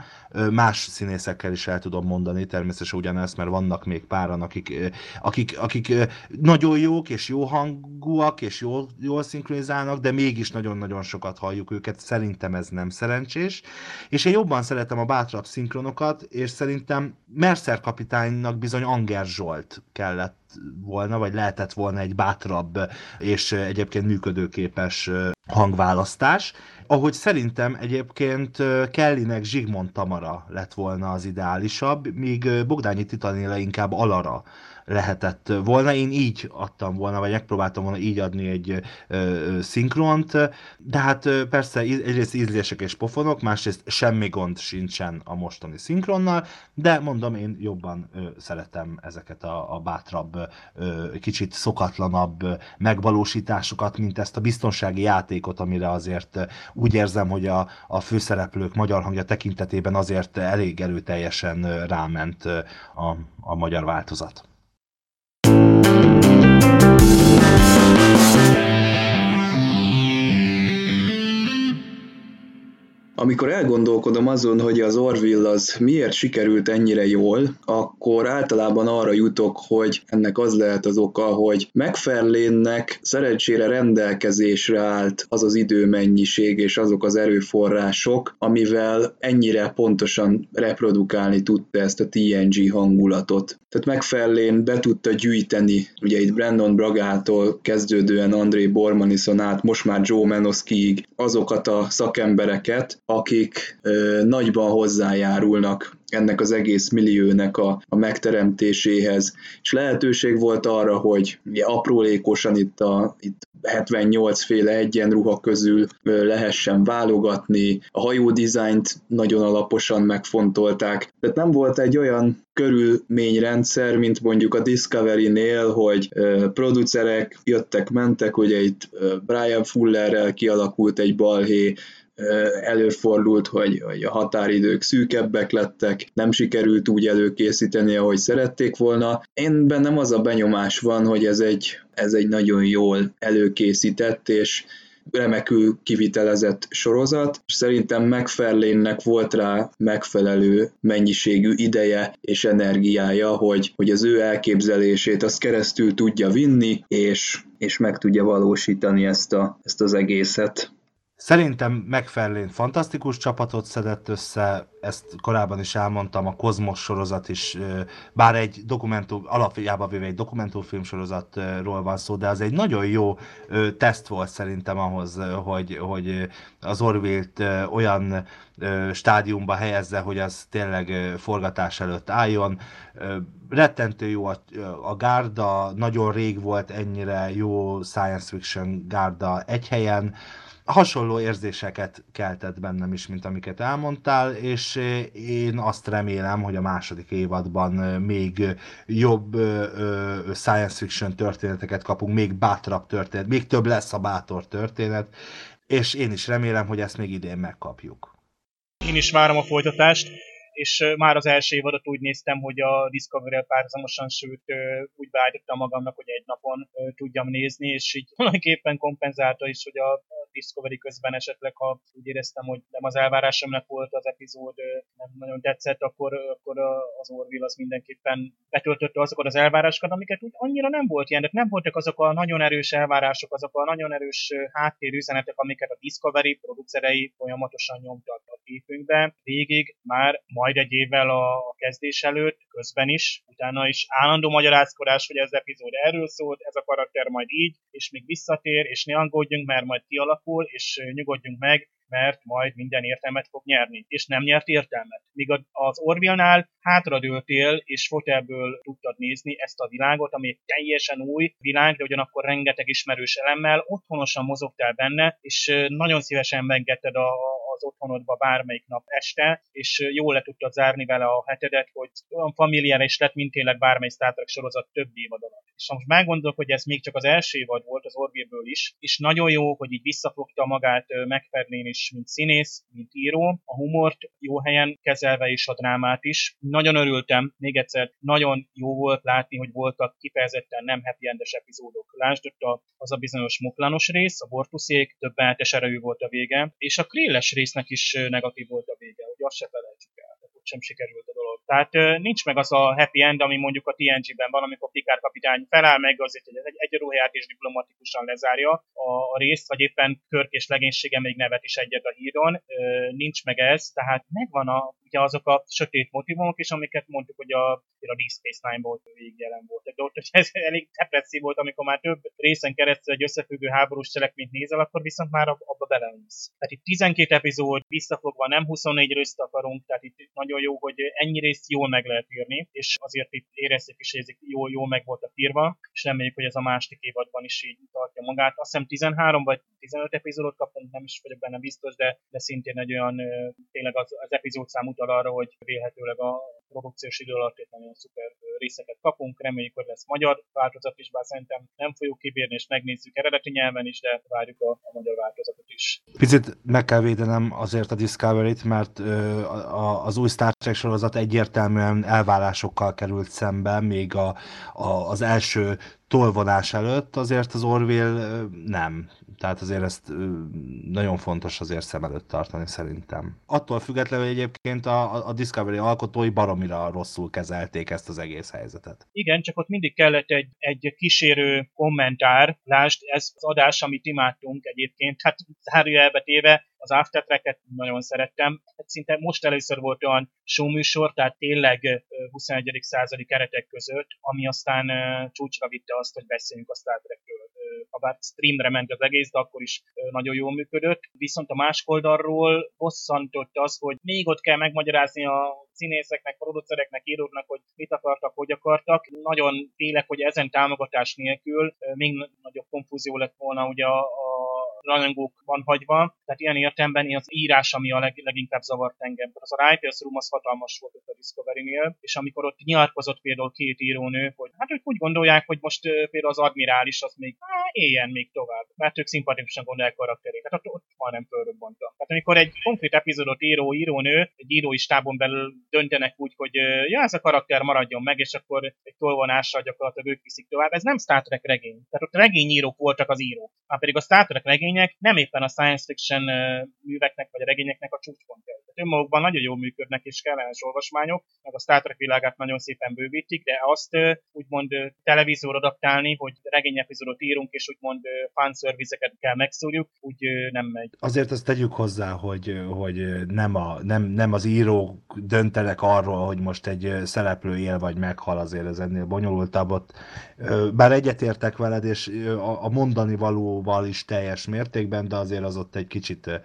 Más színészekkel is el tudom mondani természetesen ugyanezt, mert vannak még páran, akik, akik, akik nagyon jók, és jó hangúak, és jól, jól szinkronizálnak, de mégis nagyon-nagyon sokat halljuk őket. Szerintem ez nem szerencsés. És én jobban szeretem a bátrabb szinkronokat, és szerintem Mercer kapitánynak bizony Anger Zsolt kellett volna, vagy lehetett volna egy bátrabb és egyébként működőképes hangválasztás. Ahogy szerintem egyébként Kellynek Zsigmond Tamara lett volna az ideálisabb, míg Bogdányi Titanéle inkább Alara lehetett volna. Én így adtam volna, vagy megpróbáltam volna így adni egy ö, szinkront, de hát persze egyrészt ízlések és pofonok, másrészt semmi gond sincsen a mostani szinkronnal, de mondom, én jobban ö, szeretem ezeket a, a bátrabb, ö, kicsit szokatlanabb megvalósításokat, mint ezt a biztonsági játék játékot, amire azért úgy érzem, hogy a, a főszereplők magyar hangja tekintetében azért elég erőteljesen ráment a, a magyar változat. Amikor elgondolkodom azon, hogy az Orville az miért sikerült ennyire jól, akkor általában arra jutok, hogy ennek az lehet az oka, hogy McFarlane-nek szerencsére rendelkezésre állt az az időmennyiség és azok az erőforrások, amivel ennyire pontosan reprodukálni tudta ezt a TNG hangulatot. Tehát McFarlane be tudta gyűjteni, ugye itt Brandon Bragától kezdődően André Bormanison át, most már Joe Manoskiig azokat a szakembereket, akik ö, nagyban hozzájárulnak ennek az egész milliónek a, a megteremtéséhez. És lehetőség volt arra, hogy ugye aprólékosan itt a itt 78 féle egyenruha közül lehessen válogatni, a hajó dizájnt nagyon alaposan megfontolták. Tehát nem volt egy olyan körülményrendszer, mint mondjuk a Discovery-nél, hogy producerek jöttek, mentek, ugye itt Brian Fullerrel kialakult egy balhé, előfordult, hogy, hogy a határidők szűkebbek lettek, nem sikerült úgy előkészíteni, ahogy szerették volna. Én bennem az a benyomás van, hogy ez egy, ez egy nagyon jól előkészített és remekül kivitelezett sorozat, és szerintem megfellénnek volt rá megfelelő mennyiségű ideje és energiája, hogy, hogy az ő elképzelését azt keresztül tudja vinni, és, és meg tudja valósítani ezt, a, ezt az egészet. Szerintem megfelelően fantasztikus csapatot szedett össze, ezt korábban is elmondtam, a Kozmos sorozat is, bár egy dokumentum, alapjában véve egy dokumentumfilm sorozatról van szó, de az egy nagyon jó teszt volt szerintem ahhoz, hogy, hogy az Orville-t olyan stádiumba helyezze, hogy az tényleg forgatás előtt álljon. Rettentő jó a, a gárda, nagyon rég volt ennyire jó science fiction gárda egy helyen, hasonló érzéseket keltett bennem is, mint amiket elmondtál, és én azt remélem, hogy a második évadban még jobb science fiction történeteket kapunk, még bátrabb történet, még több lesz a bátor történet, és én is remélem, hogy ezt még idén megkapjuk. Én is várom a folytatást és már az első évadot úgy néztem, hogy a Discovery-el párhuzamosan, sőt úgy beállítottam magamnak, hogy egy napon tudjam nézni, és így tulajdonképpen kompenzálta is, hogy a Discovery közben esetleg, ha úgy éreztem, hogy nem az elvárásomnak volt az epizód, nem nagyon tetszett, akkor, akkor az Orville az mindenképpen betöltötte azokat az elvárásokat, amiket úgy annyira nem volt ilyen, de nem voltak azok a nagyon erős elvárások, azok a nagyon erős háttérüzenetek, amiket a Discovery producerei folyamatosan nyomtak a képünkbe. Végig már majd egy évvel a kezdés előtt, közben is, utána is állandó magyarázkodás, hogy ez epizód erről szólt, ez a karakter majd így, és még visszatér, és ne aggódjunk, mert majd kialakul, és nyugodjunk meg, mert majd minden értelmet fog nyerni, és nem nyert értelmet. Míg az Orville-nál hátradőltél, és fotelből tudtad nézni ezt a világot, ami egy teljesen új világ, de ugyanakkor rengeteg ismerős elemmel, otthonosan mozogtál benne, és nagyon szívesen megengedted a, az otthonodba bármelyik nap este, és jól le tudtad zárni vele a hetedet, hogy olyan familiáris lett, mint tényleg bármely Star Trek sorozat több évad alatt. És most meggondolok, hogy ez még csak az első évad volt az Orville-ből is, és nagyon jó, hogy így visszafogta magát megfernén is, mint színész, mint író, a humort jó helyen kezelve és a drámát is. Nagyon örültem, még egyszer, nagyon jó volt látni, hogy voltak kifejezetten nem happy endes epizódok. Lásd ott az a bizonyos muklanos rész, a bortuszék, több erő volt a vége, és a kréles rész egésznek is negatív volt a vége, hogy azt se felejtsük el, ott sem sikerült a dolog. Tehát nincs meg az a happy end, ami mondjuk a TNG-ben van, amikor Pikár kapitány feláll meg azért, hogy egy egyenruhát és diplomatikusan lezárja a, a részt, vagy éppen Körk és legénysége még nevet is egyet a híron. Nincs meg ez, tehát megvan a, ugye azok a sötét motivumok is, amiket mondtuk, hogy a, a Deep Space Nine volt végig jelen volt. De ott ez elég depresszív volt, amikor már több részen keresztül egy összefüggő háborús cselekményt nézel, akkor viszont már abba beleunsz. Tehát itt 12 epizód visszafogva nem 24 részt akarunk, tehát itt nagyon jó, hogy ennyi részt jól meg lehet írni, és azért itt érezzük is, hogy ez jól, jól meg volt a írva, és reméljük, hogy ez a második évadban is így tartja magát. Azt hiszem 13 vagy 15 epizódot kapunk, nem is vagyok benne biztos, de, de szintén egy olyan tényleg az, az epizód szám utal arra, hogy vélhetőleg a produkciós idő alatt egy nagyon szuper részeket kapunk, reméljük, hogy lesz magyar változat is, bár szerintem nem fogjuk kibírni, és megnézzük eredeti nyelven is, de várjuk a, a magyar változatot is. Picit meg kell védenem azért a Discovery-t, mert az új Star Trek sorozat egyértelműen elvárásokkal került szembe, még a, a, az első tolvonás előtt azért az Orville nem. Tehát azért ezt nagyon fontos azért szem előtt tartani szerintem. Attól függetlenül, egyébként a, a Discovery alkotói baromira rosszul kezelték ezt az egész helyzetet. Igen, csak ott mindig kellett egy, egy kísérő kommentár. Lásd, ez az adás, amit imádtunk egyébként, hát zárójelbe téve, az After nagyon szerettem. Hát szinte most először volt olyan showműsor, tehát tényleg 21. századi keretek között, ami aztán csúcsra vitte azt, hogy beszéljünk a Star Trekről. Ha bár streamre ment az egész, de akkor is nagyon jól működött. Viszont a másik oldalról bosszantott az, hogy még ott kell megmagyarázni a színészeknek, producereknek, íróknak, hogy mit akartak, hogy akartak. Nagyon félek, hogy ezen támogatás nélkül még nagyobb konfúzió lett volna ugye a, a rajongókban hagyva. Tehát ilyen értelemben az írás, ami a leg, leginkább zavart engem. Az a Writers Room az hatalmas volt ott a Discovery-nél, és amikor ott nyilatkozott például két írónő, hogy hát ők úgy gondolják, hogy most például az admirális az még á, éljen még tovább, mert ők szimpatikusan gondolják karakterét. Tehát ott, ott majdnem fölrobbanta. Tehát amikor egy konkrét epizódot író, írónő, egy írói stábon belül döntenek úgy, hogy ja, ez a karakter maradjon meg, és akkor egy tolvonással gyakorlatilag ők viszik tovább. Ez nem Star Trek regény. Tehát ott regényírók voltak az írók. Már pedig a Star Trek regények nem éppen a science fiction műveknek vagy a regényeknek a csúcspontja. Önmagukban nagyon jól működnek és kellemes olvasmányok, meg a Star Trek világát nagyon szépen bővítik, de azt úgymond televízióra adaptálni, hogy regény epizódot írunk, és úgymond fanszervizeket kell megszúrjuk, úgy nem megy. Azért azt tegyük hozzá, hogy, hogy nem, a, nem, nem az írók döntenek arról, hogy most egy szereplő él vagy meghal, azért ez ennél bonyolultabb. Ott, bár egyetértek veled, és a mondani valóval is teljes mértékben, de azért az ott egy kicsit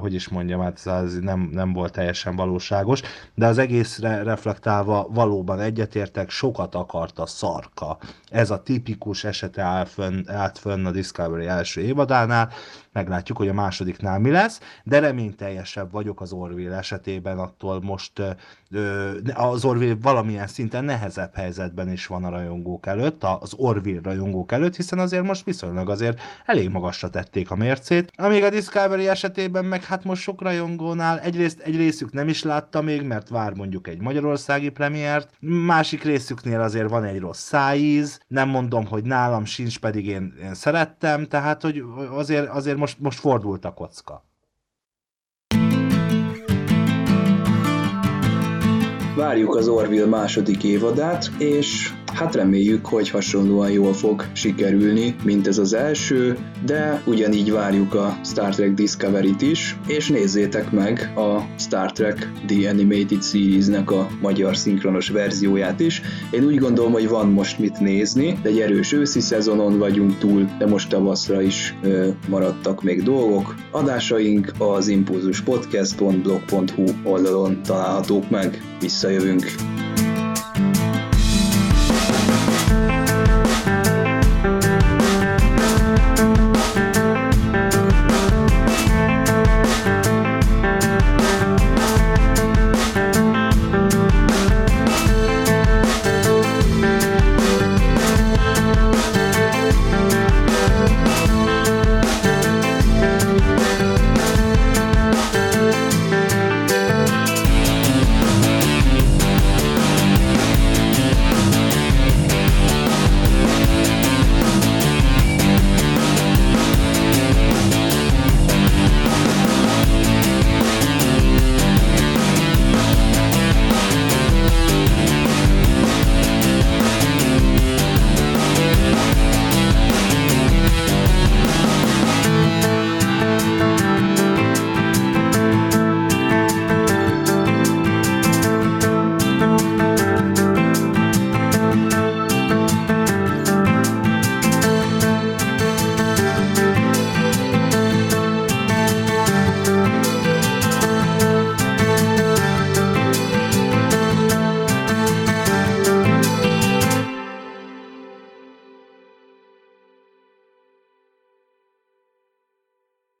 hogy is mondjam, hát ez nem, nem volt teljesen valóságos, de az egészre reflektálva valóban egyetértek, sokat akart a szarka. Ez a tipikus esete áll fönn, állt fönn a Discovery első évadánál, meglátjuk, hogy a másodiknál mi lesz, de reményteljesebb vagyok az Orville esetében, attól most az Orville valamilyen szinten nehezebb helyzetben is van a rajongók előtt, az Orville rajongók előtt, hiszen azért most viszonylag azért elég magasra tették a mércét, amíg a Discovery esetében meg hát most sok rajongónál egyrészt egy részük nem is látta még, mert vár mondjuk egy magyarországi premiért, másik részüknél azért van egy rossz szájíz, nem mondom, hogy nálam sincs, pedig én, én szerettem, tehát hogy azért, azért most, most fordult a kocka. Várjuk az Orville második évadát, és hát reméljük, hogy hasonlóan jól fog sikerülni, mint ez az első, de ugyanígy várjuk a Star Trek Discovery-t is, és nézzétek meg a Star Trek The Animated Series-nek a magyar szinkronos verzióját is. Én úgy gondolom, hogy van most mit nézni, de egy erős őszi szezonon vagyunk túl, de most tavaszra is ö, maradtak még dolgok. Adásaink az impulzuspodcast.blog.hu oldalon találhatók meg. Sailing